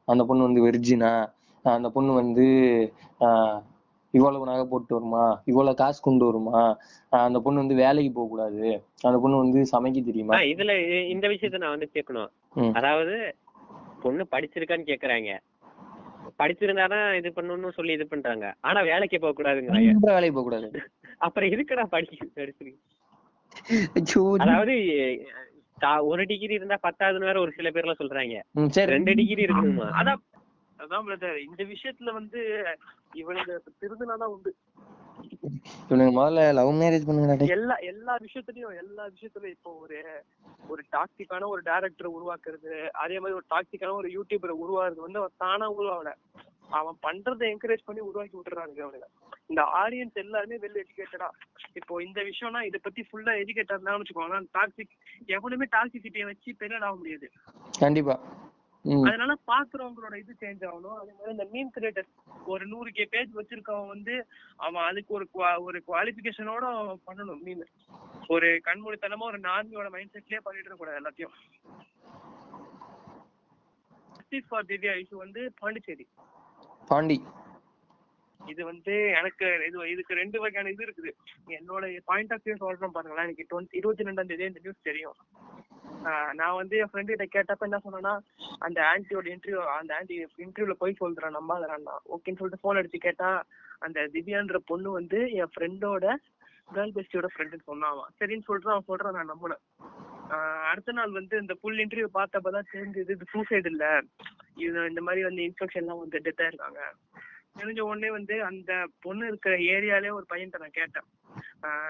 அந்த பொண்ணு வந்து வெர்ஜினா அந்த பொண்ணு வந்து ஆஹ் இவ்வளவு நகை போட்டு வருமா? இவ்வளவு காசு கொண்டு வருமா? அந்த பொண்ணு வந்து வேலைக்கு போக கூடாது. அந்த பொண்ணு வந்து சமைக்க தெரியுமா? இதுல இந்த விஷயத்த நான் வந்து கேட்கணும். அதாவது பொண்ணு படிச்சிருக்கான்னு கேக்குறாங்க படிச்சிருந்தாதான் இது பண்ணணும்னு சொல்லி இது பண்றாங்க. ஆனா வேலைக்கு போக ரொம்ப வேலைக்கு போக கூடாது? அப்புறம் படிக்க படிச்சிருக்கு? ஐயோ, அதாவது ஒரு டிகிரி இருந்தா பத்தாவதுன்னு வேற ஒரு சில பேர்லாம் சொல்றாங்க. ரெண்டு டிகிரி இருக்கணுமா? அதான் அதான் பிரதர் இந்த விஷயத்துல வந்து இவனுங்க திருந்தினாதான் உண்டு. இவனுக்கு முதல்ல லவ் மேரேஜ் பண்ணுங்கடா. எல்லா எல்லா விஷயத்துலயும் எல்லா விஷயத்துலயும் இப்போ ஒரு ஒரு டாக்டிக்கான ஒரு டைரக்டர் உருவாக்குறது அதே மாதிரி ஒரு டாக்டிக்கான ஒரு யூடியூபரை உருவாக்குறது வந்து அவன் தானா உருவாகல. அவன் பண்றதை என்கரேஜ் பண்ணி உருவாக்கி விட்டுறானுங்க அவனுங்க. இந்த ஆடியன்ஸ் எல்லாருமே வெல் எஜுகேட்டடா இப்போ இந்த விஷயம்னா இதை பத்தி ஃபுல்லா எஜுகேட்டட் இருந்தான்னு வச்சுக்கோங்க டாக்ஸிக் எவனுமே டாக்ஸிசிட்டியை வச்சு பெரிய ஆக முடியாது. கண்டிப்பா. அதனால பாக்குறவங்களோட இது சேஞ்ச் ஆகணும். அதே மாதிரி இந்த மீன் கிரியேட்டர் ஒரு நூறு கே பேஜ் வச்சிருக்கவன் வந்து அவன் அதுக்கு ஒரு ஒரு குவாலிபிகேஷனோட பண்ணணும் மீன் ஒரு கண்மூடித்தனமா ஒரு நார்மியோட மைண்ட் செட்லயே பண்ணிட்டு கூடாது எல்லாத்தையும். ஃபார் திவ்யா இஷ்யூ வந்து பாண்டிச்சேரி. பாண்டி. இது வந்து எனக்கு இது இதுக்கு ரெண்டு வகையான இது இருக்குது. என்னோட பாயிண்ட் ஆஃப் வியூ சொல்றேன் பாருங்களேன். எனக்கு டுவெண்ட்டி இருபத்தி ரெண்டாம் தேதி இந்த நியூஸ் தெரியும். நான் வந்து என் ஃப்ரெண்டு கிட்ட கேட்டப்ப என்ன சொன்னேன்னா அந்த ஆன்ட்டியோட இன்டர்வியூ அந்த ஆன்ட்டி இன்டர்வியூல போய் சொல்றேன் நம்பாதறான்னா ஓகேன்னு சொல்லிட்டு போன் அடிச்சு கேட்டா அந்த திவ்யான்ற பொண்ணு வந்து என் ஃப்ரெண்டோட கேர்ள் பெஸ்டியோட ஃப்ரெண்டுன்னு சொன்னாவான் சரின்னு சொல்லிட்டு அவன் சொல்றான் நான் நம்பினேன் ஆஹ் அடுத்த நாள் வந்து இந்த ஃபுல் இன்டர்வியூ பார்த்தப்பதான் தெரிஞ்சது இது சூசைடு இல்ல. இது இந்த மாதிரி வந்து இன்ஃபெக்ஷன் எல்லாம் வந்து டெத்தா இருக்காங்க. தெரிஞ்ச உடனே வந்து அந்த பொண்ணு இருக்கிற ஏரியாலே ஒரு பையன்கிட்ட நான் கேட்டேன்.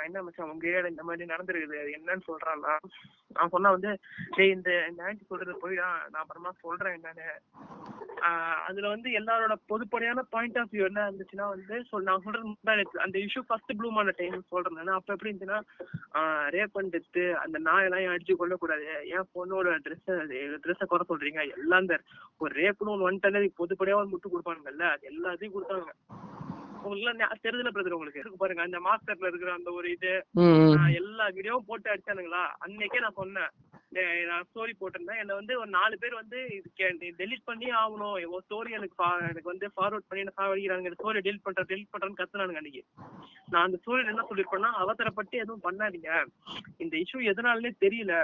என்ன மச்சான் உங்க ஏரியால இந்த மாதிரி நடந்திருக்குது அது என்னன்னு சொல்றான்னா நான் சொன்னா வந்து டேய் இந்த இந்த ஆன்ட்டி சொல்றது போயிடா நான் அப்புறமா சொல்றேன் என்னன்னு. ஆஹ் அதுல வந்து எல்லாரோட பொதுப்படையான பாயிண்ட் ஆஃப் வியூ என்ன இருந்துச்சுன்னா வந்து சொல் நான் சொல்றது அந்த இஷ்யூ ஃபர்ஸ்ட் ப்ளூம் ஆன டைம் சொல்றேன் அப்ப எப்படி இருந்துச்சுன்னா ரேப் பண்ணிட்டு அந்த நாயெல்லாம் ஏன் அடிச்சு கொள்ளக்கூடாது ஏன் பொண்ணோட ட்ரெஸ் ட்ரெஸ்ஸை குறை சொல்றீங்க? எல்லாம் ஒரு ரேப்னு ஒன்று வந்துட்டாலே பொதுப்படையா ஒரு முட்டு கொடுப்பானுங்கல்ல? அது எல்லாத்தையும் கொடுத்தாங்க உங்களுக்கு தெரிஞ்சல பிரதர் உங்களுக்கு. பாருங்க அந்த மாஸ்டர்ல இருக்கிற அந்த ஒரு இது எல்லா வீடியோவும் போட்டு அடிச்சானுங்களா? அன்னைக்கே நான் சொன்னேன். நான் ஸ்டோரி போட்டிருந்தேன். என்ன வந்து ஒரு நாலு பேர் வந்து இது டெலிட் பண்ணி ஆகணும். ஒரு ஸ்டோரி எனக்கு எனக்கு வந்து ஃபார்வர்ட் பண்ணி என்ன சாவடிக்கிறாங்க ஸ்டோரி டெலிட் பண்றேன் டெலிட் பண்றேன்னு கத்துனானுங்க அன்னைக்கு. நான் அந்த ஸ்டோரியில என்ன சொல்லிருப்பேன்னா அவசரப்பட்டு எதுவும் பண்ணாதீங்க. இந்த இஷ்யூ எதனாலனே தெரியல.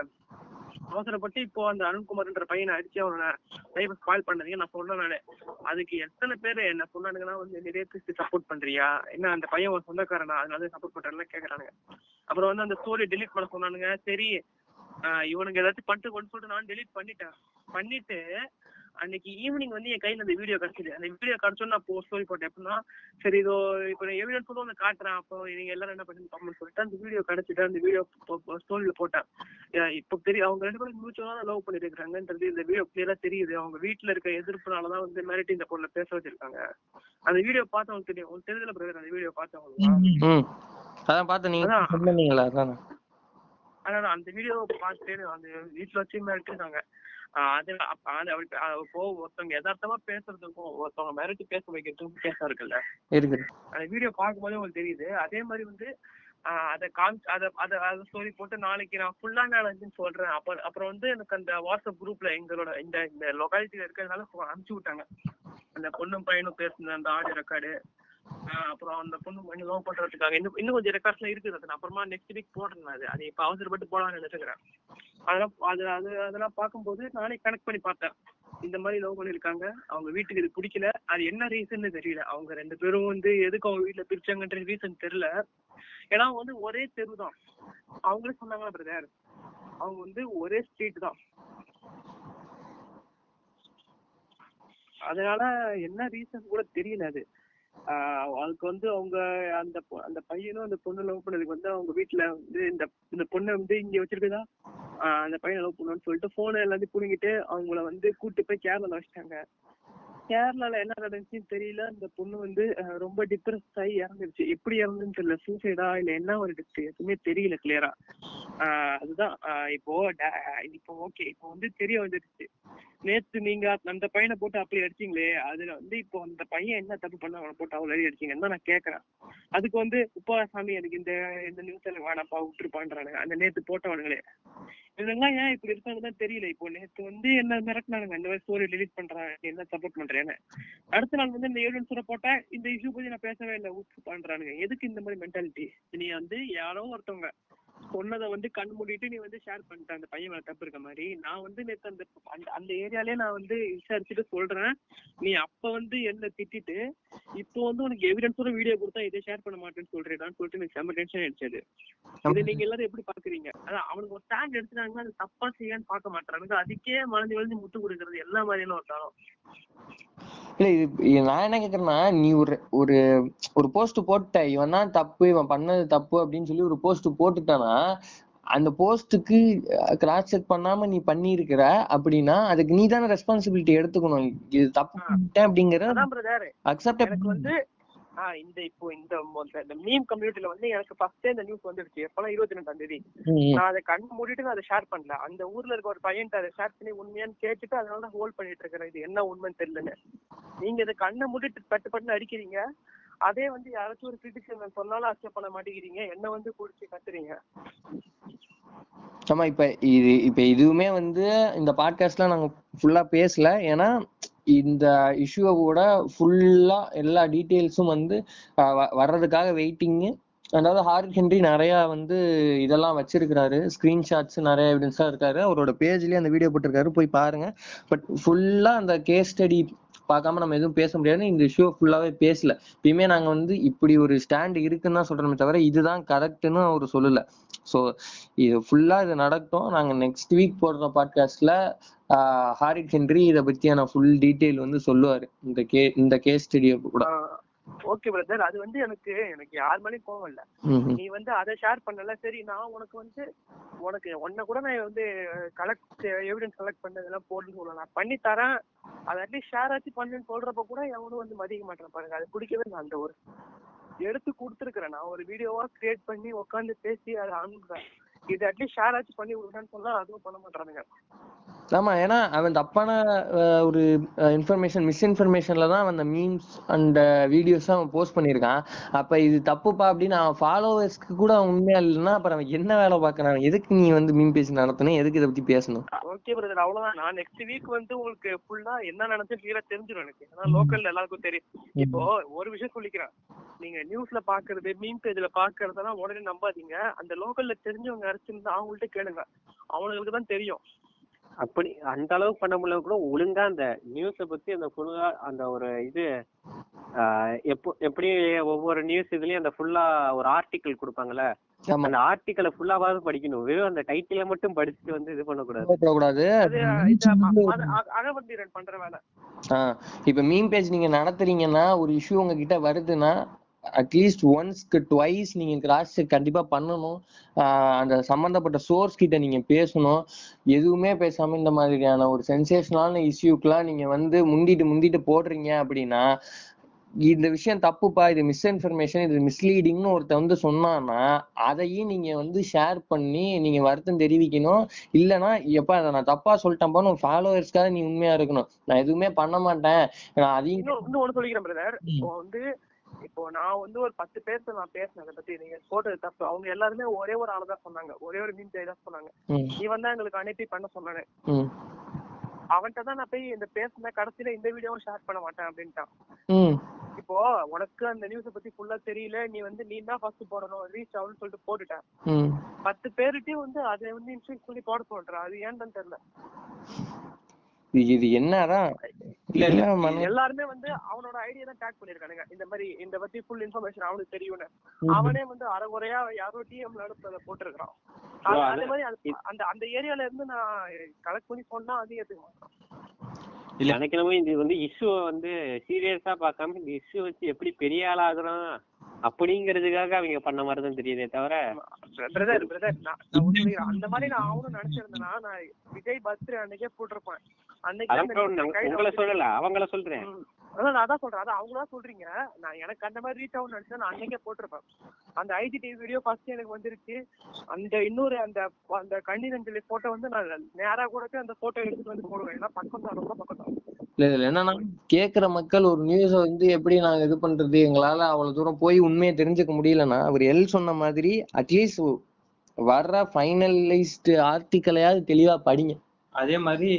அவசரப்பட்டு இப்போ அந்த அருண்குமார்ன்ற பையனை அடிச்சு அவனை லைஃப் ஸ்பாயில் பண்ணாதீங்க. நான் சொன்னேன் நானு. அதுக்கு எத்தனை பேர் என்ன சொன்னானுங்கன்னா வந்து நிறைய பேருக்கு சப்போர்ட் பண்றியா? என்ன அந்த பையன் ஒரு சொந்தக்காரனா? அதனால சப்போர்ட் பண்றேன்னு கேக்குறானுங்க. அப்புறம் வந்து அந்த ஸ்டோரி டெலீட் பண்ண சொன்னானுங்க. சரி ஆஹ் இவனுங்க ஏதாச்சும் பண்ணிட்டு கொண்டு சொல்லிட்டு நான் டெலீட் பண்ணிட்டேன். பண்ணிட்டு அன்னைக்கு ஈவினிங் வந்து என் கையில அந்த வீடியோ கிடைச்சது. அந்த வீடியோ கிடைச்சோன்னு நான் போ ஸ்டோரி போட்டேன். எப்படின்னா சரி இதோ இப்போ நான் எவிடன்ஸ் வந்து காட்டுறேன். அப்போ நீங்க எல்லாரும் என்ன பண்ணி பாப்போம்னு சொல்லிட்டு அந்த வீடியோ கிடைச்சிட்டு அந்த வீடியோ ஸ்டோரியில போட்டேன். இப்போ தெரியும் அவங்க ரெண்டு பேரும் மியூச்சுவலா லவ் பண்ணிட்டு இருக்காங்கன்றது இந்த வீடியோ கிளியரா தெரியுது. அவங்க வீட்டுல இருக்க எதிர்ப்புனாலதான் வந்து மிரட்டி இந்த பொண்ணை பேச வச்சிருக்காங்க. அந்த வீடியோ பார்த்தவங்களுக்கு தெரியும். உங்களுக்கு தெரியல பிரதர் அந்த வீடியோ பார்த்தவங்களுக்கு ம். அதான் பார்த்தேன் நீங்க அதான். சொன்னீங்களா அதான் அதான் அந்த வீடியோ பார்த்துட்டு அந்த வீட்டுல வச்சு மிரட்டிருக்காங்க ஆஹ் அது இப்போ ஒருத்தவங்க யதார்த்தமா பேசுறதுக்கும் ஒருத்தவங்க மிரட்டி பேச வைக்கிறதுக்கும் வித்தியாசம் இருக்குல்ல? அந்த வீடியோ பார்க்கும்போதே உங்களுக்கு தெரியுது. அதே மாதிரி வந்து அதை காமி அதை அதை அதை ஸ்டோரி போட்டு நாளைக்கு நான் ஃபுல்லா நடந்துன்னு சொல்றேன். அப்ப அப்புறம் வந்து எனக்கு அந்த வாட்ஸ்அப் குரூப்ல எங்களோட இந்த இந்த லொகாலிட்டியில இருக்கிறதுனால அனுப்பிச்சு விட்டாங்க. அந்த பொண்ணும் பையனும் பேசுன அந்த ஆடியோ ரெக்கார்டு அப்புறம் அந்த பொண்ணு பையன் லவ் பண்றதுக்காக இன்னும் இன்னும் கொஞ்சம் ரெக்கார்ட்ஸ்லாம் இருக்குது அது அப்புறமா நெக்ஸ்ட் வீக் போடுறேன் அது. அது இப்ப அவசரப்பட்டு போடலாம்னு நினைச்சுக்கிறேன். அதெல்லாம் அது அது அதெல்லாம் பார்க்கும்போது நானே கனெக்ட் பண்ணி பார்த்தேன். இந்த மாதிரி லவ் பண்ணிருக்காங்க அவங்க வீட்டுக்கு இது பிடிக்கல. அது என்ன ரீசன்னு தெரியல. அவங்க ரெண்டு பேரும் வந்து எதுக்கு அவங்க வீட்டுல பிரிச்சாங்கன்ற ரீசன் தெரியல. ஏன்னா அவங்க வந்து ஒரே தெரு தான். அவங்களே சொன்னாங்களா பிரதர் அவங்க வந்து ஒரே ஸ்ட்ரீட் தான். அதனால என்ன ரீசன் கூட தெரியல அது. அதுக்கு வந்து அவங்க அந்த அந்த பையனும் அந்த பொண்ணு லவ் பண்ணதுக்கு வந்து அவங்க வீட்டுல வந்து இந்த இந்த பொண்ணை வந்து இங்க வச்சிருக்குதா? ஆஹ் அந்த பையனை லவ் பண்ணுன்னு சொல்லிட்டு போனை எல்லாத்தையும் புடுங்கிட்டு அவங்கள வந்து கூட்டு போய் கேரளால வச்சிட்டாங்க. கேரளால என்ன நடந்துச்சுன்னு தெரியல. அந்த பொண்ணு வந்து ரொம்ப டிப்ரெஸ் ஆகி இறந்துருச்சு. எப்படி இறந்துன்னு தெரியல. சூசைடா இல்ல என்ன ஒரு எதுவுமே தெரியல கிளியரா அதுதான். ஆஹ் இப்போ இப்போ ஓகே இப்போ வந்து தெரிய வந்துருச்சு. நேத்து நீங்க அந்த பையனை போட்டு அப்படி அடிச்சீங்களே அதுல வந்து இப்போ அந்த பையன் என்ன தப்பு பண்ண அவனை போட்டு அவ்வளவு அடி அடிச்சீங்கன்னு தான் நான் கேக்குறேன். அதுக்கு வந்து உப்பா சாமி எனக்கு இந்த இந்த நியூஸ் எல்லாம் வேணாப்பா விட்டுருப்பான்றானுங்க. அந்த நேத்து போட்டவனுங்களே. இதெல்லாம் ஏன் இப்படி இருக்காங்கன்னு தான் தெரியல. இப்போ நேத்து வந்து என்ன மிரட்டினானுங்க. இந்த மாதிரி ஸ்டோரி டெலிட் பண்றான் என்ன சப்போர்ட் பண்றேன் பண்றேன்னு அடுத்த நாள் வந்து இந்த எவிடன்ஸ் போட்ட இந்த இஷ்யூ பத்தி நான் பேசவே இல்லை. உப்பு பண்றானுங்க. எதுக்கு இந்த மாதிரி மென்டாலிட்டி நீ வந்து யாரோ ஒருத்தவங்க சொன்னதை வந்து கண் மூடிட்டு நீ வந்து ஷேர் பண்ணிட்ட. அந்த பையன் மேல தப்பு இருக்க மாதிரி. நான் வந்து நேத்து அந்த அந்த- அந்த ஏரியாலே நான் வந்து விசாரிச்சுட்டு சொல்றேன். நீ அப்ப வந்து என்ன திட்டிட்டு இப்போ வந்து உனக்கு எவிடன்ஸோட வீடியோ கொடுத்தா இதை ஷேர் பண்ண மாட்டேன்னு சொல்றேடான்னு சொல்லிட்டு எனக்கு செம்ம டென்ஷன் ஆயிடுச்சு அது. நீங்க எல்லாரும் எப்படி பாக்குறீங்க? அதான் அவனுக்கு ஒரு ஸ்டாண்ட் எடுத்துட்டாங்கன்னா அது தப்பா செய்யான்னு பார்க்க மாட்டானுங்க அதுக்கே மலர்ந்து வளைஞ்சு முட்டு கொடுக்கறது எல்லா மாதிரியான ஒரு இல்ல இது நான் என்ன கேக்குறேன்னா நீ ஒரு ஒரு ஒரு போஸ்ட் போட்ட இவன் தான் தப்பு இவன் பண்ணது தப்பு அப்படின்னு சொல்லி ஒரு போஸ்ட் போட்டுட்டானா அந்த போஸ்ட்டுக்கு கிராஸ் செக் பண்ணாம நீ பண்ணியிருக்கிற அப்படின்னா அதுக்கு நீ தானே ரெஸ்பான்சிபிலிட்டி எடுத்துக்கணும். இது தப்பு பண்ணிட்டேன் அப்படிங்கிற அதான் பிரதர் அக்செப்ட் வந்து இந்த இப்போ இந்த இந்த மீம் கம்யூனிட்டில வந்து எனக்கு ஃபர்ஸ்டே இந்த நியூஸ் வந்துடுச்சு எப்பலாம் இருபத்தி ரெண்டாம் தேதி? நான் அதை கண் மூடிட்டு நான் அதை ஷேர் பண்ணல. அந்த ஊர்ல இருக்க ஒரு பையன்ட்ட அதை ஷேர் பண்ணி உண்மையான்னு கேட்டுட்டு அதனால தான் ஹோல்ட் பண்ணிட்டு இருக்கிறேன். இது என்ன உண்மைன்னு தெரியலன்னு. நீங்க இதை கண்ணை மூடிட்டு பட்டு பட்டு அடிக்கிறீங்க. அதே வந்து யாராச்சும் ஒரு கிரிட்டிசிசன் சொன்னாலும் அக்செப்ட் பண்ண மாட்டேங்கிறீங்க. என்ன வந்து குடிச்சு கத்துறீங்க? ஆமா இப்ப இது இப்ப இதுவுமே வந்து இந்த பாட்காஸ்ட்ல நாங்க ஃபுல்லா பேசல. ஏன்னா இந்த இஷ்யூவை கூட ஃபுல்லா எல்லா டீட்டெயில்ஸும் வந்து வ- வர்றதுக்காக வெயிட்டிங்கு அதாவது ஹாரிஸ் ஹென்றி நிறைய வந்து இதெல்லாம் வச்சிருக்கிறாரு. ஸ்கிரீன்ஷாட்ஸ் நிறைய எவிடன்ஸா இருக்காரு. அவரோட பேஜ்லயே அந்த வீடியோ போட்டிருக்காரு. போய் பாருங்க. பட் ஃபுல்லா அந்த கேஸ் ஸ்டடி பார்க்காம நம்ம எதுவும் பேச முடியாது. இந்த இஷ்யூ ஃபுல்லாவே பேசல. இப்பயுமே நாங்க வந்து இப்படி ஒரு ஸ்டாண்ட் இருக்குன்னு தான் சொல்றோமே தவிர இதுதான் கரெக்ட்னு அவர் சொல்லல. ஸோ இது ஃபுல்லா இது நடக்கட்டும் நாங்க நெக்ஸ்ட் வீக் போடுற பாட்காஸ்ட்ல ஹாரிட் ஹென்றி இதை பத்தியான ஃபுல் டீட்டெயில் வந்து சொல்லுவாரு. இந்த கே இந்த கேஸ் ஸ்டடியை கூட. ஓகே பிரதர் அது வந்து எனக்கு எனக்கு யார் மேலேயும் கோவம் இல்ல. நீ வந்து அதை ஷேர் பண்ணல. சரி நான் உனக்கு வந்து உனக்கு உன்னை கூட நான் வந்து கலெக்ட் எவிடன்ஸ் கலெக்ட் பண்ணதெல்லாம் போடுன்னு சொல்லலாம் நான் பண்ணி தரேன் அதை அட்லீஸ்ட் ஷேர் ஆச்சு பண்ணுன்னு சொல்றப்ப கூட எவனும் வந்து மதிக்க மாட்டேன் பாருங்க. அது பிடிக்கவே இல்லை அந்த ஒரு எடுத்து கொடுத்துருக்கிறேன். நான் ஒரு வீடியோவா கிரியேட் பண்ணி உட்காந்து பேசி அதை அனுப்புறேன். இது அட்லீஸ்ட் ஷேர் ஆச்சு பண்ணி விடுறேன்னு சொன்னா அதுவும் பண்ண மாட்டானுங்க ஆமா ஏன்னா அவன் தப்பான ஒரு இன்ஃபர்மேஷன் மிஸ்இன்ஃபர்மேஷன்ல தான் அந்த மீம்ஸ் அண்ட் வீடியோஸ் அவன் போஸ்ட் பண்ணியிருக்கான். அப்ப இது தப்புப்பா அப்படின்னு அவன் ஃபாலோவர்ஸ்க்கு கூட அவன் உண்மையா இல்லைன்னா அப்புறம் அவன் என்ன வேலை பார்க்கறான்? எதுக்கு நீ வந்து மீம் பேசி நடத்தணும்? எதுக்கு இதை பத்தி பேசணும்? ஓகே பிரதர் அவ்வளவுதான். நான் நெக்ஸ்ட் வீக் வந்து உங்களுக்கு ஃபுல்லா என்ன நடந்துச்சு கிளியரா தெரிஞ்சிடும் எனக்கு. ஏன்னா லோக்கல்ல எல்லாருக்கும் தெரியும். இப்போ ஒரு விஷயம் சொல்லிக்கிறேன். நீங்க நியூஸ்ல பாக்குறது மீன் பேஜ்ல பாக்குறதெல்லாம் உடனே நம்பாதீங்க. அந்த லோக்கல்ல தெரிஞ்சவங்க அரைச்சிருந்தா அவங்கள்ட்ட கேளுங்க. அவங்களுக்கு தான் தெரியும். அப்படி அந்த அளவுக்கு பண்ண முடியல கூட ஒழுங்கா அந்த நியூஸ பத்தி அந்த ஃபுல்லா அந்த ஒரு இது எப்போ எப்படி ஒவ்வொரு நியூஸ் இதுலயும் அந்த ஃபுல்லா ஒரு ஆர்டிக்கிள் கொடுப்பாங்கல்ல அந்த ஆர்டிக்கலை ஃபுல்லாவது படிக்கணும். வெறும் அந்த டைட்டில மட்டும் படிச்சுட்டு வந்து இது பண்ணக்கூடாது. கூடாது அது இந்த ம- மத- அக- அகவந்தீரன் பண்ற வேலை. ஆஹ் இப்ப மீம் பேஜ் நீங்க நடத்துறீங்கன்னா ஒரு இஷ்யூ உங்ககிட்ட வருதுன்னா அட்லீஸ்ட் ஒன்ஸ்க்கு ட்வைஸ் நீங்க கிராஸ் செக் கண்டிப்பா பண்ணணும். அந்த சம்பந்தப்பட்ட சோர்ஸ் கிட்ட நீங்க பேசணும். எதுவுமே பேசாம இந்த மாதிரியான ஒரு சென்சேஷனான இஷ்யூக்கெல்லாம் நீங்க வந்து முந்திட்டு முந்திட்டு போடுறீங்க அப்படின்னா இந்த விஷயம் தப்புப்பா இது மிஸ்இன்ஃபர்மேஷன் இது மிஸ்லீடிங்னு ஒருத்தன் வந்து சொன்னான்னா அதையும் நீங்க வந்து ஷேர் பண்ணி நீங்க வருத்தம் தெரிவிக்கணும். இல்லைன்னா எப்ப அதை நான் தப்பா சொல்லிட்டேன்ப்பான்னு ஃபாலோவர்ஸ்க்காக நீ உண்மையா இருக்கணும். நான் எதுவுமே பண்ண மாட்டேன். நான் அதையும் ஒண்ணு சொல்லிக்கிறேன் பிரதர் வந்து இப்போ நான் வந்து ஒரு பத்து பேர்த்த நான் பேசினேன் அதை பத்தி. நீங்க போட்டது தப்பு. அவங்க எல்லாருமே ஒரே ஒரு ஆளு தான் சொன்னாங்க. ஒரே ஒரு மீன் தான் சொன்னாங்க. நீ வந்தா எங்களுக்கு அனுப்பி பண்ண சொன்னானே அவன்கிட்ட தான் நான் போய் இந்த பேசின கடைசியில இந்த வீடியோவும் ஷேர் பண்ண மாட்டேன் அப்படின்ட்டான். இப்போ உனக்கு அந்த நியூஸ பத்தி ஃபுல்லா தெரியல. நீ வந்து நீ தான் ஃபர்ஸ்ட் போடணும் ரீச் ஆகும்னு சொல்லிட்டு போட்டுட்டேன். பத்து பேருட்டையும் வந்து அதை வந்து இன்ஸ்ட்ரக்ட் பண்ணி போட சொல்றேன். அது ஏன்னு தெரியல. இது என்னதான் எல்லாருமே வந்து அவனோட ஐடியா தான் டேக் பண்ணிருக்கானுங்க இந்த மாதிரி இந்த பத்தி ஃபுல் இன்ஃபர்மேஷன் அவனுக்கு தெரியும்னு. அவனே வந்து அரைகுறையா யாரோ டிஎம்ல அனுப்புறத போட்டிருக்கான் அது- மாதிரி அந்த அந்த ஏரியால இருந்து நான் கலெக்ட் பண்ணி சொன்னா அது ஏத்துக்க மாட்டான் இல்ல. எனக்கு என்னமோ இது வந்து இஷ்யூ வந்து சீரியஸா பார்க்காம இந்த இஷ்யூ வச்சு எப்படி பெரிய ஆளாகிறோம் அப்படிங்கிறதுக்காக அவங்க பண்ண மாதிரி தான் தெரியுதே தவிர. Brother brother. அந்த மாதிரி நான் அவனும் நினைச்சிருந்தேன்னா நான் விஜய் பர்த்டே அன்னைக்கே போட்டிருப்பேன். உங்களை சொல்லல அவங்கள சொல்றேன். அதான் நான் அதான் சொல்றேன். அதான் அவங்க தான் சொல்றீங்க. நான் எனக்கு அந்த மாதிரி ரீச் ஆகும் நினைச்சா நான் அன்னைக்கே போட்டிருப்பேன். அந்த ஐஜிடி வீடியோ ஃபர்ஸ்ட் எனக்கு வந்துருச்சு. அந்த இன்னொரு அந்த அந்த கண்ணீரஞ்சலி போட்டோ வந்து நான் நேரா கூட அந்த போட்டோ எடுத்துட்டு வந்து போடுவேன். ஏன்னா பக்கம் தான் ரொம்ப பக்கம் தான். இல்ல இல்ல. என்னன்னா கேக்குற மக்கள் ஒரு நியூஸ வந்து எப்படி நாங்க இது பண்றது? எங்களால அவ்வளவு தூரம் போய் உண்மையை தெரிஞ்சுக்க முடியலன்னா அவர் எல் சொன்ன மாதிரி அட்லீஸ்ட் வர்ற ஃபைனலைஸ்டு ஆர்டிக்கலையாவது தெளிவா படிங்க. அதே மாதிரி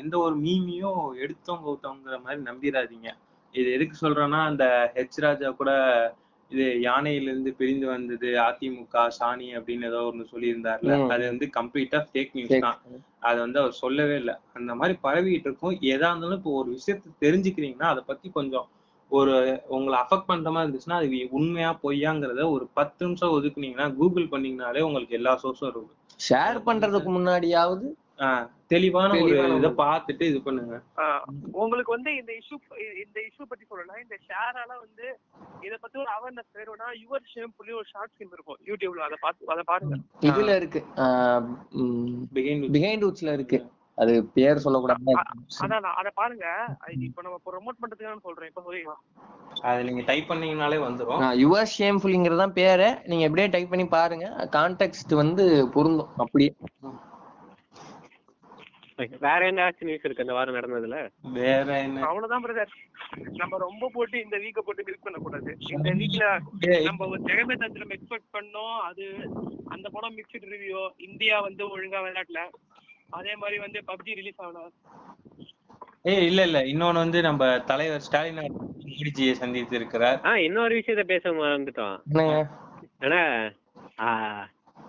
எந்த ஒரு மீமியும் எடுத்தவங்க கவுத்தவங்கிற மாதிரி நம்பிடாதீங்க இது எதுக்கு சொல்றேன்னா அந்த ஹெச் ராஜா கூட இது யானையிலிருந்து பிரிந்து வந்தது அதிமுக சாணி அப்படின்னு ஏதோ ஒண்ணு சொல்லியிருந்தாருல. அது வந்து கம்ப்ளீட்டா ஃபேக் நியூஸ் தான். அது வந்து அவர் சொல்லவே இல்லை. அந்த மாதிரி பரவிட்டு இருக்கும். எதா இருந்தாலும் இப்போ ஒரு விஷயத்த தெரிஞ்சுக்கிறீங்கன்னா அதை பத்தி கொஞ்சம் ஒரு உங்களை அஃபெக்ட் பண்ற மாதிரி இருந்துச்சுன்னா அது உண்மையா பொய்யாங்கிறத ஒரு பத்து நிமிஷம் ஒதுக்குனீங்கன்னா கூகுள் பண்ணீங்கனாலே உங்களுக்கு எல்லா சோர்ஸும் இருக்கும் ஷேர் பண்றதுக்கு முன்னாடியாவது தெளிவான ஒரு இதை பார்த்துட்டு இது பண்ணுங்க. ஆஹ் உங்களுக்கு வந்து இந்த இஷ்யூ இந்த இஷ்யூ பத்தி சொல்லலாம் இந்த ஷேரால வந்து இத பத்தி ஒரு அவேர்னஸ் வேணும்னா யுவர் ஷேம் புள்ளி ஒரு ஷார்ட் ஃபிலிம் இருக்கும். யூடியூப்ல அதை பார்த்து அதை பாருங்க. இதுல இருக்கு. பிஹைண்ட் வுட்ஸ்ல இருக்கு. அது பேர் சொல்லக்கூடாது. அதான் நான் அதை பாருங்க. இப்ப நம்ம ப்ரொமோட் பண்றதுக்கான சொல்றேன். இப்ப சொல்லிக்கலாம் அதை நீங்க டைப் பண்ணீங்கனாலே வந்துரும். யுவர் ஷேம்ஃபுல்ங்கிறது தான் பேரு. நீங்க எப்படியே டைப் பண்ணி பாருங்க. கான்டெக்ட் வந்து பொருந்தும். அப்படியே. வேற என்ன நியூஸ் இருக்கு அந்த வாரம் நடந்ததுல? வேற என்ன? அவ்வளவுதான் பிரதர் நம்ம ரொம்ப போட்டு இந்த வீக்க போட்டு மில்க் பண்ண கூடாது இந்த வீக்ல நம்ம ஒரு தந்திரம் எக்ஸ்பெக்ட் பண்ணோம். அது அந்த படம் மிக்சட் ரிவ்யூ இந்தியா வந்து ஒழுங்கா விளையாடல. அதே மாதிரி வந்து பப்ஜி ரிலீஸ் ஆகணும். ஏய் இல்ல இல்ல. இன்னொன்னு வந்து நம்ம தலைவர் ஸ்டாலின் மோடிஜியை சந்தித்து இருக்கிறார் இன்னொரு விஷயத்த பேச மறந்துட்டோம். ஆனா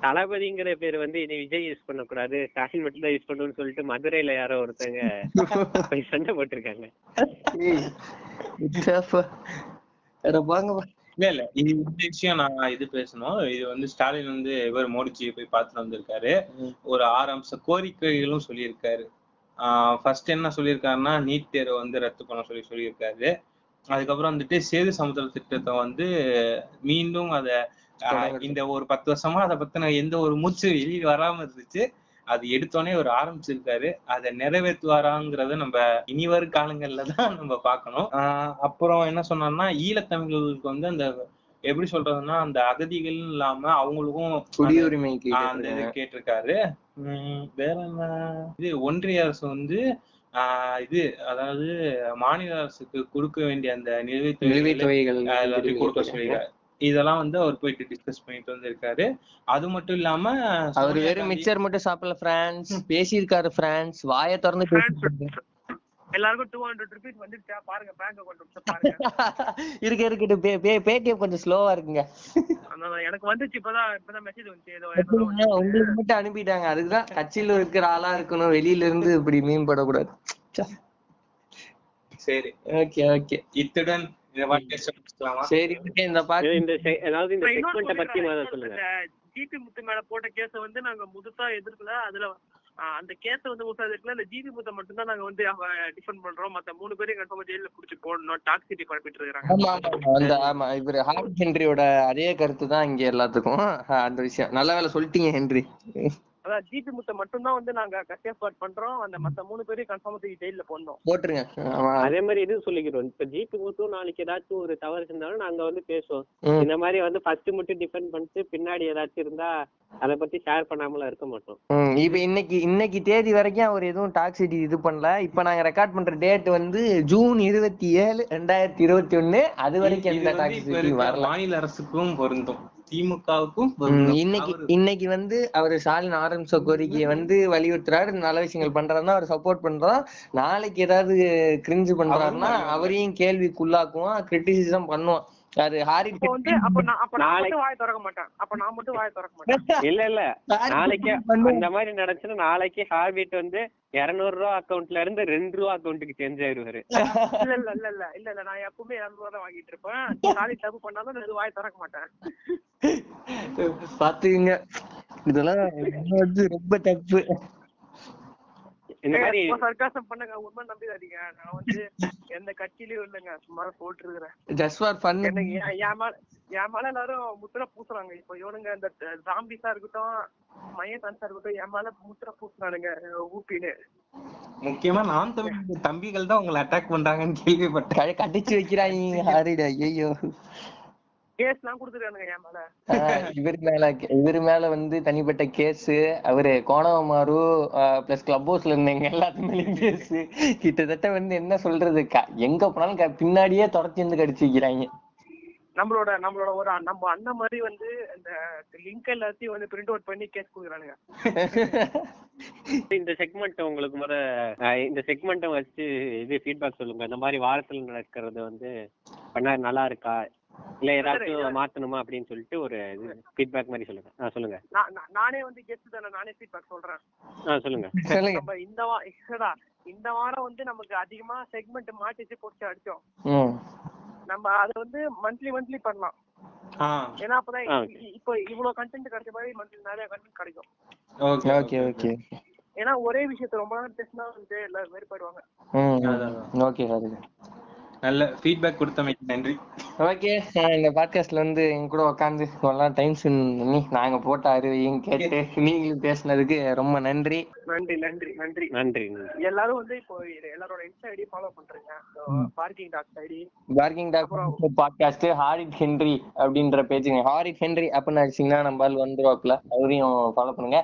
தளபதிங்கிற பேர் வந்து இனி விஜய் யூஸ் பண்ணக்கூடாது. ஸ்டாலின் மட்டும் தான் யூஸ் பண்ணணும்னு சொல்லிட்டு மதுரையில யாரோ ஒருத்தங்க போய் சண்டை போட்டிருக்காங்க. இல்ல இல்ல. இது இந்த விஷயம் நான் இது பேசணும். இது வந்து ஸ்டாலின் வந்து இவர் மோடிஜியை போய் பார்த்துட்டு வந்திருக்காரு. ஒரு ஆறு அம்ச கோரிக்கைகளும் சொல்லியிருக்காரு. ஃபர்ஸ்ட் என்ன சொல்லியிருக்காருன்னா நீட் தேர்வை வந்து ரத்து பண்ண சொல்லி சொல்லியிருக்காரு. அதுக்கப்புறம் வந்துட்டு சேது சமுத்திர திட்டத்தை வந்து மீண்டும் அதை இந்த ஒரு பத்து வருஷமா அதை பத்தின எந்த ஒரு மூச்சு வெளியே வராம இருந்துச்சு. அது எடுத்தோடனே ஒரு ஆரம்பிச்சிருக்காரு. அதை நிறைவேற்றுவாராங்கிறத நம்ம இனி வரும் காலங்கள்ல தான் நம்ம பார்க்கணும். அப்புறம் என்ன சொன்னார்னா ஈழத்தமிழர்களுக்கு வந்து அந்த எப்படி சொல்றதுன்னா அந்த அகதிகள் இல்லாம அவங்களுக்கும் குடியுரிமைக்கு ஆஹ் அந்த இது கேட்டிருக்காரு. வேற என்ன? இது ஒன்றிய அரசு வந்து ஆஹ் இது அதாவது மாநில அரசுக்கு கொடுக்க வேண்டிய அந்த நிலுவைத் தொகைகளை கொடுக்க சொல்லியிருக்காரு. இதெல்லாம் வந்து அவர் போயிட்டு டிஸ்கஸ் பண்ணிட்டு வந்திருக்காரு. அது மட்டும் இல்லாம அவர் வெறும் மிக்சர் மட்டும் சாப்பிடல பிரான்ஸ் பேசியிருக்காரு பிரான்ஸ் வாயை திறந்து பேசியிருக்காரு எல்லாருக்கும் டூ ஹண்ட்ரட் ருபீஸ் வந்துருச்சா? பாருங்க பேங்க் அக்கௌண்ட் பாருங்க. இருக்கு இருக்கட்டு பே பே பேடிஎம் கொஞ்சம் ஸ்லோவா இருக்குங்க. எனக்கு வந்துச்சு இப்பதான் இப்பதான் மெசேஜ் வந்துச்சு. உங்களுக்கு மட்டும் அனுப்பிட்டாங்க. அதுக்குதான் கட்சியில இருக்கிற ஆளா இருக்கணும். வெளியில இருந்து இப்படி மேம்படக்கூடாது சரி. ஓகே ஓகே இத்துடன் சரி okay, இந்த பாட்டு இந்த se- அதாவது இந்த நான் இன்னொரு செக்மெண்ட்டை பத்தி சொல்லிடுறேன். முதல்ல சொல்லுங்க. இந்த ஜிபி முத்து மேல போட்ட கேஸ வந்து நாங்க முதுசா எதிர்க்கல. அதுல அந்த கேஸ வந்து முதுசா எதிர்க்கல. இந்த ஜிபி முத்த மட்டும் தான் நாங்க வந்து டிஃபெண்ட் பண்றோம். மத்த மூணு பேரையும் கன்ஃபார்மா ஜெயில புடிச்சு போடணும். டாக்ஸிட்டி பரப்பிட்டு இருக்காங்க ஆமா இவரு ஹார்ட் ஹென்ரியோட அதே கருத்து தான் இங்க எல்லாத்துக்கும். அந்த விஷயம். நல்ல வேலை சொல்லிட்டீங்க ஹென்றி அதான் ஜிபி முத்த மட்டும் தான் வந்து நாங்க கட்டியா ஸ்பாட் பண்றோம். அந்த மத்த மூணு பேரையும் கன்ஃபார்மா தூக்கி ஜெயில போடணும். போட்டுருங்க. ஆமா. அதே மாதிரி இது சொல்லிக்கிறோம். இப்ப ஜிபி மட்டும் நாளைக்கு ஏதாச்சும் ஒரு தவறு செஞ்சாலும் நாங்க வந்து பேசுவோம். இந்த மாதிரி வந்து ஃபர்ஸ்ட் மட்டும் டிஃபெண்ட் பண்ணிட்டு பின்னாடி ஏதாச்சும் இருந்தா அதை பத்தி ஷேர் பண்ணாமலாம் இருக்க மாட்டோம். இப்ப இன்னைக்கு இன்னைக்கு தேதி வரைக்கும் அவர் எதுவும் டாக்ஸிட்டி இது பண்ணல. இப்ப நாங்க ரெக்கார்ட் பண்ற டேட் வந்து ஜூன் இருபத்தி ஏழு ரெண்டாயிரத்தி இருபத்தி ஒண்ணு. அது வரைக்கும் எந்த டாக்ஸிட்டி வரல. மாநில அரசுக்கும் பொருந்தும். திமுகவுக்கும் இன்னைக்கு இன்னைக்கு வந்து அவர் ஸ்டாலின் ஆரம்பிச்ச கோரிக்கையை வந்து வலியுறுத்துறாரு. நல்ல விஷயங்கள் பண்றாருன்னா அவர் சப்போர்ட் பண்றோம். நாளைக்கு ஏதாவது கிரிஞ்சு பண்றாருன்னா அவரையும் கேள்விக்குள்ளாக்குவோம் கிரிட்டிசிசம் பண்ணுவோம் அது ஹாரிட் இப்போ வந்து அப்ப நான் அப்ப நான் மட்டும் வாயை திறக்க மாட்டேன். அப்ப நான் மட்டும் வாயை திறக்க மாட்டேன். இல்ல இல்ல. நாளைக்கு. அந்த மாதிரி நடந்துச்சுன்னா நாளைக்கு ஹார்பிட் வந்து இருநூறு ரூபா அக்கவுண்ட்ல இருந்து ரெண்டு ரூபா அக்கவுண்ட்டுக்கு சேஞ்ச் ஆயிருவாரு. இல்ல இல்ல இல்ல இல்ல. இல்ல இல்ல. நான் எப்பவுமே இரநூறுவா தான் வாங்கிட்டு இருப்பேன். நாளைக்கு தப்பு பண்ணாலும் நான் வாயை திறக்க மாட்டேன். பாத்துக்கங்க. இதெல்லாம் இதெல்லாம் வந்து ரொம்ப தப்பு. இந்த மாதிரி சர்க்காசம் பண்ணுங்க உண்மை நம்பிடாதீங்க. நான் வந்து எந்த கட்சியிலயும் இல்லைங்க சும்மா போட்டு இருக்கிறேன் ஜஸ்ட் ஃபார் ஃபன் என் மேல என் மேல எல்லாரும் முத்திர பூசுறாங்க. இப்போ இவனுங்க இந்த ஜாம்பிஸா இருக்கட்டும் மைய சான்ஸா இருக்கட்டும் என் மேல முத்திர பூசுறானுங்க ஊப்பின்னு முக்கியமா நான் தமிழ் தம்பிகள் தான் உங்களை அட்டாக் பண்றாங்கன்னு கேள்விப்பட்டேன். கடிச்சு வைக்கிறாங்க ஹாரிட் ஐயோ இவர் மேல இவர் மேல வந்து தனிப்பட்ட கேஸ் அவரு கோணவமாரு பிளஸ் கிளப் ஹவுஸ்ல இருந்தவங்க எல்லாத்து மேலயும் கேஸ். கிட்டத்தட்ட வந்து என்ன சொல்றது எங்க போனாலும் பின்னாடியே துரத்தி வந்து கடிச்சு வைக்கிறாங்க. நம்மளோட நம்மளோட ஒரு நம்ம அண்ணன் மாதிரி வந்து இந்த லிங்க் எல்லாத்தையும் வந்து பிரிண்ட் அவுட் பண்ணி கேஸ் கொடுக்குறானுங்க. இந்த செக்மெண்ட் உங்களுக்கு முத அஹ், இந்த செக்மெண்ட்டை வச்சு இது ஃபீட்பேக் சொல்லுங்க. இந்த மாதிரி வாரத்துல நடக்கிறது வந்து பண்ணா நல்லா இருக்கா? இல்ல ஏதாச்சும் மாத்தணுமா அப்படின்னு சொல்லிட்டு ஒரு ஃபீட்பேக் மாதிரி சொல்லுங்க. ஆ சொல்லுங்க. நான் வந்து கெஸ்ட் தானே நானே ஃபீட்பேக் சொல்றேன். ஆ சொல்லுங்க. சொல்லுங்க. நம்ம இந்த வா இல்லடா இந்த வாரம் வந்து நமக்கு அதிகமா செக்மெண்ட் மாட்டிச்சு போட்டு அடிச்சோம். ம். நம்ம அதை வந்து மந்த்லி மந்த்லி பண்ணலாம். ஆ. ஏன்னா அப்பதான் இப்போ இவ்வளவு கண்டென்ட் கிடைச்ச மாதிரி மந்த்லி நிறைய கண்டென்ட் கிடைக்கும். ஓகே ஓகே ஓகே ஏன்னா ஒரே விஷயத்த ரொம்ப நேரம் பேசினா வந்து எல்லாரும் வேறுபடுவாங்க ம் ஓகே நல்ல ஃபீட்பேக் கொடுத்தமைக்கு நன்றி. ஓகே இந்த பாட்காஸ்ட்ல வந்து எங்க கூட உட்காந்து நல்லா டைம் ஸ்பெண்ட் பண்ணி நாங்க போட்ட அறிவையும் கேட்டு நீங்களும் பேசுனதுக்கு ரொம்ப நன்றி. நன்றி நன்றி நன்றி. நன்றி நன்றி. எல்லாரும் வந்து இப்போ எல்லாரோட இன்ஸ்டா ஐடி ஃபாலோ பண்றீங்க. Parking talks ID parking talk podcast horrid Henry அப்படின்ற பேஜுங்க ஹாரிட் ஹென்ரி அப்படின்னு அடிச்சீங்கன்னா நம்ம ஆள் வந்துருவாப்புல. அவரையும் ஃபாலோ பண்ணுங்க.